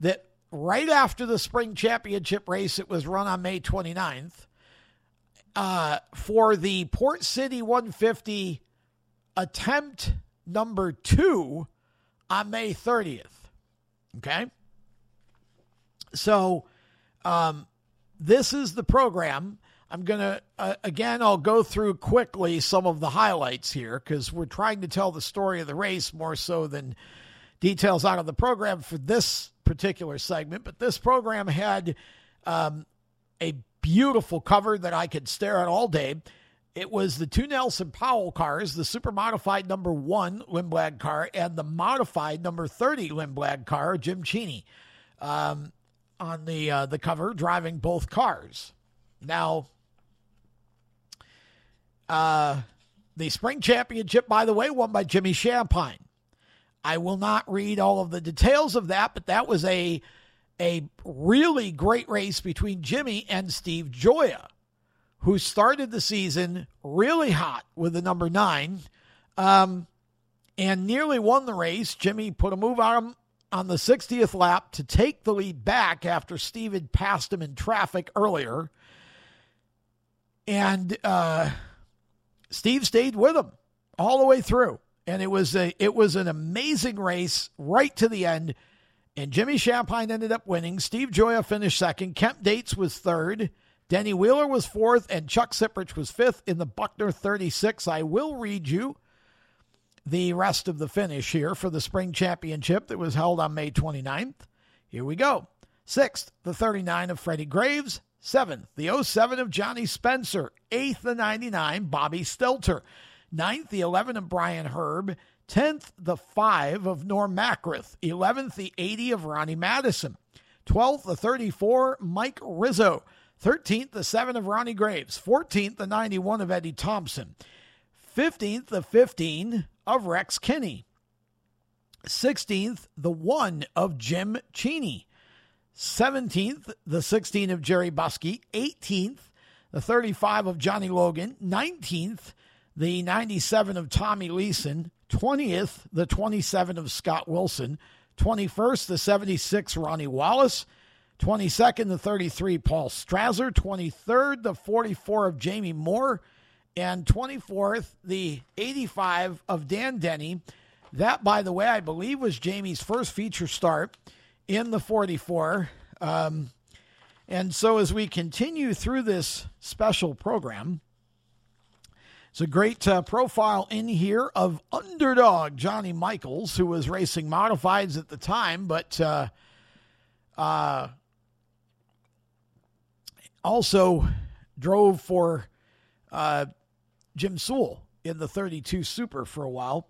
that right after the spring championship race. It was run on May 29th. Uh, for the Port City 150 attempt number two on May 30th. Okay. So, um, this is the program. I'm going to, uh, again, I'll go through quickly some of the highlights here because we're trying to tell the story of the race more so than details out of the program for this particular segment. But this program had um, a beautiful cover that I could stare at all day. It was the two Nelson Powell cars, the super modified number one Lindblad car and the modified number 30 Lindblad car, Jim Cheney, um, on the, uh, the cover, driving both cars. Now, uh, the spring championship, by the way, won by Jimmy Shampine. I will not read all of the details of that, but that was a a really great race between Jimmy and Steve Gioia, who started the season really hot with the number nine um, and nearly won the race. Jimmy put a move on him on the 60th lap to take the lead back after Steve had passed him in traffic earlier. And uh, Steve stayed with him all the way through. And it was a it was an amazing race right to the end. And Jimmy Shampine ended up winning. Steve Gioia finished second. Kemp Dates was third. Denny Wheeler was fourth, and Chuck Siprich was fifth in the Buckner 36. I will read you the rest of the finish here for the spring championship that was held on May 29th. Here we go. Sixth, the 39 of Freddie Graves. Seventh, the 07 of Johnny Spencer. Eighth, the 99, Bobby Stelter. Ninth, the 11 of Brian Herb. Tenth, the 5 of Norm Macrith. Eleventh, the 80 of Ronnie Madison. Twelfth, the 34, Mike Rizzo. 13th, the 7 of Ronnie Graves. 14th, the 91 of Eddie Thompson. 15th, the 15 of Rex Kinney. 16th, the 1 of Jim Cheney. 17th, the 16 of Jerry Buskey. 18th, the 35 of Johnny Logan. 19th, the 97 of Tommy Leeson. 20th, the 27 of Scott Wilson. 21st, the 76 Ronnie Wallace. 22nd, the 33, Paul Strasser. 23rd, the 44 of Jamie Moore. And 24th, the 85 of Dan Denny. That, by the way, I believe was Jamie's first feature start in the 44. Um, and so as we continue through this special program, it's a great uh, profile in here of underdog Johnny Michaels, who was racing modifieds at the time, but uh, uh, also drove for uh, Jim Sewell in the 32 Super for a while.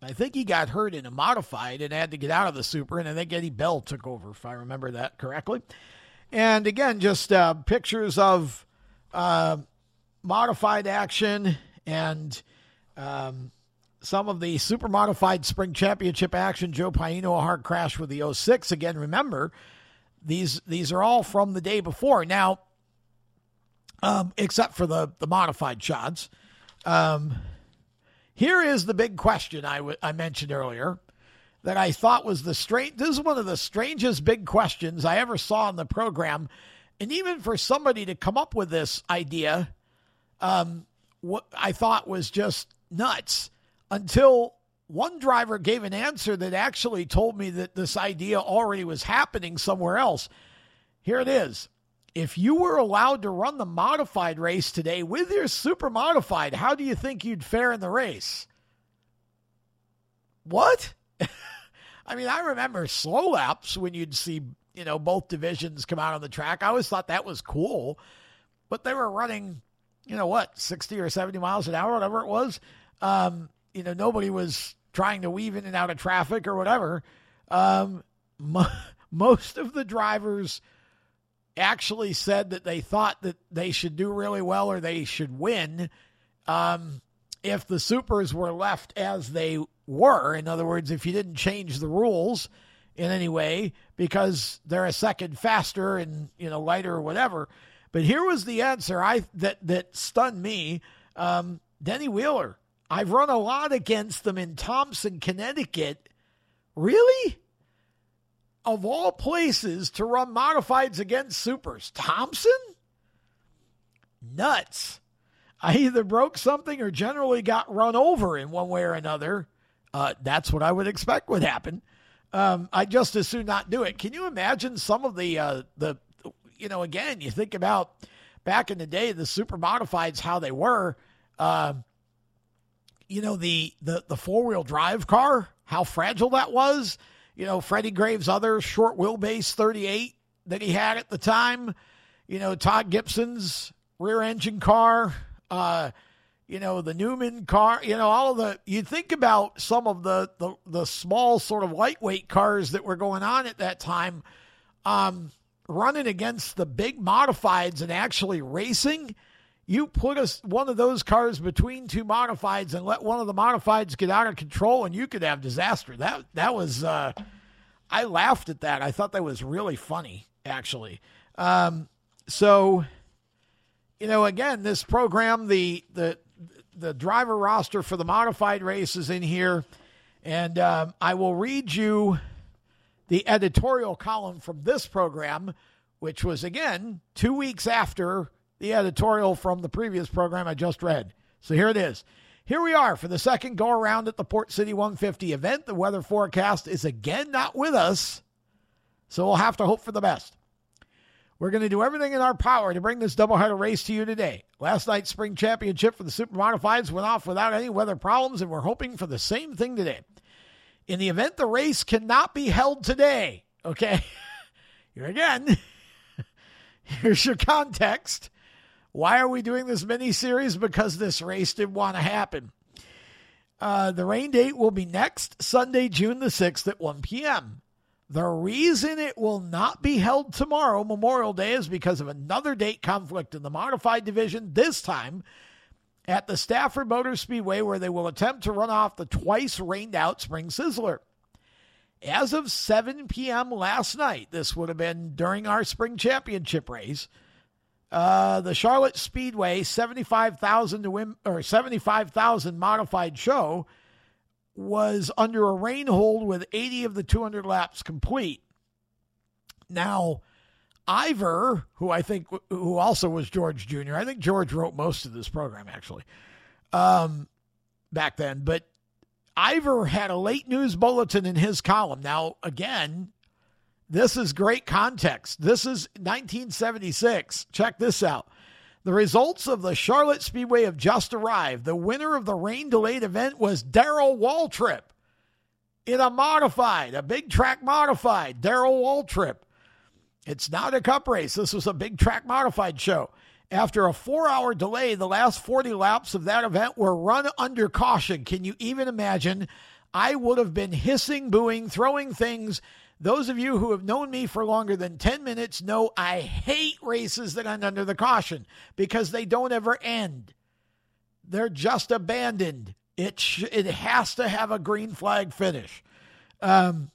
I think he got hurt in a modified and had to get out of the Super, and I think Eddie Bell took over, if I remember that correctly. And again, just uh, pictures of uh, modified action and um, some of the super modified spring championship action. Joe Paino, a hard crash with the 06. Again, remember, these these are all from the day before. Now, um, except for the the modified shots. Um, here is the big question I, w- I mentioned earlier that I thought was the strange. This is one of the strangest big questions I ever saw in the program, and even for somebody to come up with this idea, um, what I thought was just nuts. Until one driver gave an answer that actually told me that this idea already was happening somewhere else. Here it is. If you were allowed to run the modified race today with your super modified, how do you think you'd fare in the race? What? (laughs) I mean, I remember slow laps when you'd see, you know, both divisions come out on the track. I always thought that was cool. But they were running, you know, what, 60 or 70 miles an hour, whatever it was. Um, you know, nobody was trying to weave in and out of traffic or whatever. Um, (laughs) most of the drivers actually said that they thought that they should do really well or they should win um, if the supers were left as they were. In other words, if you didn't change the rules in any way because they're a second faster and you know lighter or whatever. But here was the answer I that that stunned me. Um, Denny Wheeler. I've run a lot against them in Thompson, Connecticut. Really? Of all places to run modifieds against supers, Thompson? Nuts. I either broke something or generally got run over in one way or another. Uh, that's what I would expect would happen. Um, I just as soon not do it. Can you imagine some of the uh, the you know again you think about back in the day the super modifieds how they were. Uh, you know the the the four wheel drive car how fragile that was. You know Freddie Graves' other short wheelbase 38 that he had at the time. You know Todd Gibson's rear engine car. Uh, you know, the Newman car, you know, all of the, you think about some of the, the, the small sort of lightweight cars that were going on at that time, um, running against the big modifieds and actually racing. You put us one of those cars between two modifieds and let one of the modifieds get out of control, and you could have disaster. That that was, uh, I laughed at that. I thought that was really funny, actually. Um, so, you know, again, this program, the the the driver roster for the modified races in here, and um, I will read you the editorial column from this program, which was again two weeks after the editorial from the previous program I just read. So here it is. Here we are for the second go around at the Port City 150 event. The weather forecast is again not with us, so we'll have to hope for the best. We're going to do everything in our power to bring this doubleheader race to you today. Last night's spring championship for the Super Modifieds went off without any weather problems, and we're hoping for the same thing today. In the event the race cannot be held today, okay, (laughs) here again, (laughs) here's your context. Why are we doing this mini series? Because this race didn't want to happen. Uh, the rain date will be next Sunday, June the 6th at 1 p.m. The reason it will not be held tomorrow, Memorial Day, is because of another date conflict in the modified division, this time at the Stafford Motor Speedway, where they will attempt to run off the twice rained out Spring Sizzler. As of 7 p.m. last night, this would have been during our spring championship race. Uh, the Charlotte Speedway 75,000 to win or 75,000 modified show was under a rain hold with 80 of the 200 laps complete. Now, Ivor, who I think who also was George Jr. I think George wrote most of this program actually. Um back then, but Ivor had a late news bulletin in his column. Now, again, this is great context. This is 1976. Check this out. The results of the Charlotte Speedway have just arrived. The winner of the rain delayed event was Darrell Waltrip in a modified, a big track modified. Darrell Waltrip. It's not a cup race. This was a big track modified show. After a four hour delay, the last 40 laps of that event were run under caution. Can you even imagine? I would have been hissing, booing, throwing things those of you who have known me for longer than 10 minutes know I hate races that end under the caution because they don't ever end. They're just abandoned. It, sh- it has to have a green flag finish. Um,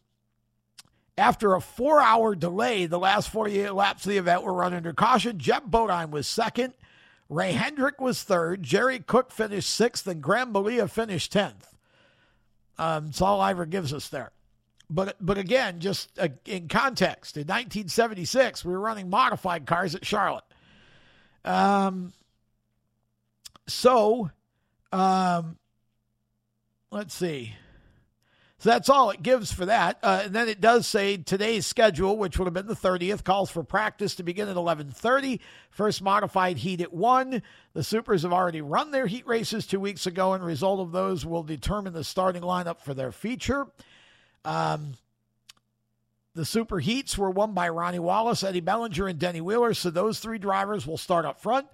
after a four hour delay, the last 48 laps of the event were run under caution. Geoff Bodine was second. Ray Hendrick was third. Jerry Cook finished sixth, and Graham Balia finished 10th. Um, that's all Ivor gives us there. But but again, just uh, in context, in 1976, we were running modified cars at Charlotte. Um, so, um, let's see. So that's all it gives for that. Uh, and then it does say today's schedule, which would have been the 30th, calls for practice to begin at 11:30. First modified heat at one. The Supers have already run their heat races two weeks ago, and result of those will determine the starting lineup for their feature. Um, the Super Heats were won by Ronnie Wallace, Eddie Bellinger, and Denny Wheeler, so those three drivers will start up front.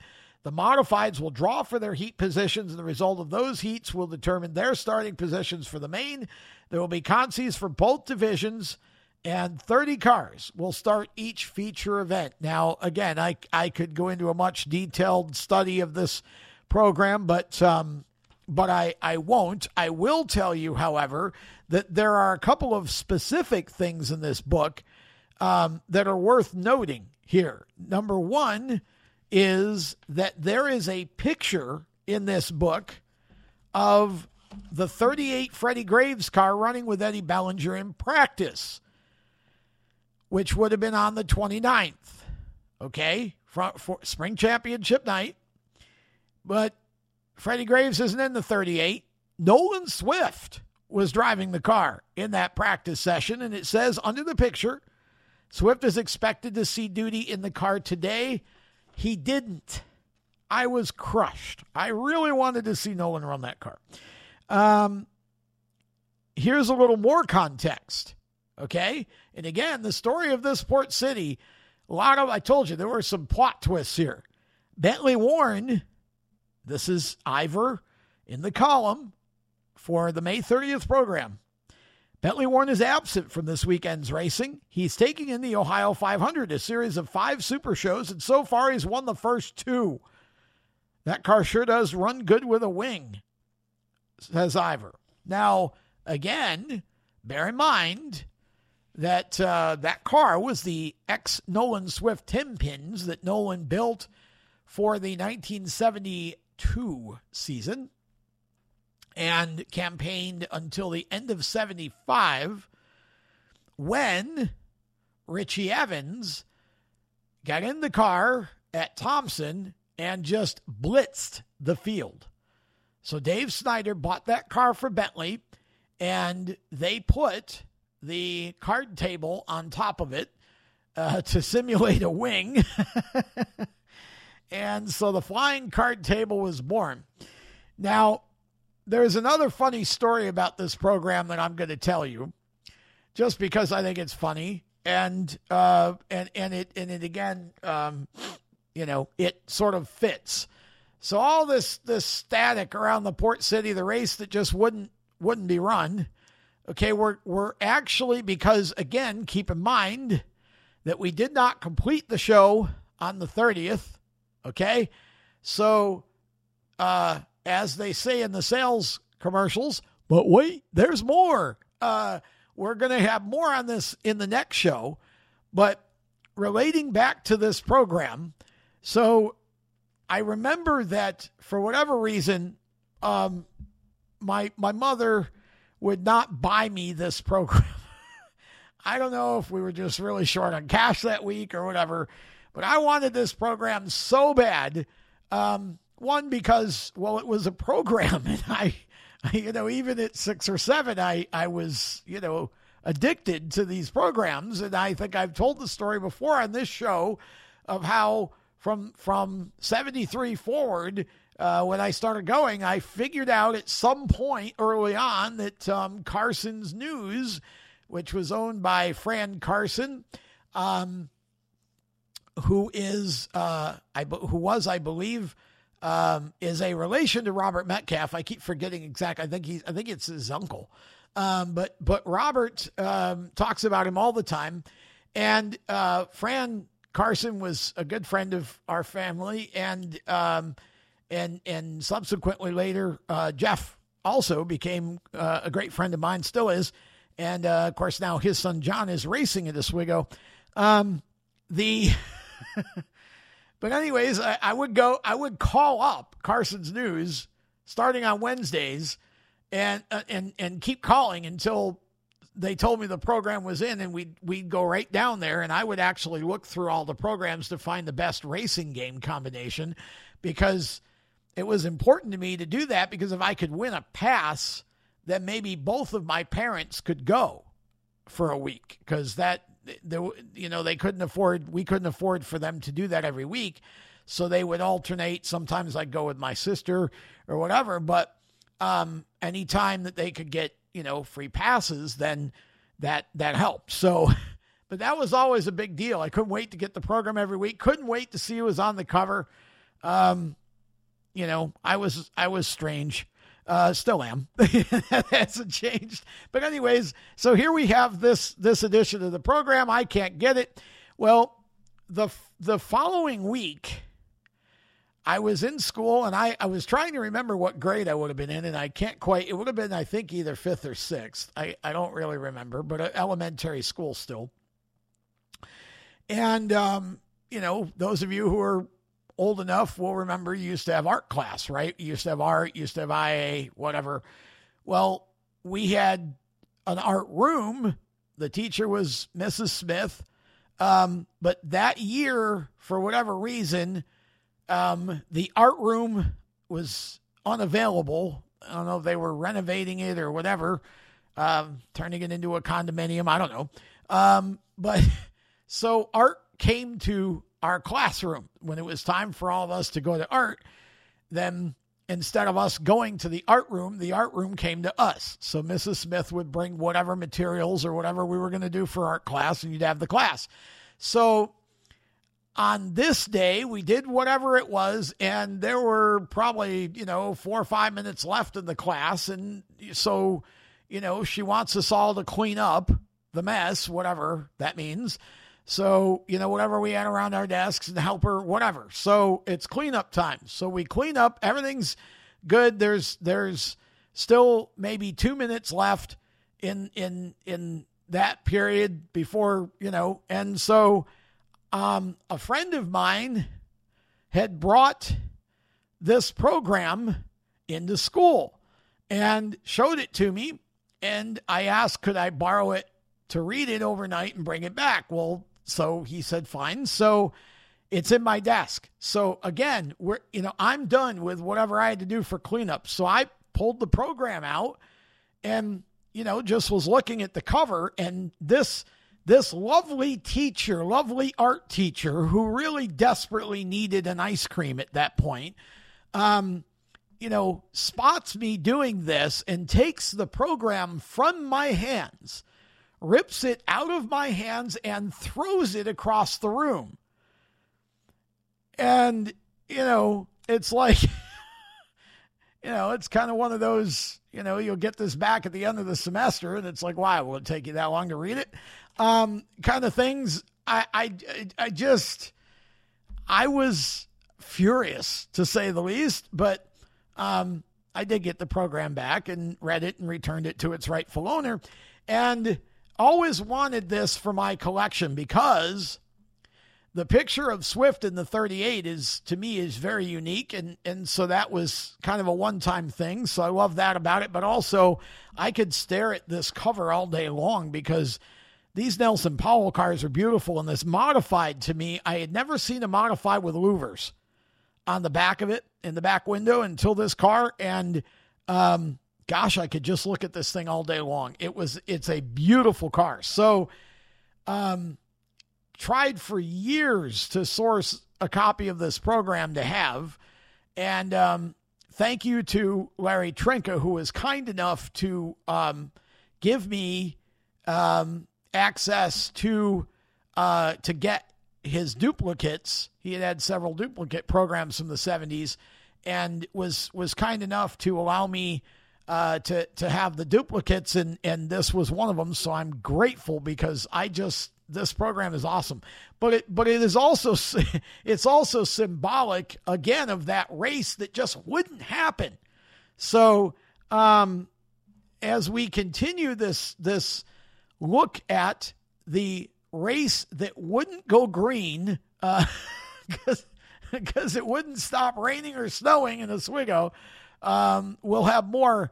The modifieds will draw for their heat positions, and the result of those heats will determine their starting positions for the main. There will be consies for both divisions, and 30 cars will start each feature event. Now, again, I, I could go into a much detailed study of this program, but um, but I, I won't. I will tell you, however, that there are a couple of specific things in this book um, that are worth noting here. Number one is that there is a picture in this book of the 38 Freddie Graves car running with Eddie Bellinger in practice, which would have been on the 29th, okay, for spring championship night. But Freddie Graves isn't in the 38. Nolan Swift was driving the car in that practice session, and it says under the picture, Swift is expected to see duty in the car today. He didn't. I was crushed. I really wanted to see Nolan run that car. Um, here's a little more context. Okay. And again, the story of this port city, a lot of, I told you, there were some plot twists here. Bentley Warren this is Ivor in the column for the May 30th program. Bentley Warren is absent from this weekend's racing. He's taking in the Ohio 500, a series of five super shows, and so far he's won the first two. That car sure does run good with a wing, says Ivor. Now, again, bear in mind that uh, that car was the ex Nolan Swift 10 pins that Nolan built for the 1970 2 season and campaigned until the end of 75 when Richie Evans got in the car at Thompson and just blitzed the field. So Dave Snyder bought that car for Bentley and they put the card table on top of it uh, to simulate a wing. (laughs) And so the flying card table was born. Now, there's another funny story about this program that I'm going to tell you, just because I think it's funny, and uh, and and it and it again, um, you know, it sort of fits. So all this this static around the port city, the race that just wouldn't wouldn't be run. Okay, we're we're actually because again, keep in mind that we did not complete the show on the 30th Okay. So, uh, as they say in the sales commercials, but wait, there's more. Uh, we're going to have more on this in the next show. But relating back to this program, so I remember that for whatever reason, um, my my mother would not buy me this program. (laughs) I don't know if we were just really short on cash that week or whatever. But I wanted this program so bad. Um, one because well, it was a program, (laughs) and I, you know, even at six or seven, I I was you know addicted to these programs, and I think I've told the story before on this show of how from from 73 forward uh, when I started going, I figured out at some point early on that um, Carson's News, which was owned by Fran Carson, um, who is uh, I who was I believe um, is a relation to Robert Metcalf. I keep forgetting exact. I think he's I think it's his uncle. Um, but but Robert um, talks about him all the time, and uh, Fran Carson was a good friend of our family, and um, and and subsequently later uh, Jeff also became uh, a great friend of mine, still is, and uh, of course now his son John is racing at Oswego. The (laughs) (laughs) but anyways, I, I, would go. I would call up Carson's News starting on Wednesdays, and uh, and and keep calling until they told me the program was in, and we'd we'd go right down there, and I would actually look through all the programs to find the best racing game combination, because it was important to me to do that because if I could win a pass, then maybe both of my parents could go for a week because that there, you know, they couldn't afford, we couldn't afford for them to do that every week. So they would alternate. Sometimes I'd go with my sister or whatever. But um, anytime that they could get, you know, free passes, then that that helped. So, (laughs) but that was always a big deal. I couldn't wait to get the program every week. Couldn't wait to see who was on the cover. Um, you know, I was I was strange. Uh, still am. (laughs) that hasn't changed. But anyways, so here we have this this edition of the program. I can't get it. Well, the the following week, I was in school and I, I was trying to remember what grade I would have been in, and I can't quite. It would have been, I think, either fifth or sixth. I, I don't really remember, but elementary school still. And, um, you know, those of you who are old enough will remember you used to have art class, right? You used to have art, you used to have IA, whatever. Well, we had an art room. The teacher was Mrs. Smith. Um, but that year, for whatever reason, um, the art room was unavailable. I don't know if they were renovating it or whatever, um, turning it into a condominium. I don't know. Um, but (laughs) so art came to our classroom when it was time for all of us to go to art. Then instead of us going to the art room, the art room came to us. So Mrs. Smith would bring whatever materials or whatever we were going to do for art class, and you'd have the class. So on this day, we did whatever it was, and there were probably, you know, four or five minutes left in the class. And so, you know, she wants us all to clean up the mess, whatever that means. So, you know, whatever we had around our desks and help her, whatever. So it's cleanup time. So we clean up, everything's good. There's there's still maybe two minutes left in in in that period before, you know, and so um, a friend of mine had brought this program into school and showed it to me. And I asked, could I borrow it to read it overnight and bring it back? Well, so he said, fine. So it's in my desk. So again, we're, you know, I'm done with whatever I had to do for cleanup. So I pulled the program out and, you know, just was looking at the cover and this this lovely teacher, lovely art teacher who really desperately needed an ice cream at that point, um, you know, spots me doing this and takes the program from my hands, rips it out of my hands, and throws it across the room. And, you know, it's like, (laughs) you know, it's kind of one of those, you know, you'll get this back at the end of the semester, and it's like, why will it take you that long to read it? um, kind of things. I, I, I just, I was furious to say the least, but um, I did get the program back and read it and returned it to its rightful owner, and always wanted this for my collection because the picture of Swift in the 38 is to me is very unique and and so that was kind of a one-time thing so I love that about it but also I could stare at this cover all day long because these Nelson Powell cars are beautiful, and this modified to me, I had never seen a modified with louvers on the back of it in the back window until this car. And um, gosh, I could just look at this thing all day long. It was it's a beautiful car. So um, tried for years to source a copy of this program to have. And um, thank you to Larry Trinka, who was kind enough to um, give me um, access to uh, to get his duplicates. He had had several duplicate programs from the 70s, and was was kind enough to allow me uh, to to have the duplicates, and and this was one of them. So I'm grateful because I just this program is awesome, but it but it is also (laughs) it's also symbolic again of that race that just wouldn't happen. So um, as we continue this this look at the race that wouldn't go green because uh, (laughs) because it wouldn't stop raining or snowing in Oswego. Um, we'll have more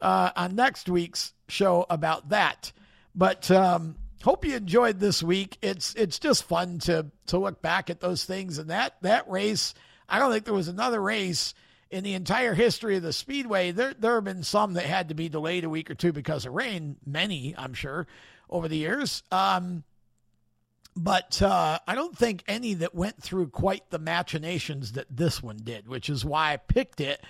uh, on next week's show about that. But um, hope you enjoyed this week. It's it's just fun to to look back at those things and that that race. I don't think there was another race in the entire history of the speedway, there there have been some that had to be delayed a week or two because of rain. Many, I'm sure, over the years. Um, but uh, I don't think any that went through quite the machinations that this one did, which is why I picked it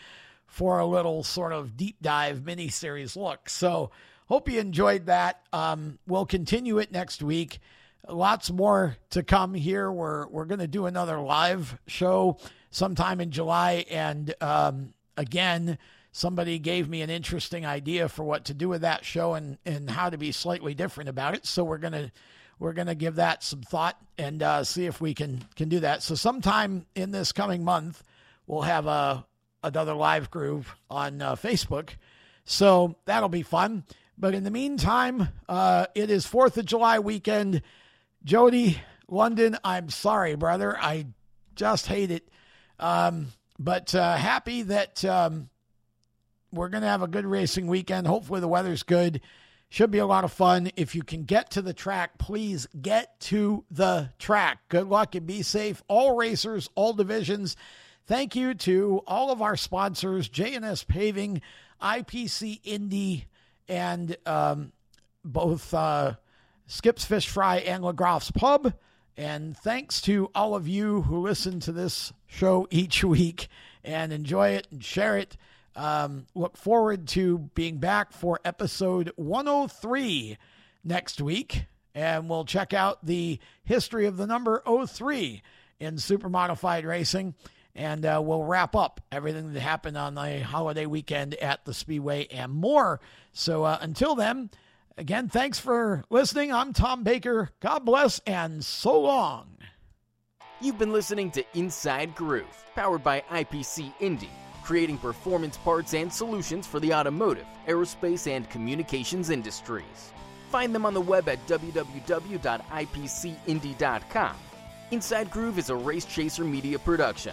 for a little sort of deep dive mini series look. So hope you enjoyed that. Um, we'll continue it next week. Lots more to come here. We're we're going to do another live show sometime in July, and um, again, somebody gave me an interesting idea for what to do with that show and and how to be slightly different about it. So we're gonna we're gonna give that some thought and uh, see if we can can do that. So sometime in this coming month, we'll have a another live groove on uh, Facebook. So that'll be fun. But in the meantime, uh, it is Fourth of July weekend. Jody London, I'm sorry, brother. I just hate it. Um, but uh, happy that um, we're going to have a good racing weekend. Hopefully, the weather's good. Should be a lot of fun. If you can get to the track, please get to the track. Good luck and be safe. All racers, all divisions. Thank you to all of our sponsors JNS Paving, IPC Indy, and um, both uh, Skip's Fish Fry and LaGroff's Pub. And thanks to all of you who listen to this show each week and enjoy it and share it. Um, look forward to being back for episode 103 next week. And we'll check out the history of the number 03 in super modified racing. And uh, we'll wrap up everything that happened on the holiday weekend at the Speedway and more. So uh, until then, again, thanks for listening. I'm Tom Baker. God bless and so long. You've been listening to Inside Groove, powered by IPC Indy creating performance parts and solutions for the automotive, aerospace, and communications industries. Find them on the web at www.ipcindy.com. Inside Groove is a Race Chaser media production.